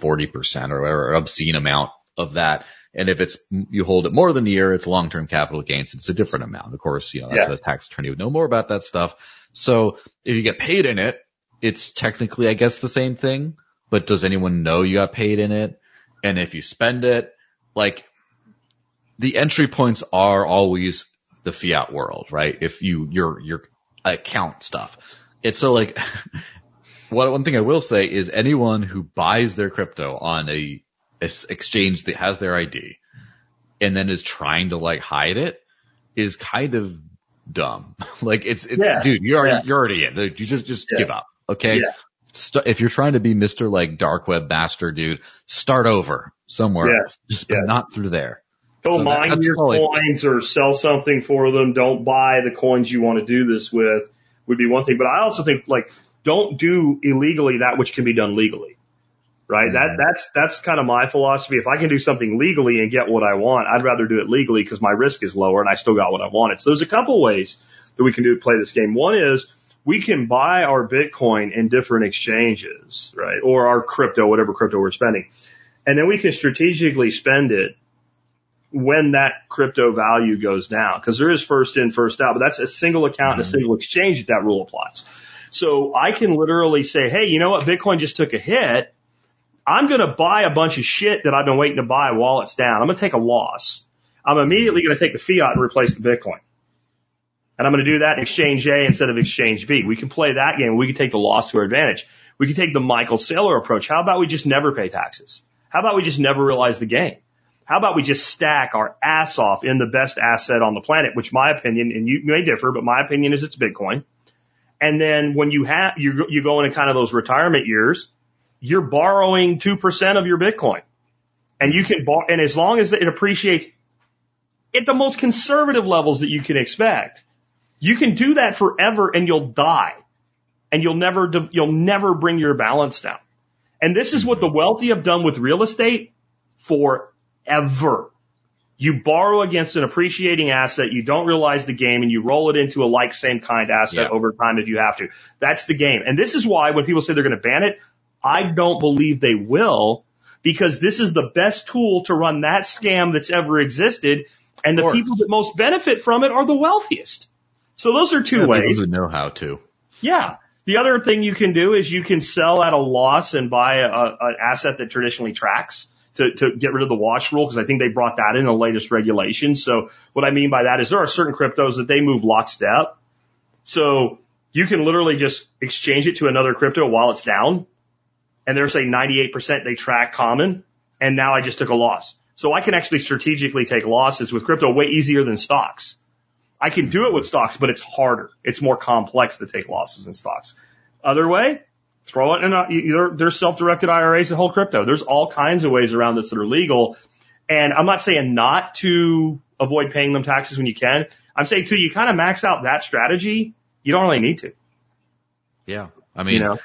40% or whatever obscene amount of that. And if it's, you hold it more than a year, it's long-term capital gains. It's a different amount. Of course, you know, that's
Yeah.
a tax attorney would know more about that stuff. So if you get paid in it, it's technically, I guess, the same thing, but does anyone know you got paid in it? And if you spend it, like the entry points are always the fiat world, right? If you, your, your account stuff. It's so like, what, one thing I will say is anyone who buys their crypto on a exchange that has their ID and then is trying to like hide it is kind of dumb. like it's, it's,
Yeah.
dude, you're already,
Yeah.
you're already in. You just, just
Yeah.
give up. Okay. St- if you're trying to be Mr. like dark web master dude, start over somewhere. Just not through there.
Go
So
mine your
think.
coins or sell something for them. Don't buy the coins you want to do this with would be one thing. But I also think like don't do illegally that which can be done legally. Right? That
Mhm.
that's that's kind of my philosophy. If I can do something legally and get what I want, I'd rather do it legally because my risk is lower and I still got what I wanted. So there's a couple ways that we can do play this game. One is we can buy our Bitcoin in different exchanges, right? Or our crypto, whatever crypto we're spending. And then we can strategically spend it when that crypto value goes down. Cause there is first in, first out, but that's a single account and a
Mhm.
single exchange that that rule applies. So I can literally say, Hey, you know what? Bitcoin just took a hit. I'm going to buy a bunch of shit that I've been waiting to buy while it's down. I'm going to take a loss. I'm immediately going to take the fiat and replace the Bitcoin. And I'm going to do that in exchange A instead of exchange B. We can play that game. We can take the loss to our advantage. We can take the Michael Saylor approach. How about we just never pay taxes? How about we just never realize the gain? How about we just stack our ass off in the best asset on the planet, which my opinion, and you may differ, but my opinion is it's Bitcoin. And then when you have, you, you go into kind of those retirement years, you're borrowing 2% of your Bitcoin. And you can borrow, and as long as it appreciates at the most conservative levels that you can expect, you can do that forever and you'll die. And you'll never, you'll never bring your balance down. And this is what the wealthy have done with real estate forever. You borrow against an appreciating asset, you don't realize the game, and you roll it into a like same kind asset
Yeah.
over time if you have to. That's the game. And this is why when people say they're going to ban it, I don't believe they will because this is the best tool to run that scam that's ever existed. And the people that most benefit from it are the wealthiest. So those are two
Yeah,
ways.
People know how to.
Yeah. The other thing you can do is you can sell at a loss and buy a, a, an asset that traditionally tracks to, to get rid of the wash rule because I think they brought that in the latest regulation. So what I mean by that is there are certain cryptos that they move lockstep. So you can literally just exchange it to another crypto while it's down. And they're saying 98% they track common. And now I just took a loss. So I can actually strategically take losses with crypto way easier than stocks. I can do it with stocks, but it's harder. It's more complex to take losses in stocks. Other way, throw it in a, there's self-directed IRAs that hold crypto. There's all kinds of ways around this that are legal. And I'm not saying not to avoid paying them taxes when you can. I'm saying too, you kind of max out that strategy. You don't really need to,
Yeah. I mean,
you know?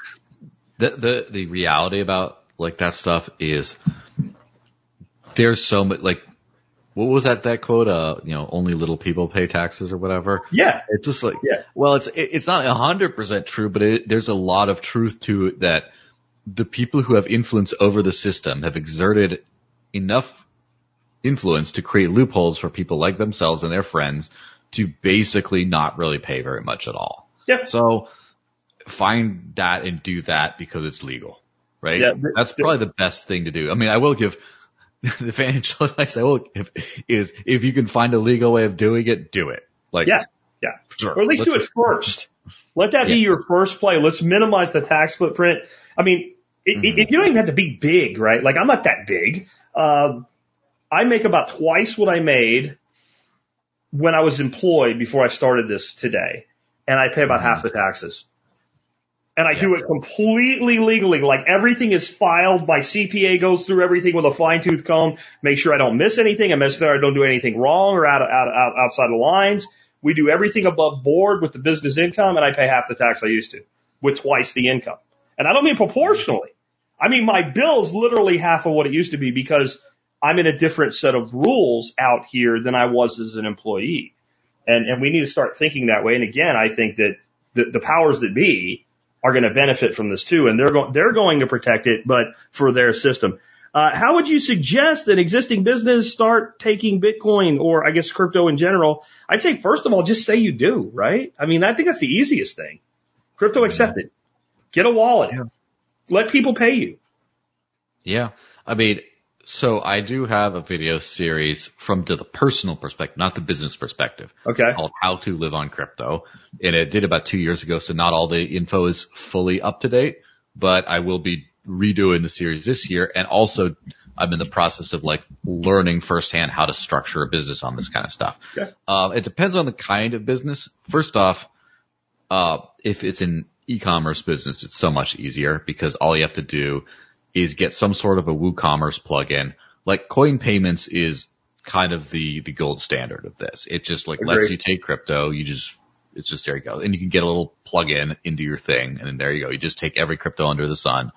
the, the, the reality about like that stuff is there's so much, like, what was that, that quote? Uh, you know, only little people pay taxes or whatever.
Yeah.
It's just like,
Yeah.
well, it's, it, it's not a hundred percent true, but it, there's a lot of truth to it that the people who have influence over the system have exerted enough influence to create loopholes for people like themselves and their friends to basically not really pay very much at all.
Yeah.
So find that and do that because it's legal, right?
Yeah,
That's probably the best thing to do. I mean, I will give the financial advice I will give is if you can find a legal way of doing it, do it. Like,
Yeah. Yeah.
sure.
Or at least do
Let's-
it first. Let that be your first play. Let's minimize the tax footprint. I mean, it,
Mm-hmm.
it, you don't even have to be big, right? Like I'm not that big. Um, I make about twice what I made when I was employed before I started this today, and I pay about half the taxes. And I do
Mm-hmm.
It completely legally. Like everything is filed. My CPA goes through everything with a fine tooth comb. Make sure I don't miss anything. I miss there. I don't do anything wrong or out, of, out, out outside the lines. We do everything above board with the business income, and I pay half the tax I used to with twice the income. And I don't mean proportionally. I mean my bill's literally half of what it used to be because I'm in a different set of rules out here than I was as an employee. And, and we need to start thinking that way. And again, I think that the, the powers that be are going to benefit from this too. And they're going, they're going to protect it, but for their system. Uh, how would you suggest that existing business start taking Bitcoin or I guess crypto in general? I'd say first of all, just say you do, right? I mean, I think that's the easiest thing. Crypto accepted. Get a wallet. Let people pay you.
Yeah. I mean, so I do have a video series from the personal perspective, not the business perspective.
Okay.
called How to Live on Crypto. And it did about two years ago, so not all the info is fully up to date, but I will be redoing the series this year. And also I'm in the process of like learning firsthand how to structure a business on this kind of stuff.
Okay.
Uh, it depends on the kind of business. First off, uh, if it's an e-commerce business, it's so much easier because all you have to do is get some sort of a WooCommerce plugin. Like CoinPayments is kind of the, the gold standard of this. It just like lets you take crypto. You just, it's just there you go. And you can get a little plug-in into your thing and then there you go. You just take every crypto under the sun.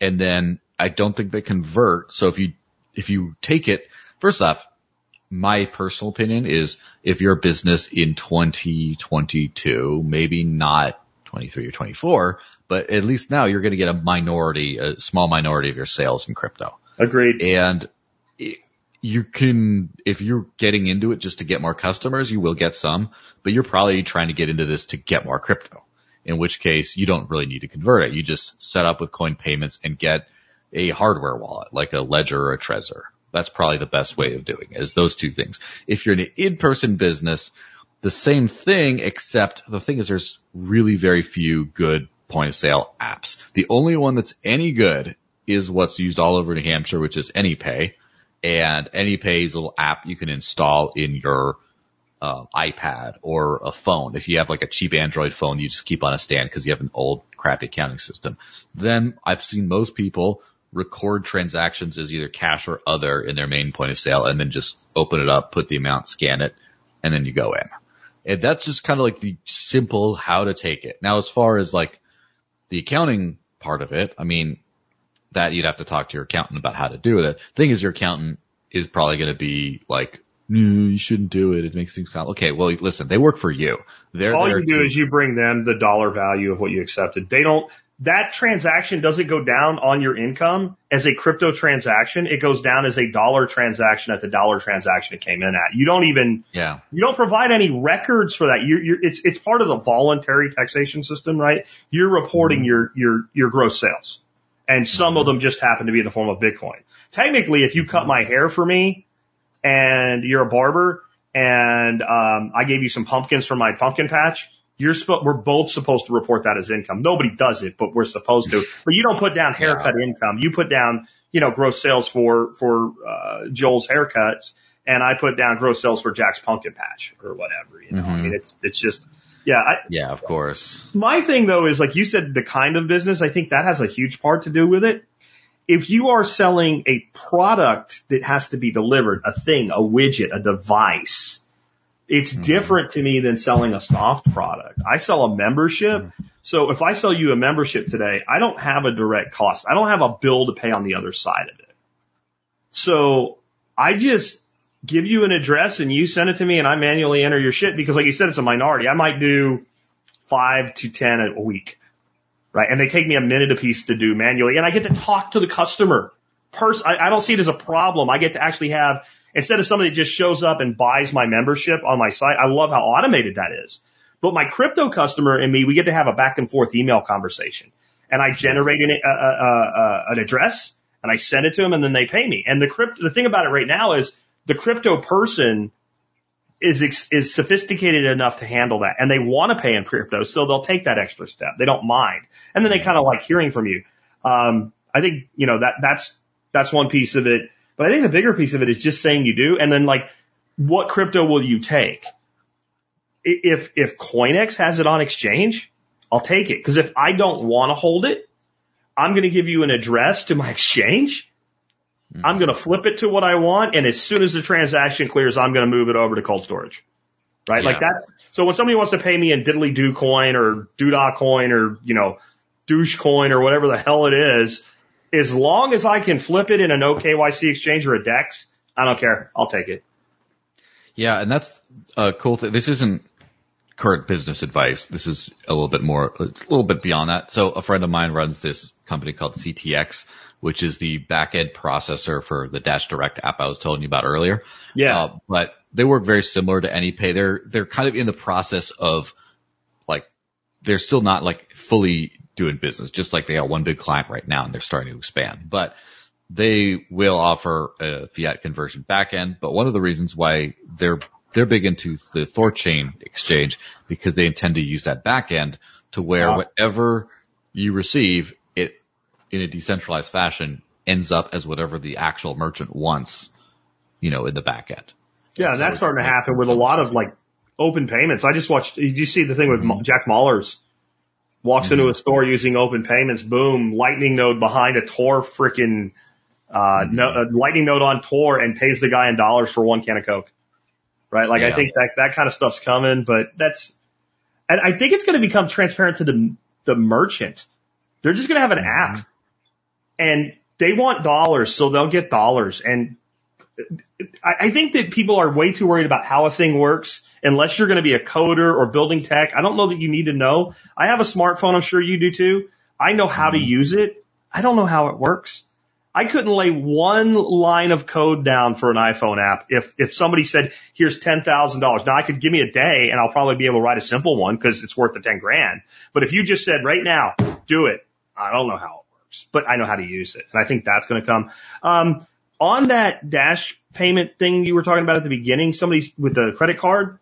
And then I don't think they convert. So if you, if you take it, first off, my personal opinion is if you're a business in 2022, maybe not 23 or 24, but at least now you're going to get a minority, a small minority of your sales in crypto.
Agreed.
And you can, if you're getting into it just to get more customers, you will get some, but you're probably trying to get into this to get more crypto. In which case you don't really need to convert it. You just set up with CoinPayments and get a hardware wallet like a Ledger or a Trezor. That's probably the best way of doing it is those two things. If you're in an in-person business, the same thing, except the thing is there's really very few good point of sale apps. The only one that's any good is what's used all over New Hampshire, which is AnyPay. And AnyPay is a little app you can install in your uh, iPad or a phone. If you have like a cheap Android phone, you just keep on a stand because you have an old crappy accounting system. Then I've seen most people record transactions as either cash or other in their main point of sale and then just open it up, put the amount, scan it, and then you go in. And that's just kind of like the simple how to take it. Now, as far as like the accounting part of it, I mean, that you'd have to talk to your accountant about how to do it. The Thing is, your accountant is probably going to be like no, you shouldn't do it. It makes things complicated. Okay, well, listen, they work for you. They're
All you do is you bring them the dollar value of what you accepted. They don't, that transaction doesn't go down on your income as a crypto transaction. It goes down as a dollar transaction at the dollar transaction it came in at. You don't even,
yeah,
you don't provide any records for that. You're, you're, it's, it's part of the voluntary taxation system, right? You're reporting your, your, your gross sales. And some of them just happen to be in the form of Bitcoin. Technically, if you cut my hair for me and you're a barber and, um, I gave you some pumpkins from my pumpkin patch, you're supposed, we're both supposed to report that as income. Nobody does it, but we're supposed to. But you don't put down haircut income. You put down, you know, gross sales for, for, uh, Joel's haircuts and I put down gross sales for Jack's pumpkin patch or whatever, you know, I
Mhm.
mean, it's, it's just, yeah, I,
yeah, of course.
my thing though is like you said, the kind of business, I think that has a huge part to do with it. If you are selling a product that has to be delivered, a thing, a widget, a device, it's mm-hmm. different to me than selling a soft product. I sell a membership. Mm-hmm. So if I sell you a membership today, I don't have a direct cost. I don't have a bill to pay on the other side of it. So I just give you an address and you send it to me and I manually enter your shit because like you said, it's a minority. I might do five to 10 a week, right? And they take me a minute a piece to do manually and I get to talk to the customer. Pers- I, I don't see it as a problem. I get to actually have, instead of somebody that just shows up and buys my membership on my site, I love how automated that is. But my crypto customer and me, we get to have a back and forth email conversation and I generate an, uh, uh, uh, an address and I send it to them and then they pay me. And the crypto, the thing about it right now is the crypto person is is sophisticated enough to handle that, and they want to pay in crypto, so they'll take that extra step. They don't mind, and then they kind of like hearing from you. Um, I think you know that that's that's one piece of it, but I think the bigger piece of it is just saying you do, and then like, what crypto will you take? If if Coinex has it on exchange, I'll take it because if I don't want to hold it, I'm going to give you an address to my exchange. Hmm. I'm going to flip it to what I want, and as soon as the transaction clears, I'm going to move it over to cold storage. Right? Like that. So when somebody wants to pay me in diddly do coin or doodah coin or, you know, douche coin or whatever the hell it is, as long as I can flip it in an OKYC exchange or a DEX, I don't care. I'll take it.
Yeah, and that's a cool thing. This isn't current business advice. This is a little bit more, it's a little bit beyond that. So a friend of mine runs this company called CTX, which is the back-end processor for the Dash Direct app I was telling you about earlier.
Yeah.
Uh, but they work very similar to AnyPay. They're, they're kind of in the process of they're still not like fully doing business, just like they got one big client right now and they're starting to expand, but they will offer a fiat conversion backend. But one of the reasons why they're, they're big into the Thorchain exchange because they intend to use that backend to where
Wow.
whatever you receive, it in a decentralized fashion ends up as whatever the actual merchant wants, you know, in the backend.
Yeah,
So
and that's starting to happen with a lot of like open payments. I just watched. Did you see the thing with Mo- Jack Mallers? Walks into a mm-hmm. store using open payments. Boom! Lightning node behind a Tor freaking uh, mm-hmm. no, a lightning node on Tor and pays the guy in dollars for one can of Coke. Right? Like I think that that kind of stuff's coming, but that's and I think it's going to become transparent to the the merchant. They're just going to have an mm-hmm. app, and they want dollars, so they'll get dollars. And I, think that people are way too worried about how a thing works unless you're going to be a coder or building tech. I don't know that you need to know. I have a smartphone. I'm sure you do too. I know how to use it. I don't know how it works. I couldn't lay one line of code down for an iPhone app if, if somebody said, here's $10,000. Now I could give me a day and I'll probably be able to write a simple one because it's worth the 10 grand. But if you just said right now, do it, I don't know how it works, but I know how to use it. And I think that's going to come. Um, on that dash payment thing you were talking about at the beginning, somebody with a credit card,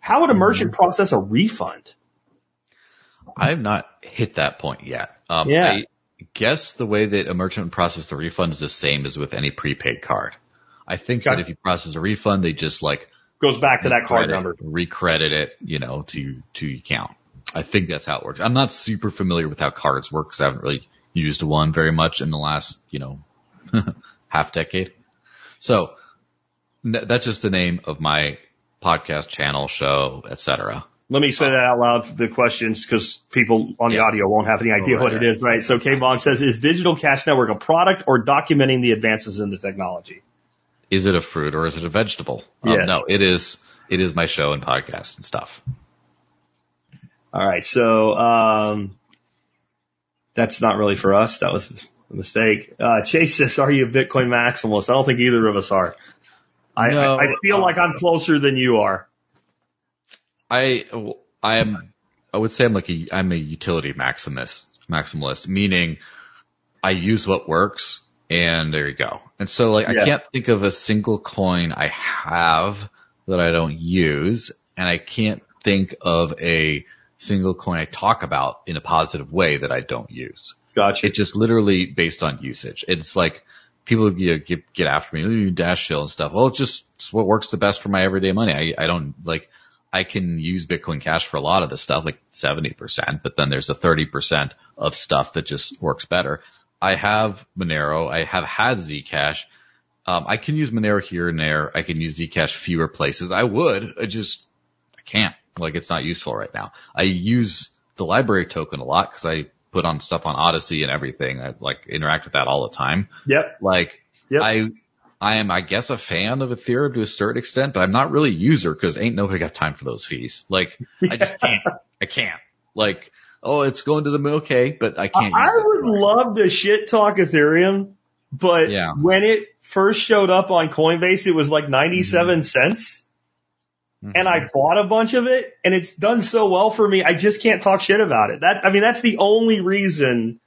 how would a merchant process a refund?
I have not hit that point yet. Um,
Yeah.
I guess the way that a merchant would process the refund is the same as with any prepaid card. I think that if you process a refund, they just like
Goes back to that card number.
recredit it, you know, to, to your account. I think that's how it works. I'm not super familiar with how cards work because I haven't really used one very much in the last, you know, half decade. So n- that's just the name of my podcast channel, show, etc.
Let me say that out loud for the questions because people on the audio won't have any idea
right,
what it
right.
is, right? So K Bong says, is Digital Cash Network a product or documenting the advances in the technology?
is it a fruit or is it a vegetable?
Yeah.
Um, no, it is, it is my show and podcast and stuff.
All right. So, um, that's not really for us. That was a mistake. Uh, Chase says, are you a Bitcoin maximalist? I don't think either of us are. I,
No.
I, I feel like I'm closer than you are.
I, I am, I would say I'm like a, I'm a utility maximalist, maximalist, meaning I use what works and there you go. And so like
Yeah.
I can't think of a single coin I have that I don't use and I can't think of a single coin I talk about in a positive way that I don't use.
Gotcha.
It's just literally based on usage. It's like people you know, get get after me, "Ooh, dash shill and stuff. Well, it's just it's what works the best for my everyday money. I I don't like I can use Bitcoin Cash for a lot of the stuff, like seventy percent, but then there's a thirty percent of stuff that just works better. I have Monero. I have had Zcash. Um, I can use Monero here and there. I can use Zcash fewer places. I would. I just I can't. Like it's not useful right now. I use the library token a lot because I put on stuff on Odysee and everything. I like interact with that all the time.
Yep.
Like
Yep.
I, I am, I guess, a fan of Ethereum to a certain extent, but I'm not really a user because ain't nobody got time for those fees. Like I just can't. I can't. Like oh, it's going to the moon, okay, but I can't.
I
it.
would love to shit talk Ethereum, but
Yeah.
when it first showed up on Coinbase, it was like 97
Mm-hmm.
cents.
Mhm.
And I bought a bunch of it and it's done so well for me. I just can't talk shit about it. That, I mean, that's the only reason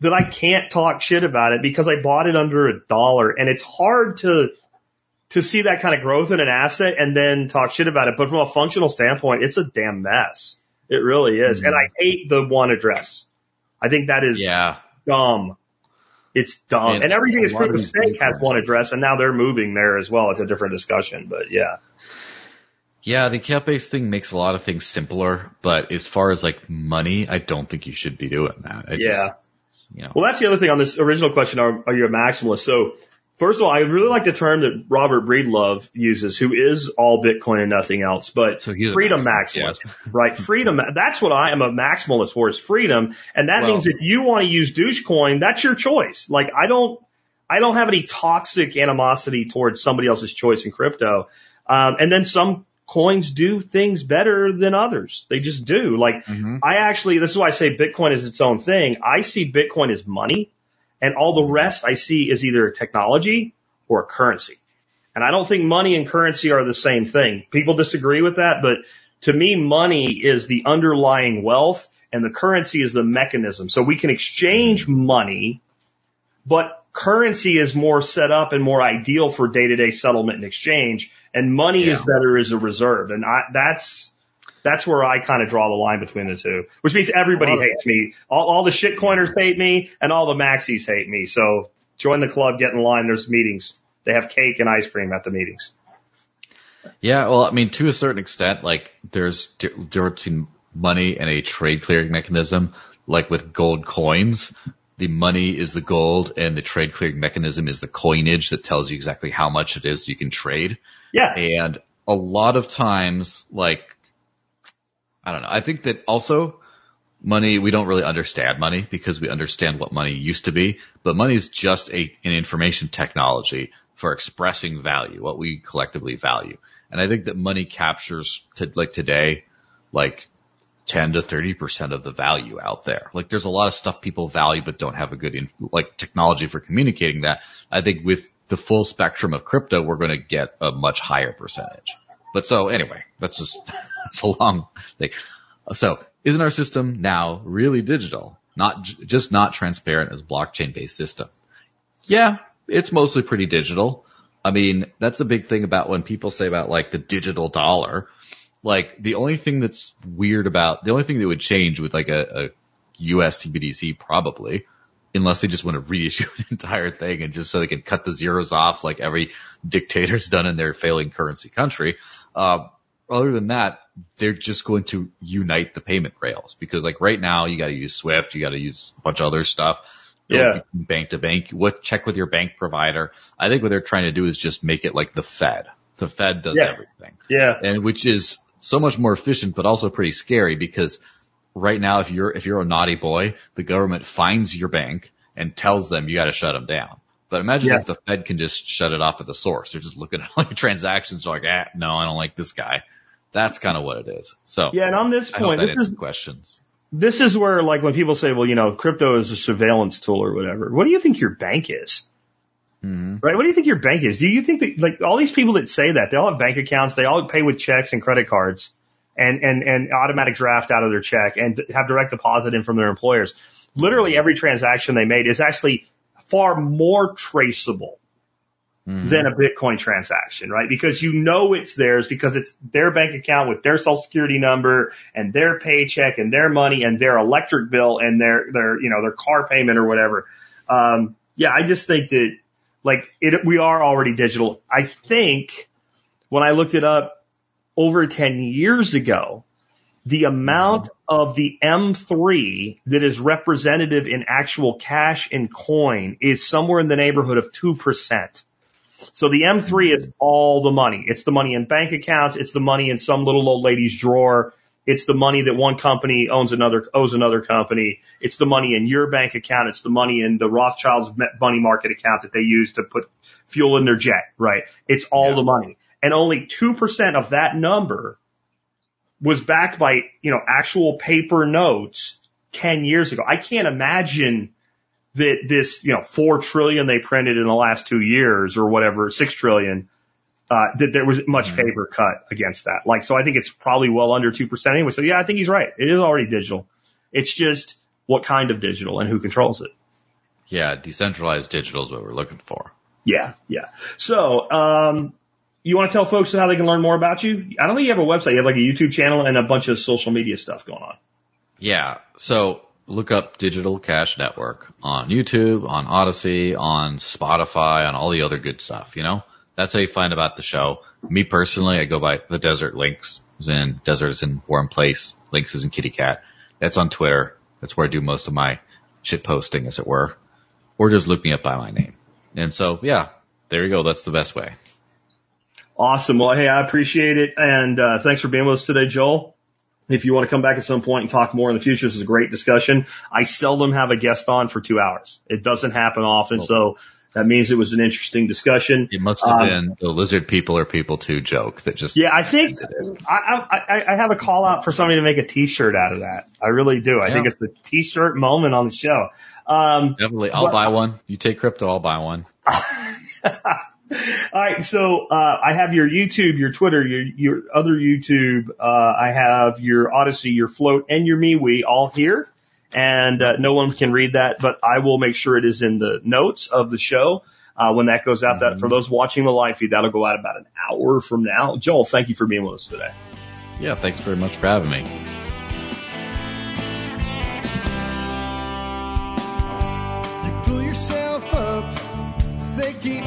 that I can't talk shit about it because I bought it under a dollar and it's hard to, to see that kind of growth in an asset and then talk shit about it. But from a functional standpoint, it's a damn mess. It really is. And I hate the one address. I think that is
yeah.
dumb. It's dumb.
And
And, everything is proof
of
of stake has one address and now they're moving there as well. It's a different discussion, but yeah.
Yeah, the account based thing makes a lot of things simpler, but as far as like money, I don't think you should be doing that. I
Yeah.
Just, you know.
Well, that's the other thing on this original question. Are, are you a maximalist? So first of all, I really like the term that Robert Breedlove uses, who is all Bitcoin and nothing else, but
So
freedom
maximalist,
maximalist, right? Freedom. That's what I am a maximalist for is freedom. And that
Well-
means if you want to use Dogecoin, that's your choice. Like I don't, I don't have any toxic animosity towards somebody else's choice in crypto. Um, and then some coins do things better than others. They just do. Like
Mhm.
I actually, this is why I say Bitcoin is its own thing. I see Bitcoin as money and all the rest I see is either technology or a currency. And I don't think money and currency are the same thing. People disagree with that, but to me, money is the underlying wealth and the currency is the mechanism. So we can exchange money, but currency is more set up and more ideal for day to day settlement and exchange. And money is better as a reserve. And I, that's, that's where I kind of draw the line between the two, which means everybody hates me. All, all the shitcoiners hate me and all the maxis hate me. So join the club, get in line. There's meetings. They have cake and ice cream at the meetings.
Yeah, well, I mean, to a certain extent, like there's di- difference between money and a trade clearing mechanism. Like with gold coins, the money is the gold and the trade clearing mechanism is the coinage that tells you exactly how much it is you can trade.
Yeah.
And a lot of times, like, I don't know. I think that also money, we don't really understand money because we understand what money used to be, but money is just a, an information technology for expressing value, what we collectively value. And I think that money captures to like today, like 10 to 30% of the value out there. Like there's a lot of stuff people value but don't have a good, in, like technology for communicating that. I think with the full spectrum of crypto, we're going to get a much higher percentage. But so anyway, that's just, that's a long thing. So isn't our system now really digital? Not, just not transparent as blockchain based system. Yeah, it's mostly pretty digital. I mean, that's a big thing about when people say about like the digital dollar. Like the only thing that's weird about, the only thing that would change with like a, a US CBDC probably, unless they just want to reissue an entire thing and just so they can cut the zeros off like every dictator's done in their failing currency country. Uh, other than that, they're just going to unite the payment rails because like right now you got to use Swift, you got to use a bunch of other stuff. Don't
Yeah.
Bank to bank, what check with your bank provider. I think what they're trying to do is just make it like the Fed. The Fed does
Yeah.
everything
Yeah.
and which is so much more efficient, but also pretty scary because right now, if you're, if you're a naughty boy, the government finds your bank and tells them you got to shut them down. But imagine
Yeah.
if the Fed can just shut it off at the source. They're just looking at all your transactions, they're like, ah, no, I don't like this guy. That's kind of what it is. So
Yeah, and on this
I
point, this is
questions.
this is where like when people say, well, you know, crypto is a surveillance tool or whatever. What do you think your bank is?
hmm
Right? What do you think your bank is? Do you think that like all these people that say that they all have bank accounts, they all pay with checks and credit cards and, and, and automatic draft out of their check and have direct deposit in from their employers. Literally every transaction they made is actually far more traceable
Mhm.
than a Bitcoin transaction, right? Because you know it's theirs because it's their bank account with their social security number and their paycheck and their money and their electric bill and their, their, you know, their car payment or whatever. Um, yeah, I just think that like it, we are already digital. I think when I looked it up over 10 years ago, the amount of the M3 that is representative in actual cash and coin is somewhere in the neighborhood of 2%. So the M3 is all the money. It's the money in bank accounts. It's the money in some little old lady's drawer. It's the money that one company owns another, owes another company. It's the money in your bank account. It's the money in the Rothschild's money market account that they use to put fuel in their jet, right? It's all
Yeah.
the money. And only 2% of that number was backed by, you know, actual paper notes 10 years ago. I can't imagine that this, you know, 4 trillion they printed in the last two years or whatever, 6 trillion, uh, that there was much paper cut against that. Like, so I think it's probably well under 2% anyway. So yeah, I think he's right. It is already digital. It's just what kind of digital and who controls it.
Yeah, decentralized digital is what we're looking for.
Yeah, yeah. So, um, you want to tell folks how they can learn more about you? I don't think you have a website. You have like a YouTube channel and a bunch of social media stuff going on.
Yeah. So look up Digital Cash Network on YouTube, on Odysee, on Spotify, on all the other good stuff, you know? That's how you find about the show. Me personally, I go by the Desert Lynx, in Desert is in Warm Place, Lynx is in Kitty Cat. That's on Twitter. That's where I do most of my shit posting, as it were. Or just look me up by my name. And so, yeah, there you go. That's the best way.
Awesome. Well, hey, I appreciate it. And, uh, thanks for being with us today, Joel. If you want to come back at some point and talk more in the future, this is a great discussion. I seldom have a guest on for two hours. It doesn't happen often. So that means it was an interesting discussion.
It must have
Um,
been the lizard people are people too joke that just
Yeah, I think I, I, I have a call out for somebody to make a t-shirt out of that. I really do. I
Yeah.
think it's a t-shirt moment on the show. Um,
definitely. I'll
What-
buy one. You take crypto, I'll buy one.
All right, so uh, I have your YouTube, your Twitter, your your other YouTube. Uh, I have your Odysee, your Flote, and your MeWe all here, and uh, no one can read that, but I will make sure it is in the notes of the show uh, when that goes out. That for those watching the live feed, that'll go out about an hour from now. Joel, thank you for being with us today.
Yeah, thanks very much for having me.
You pull yourself up, they keep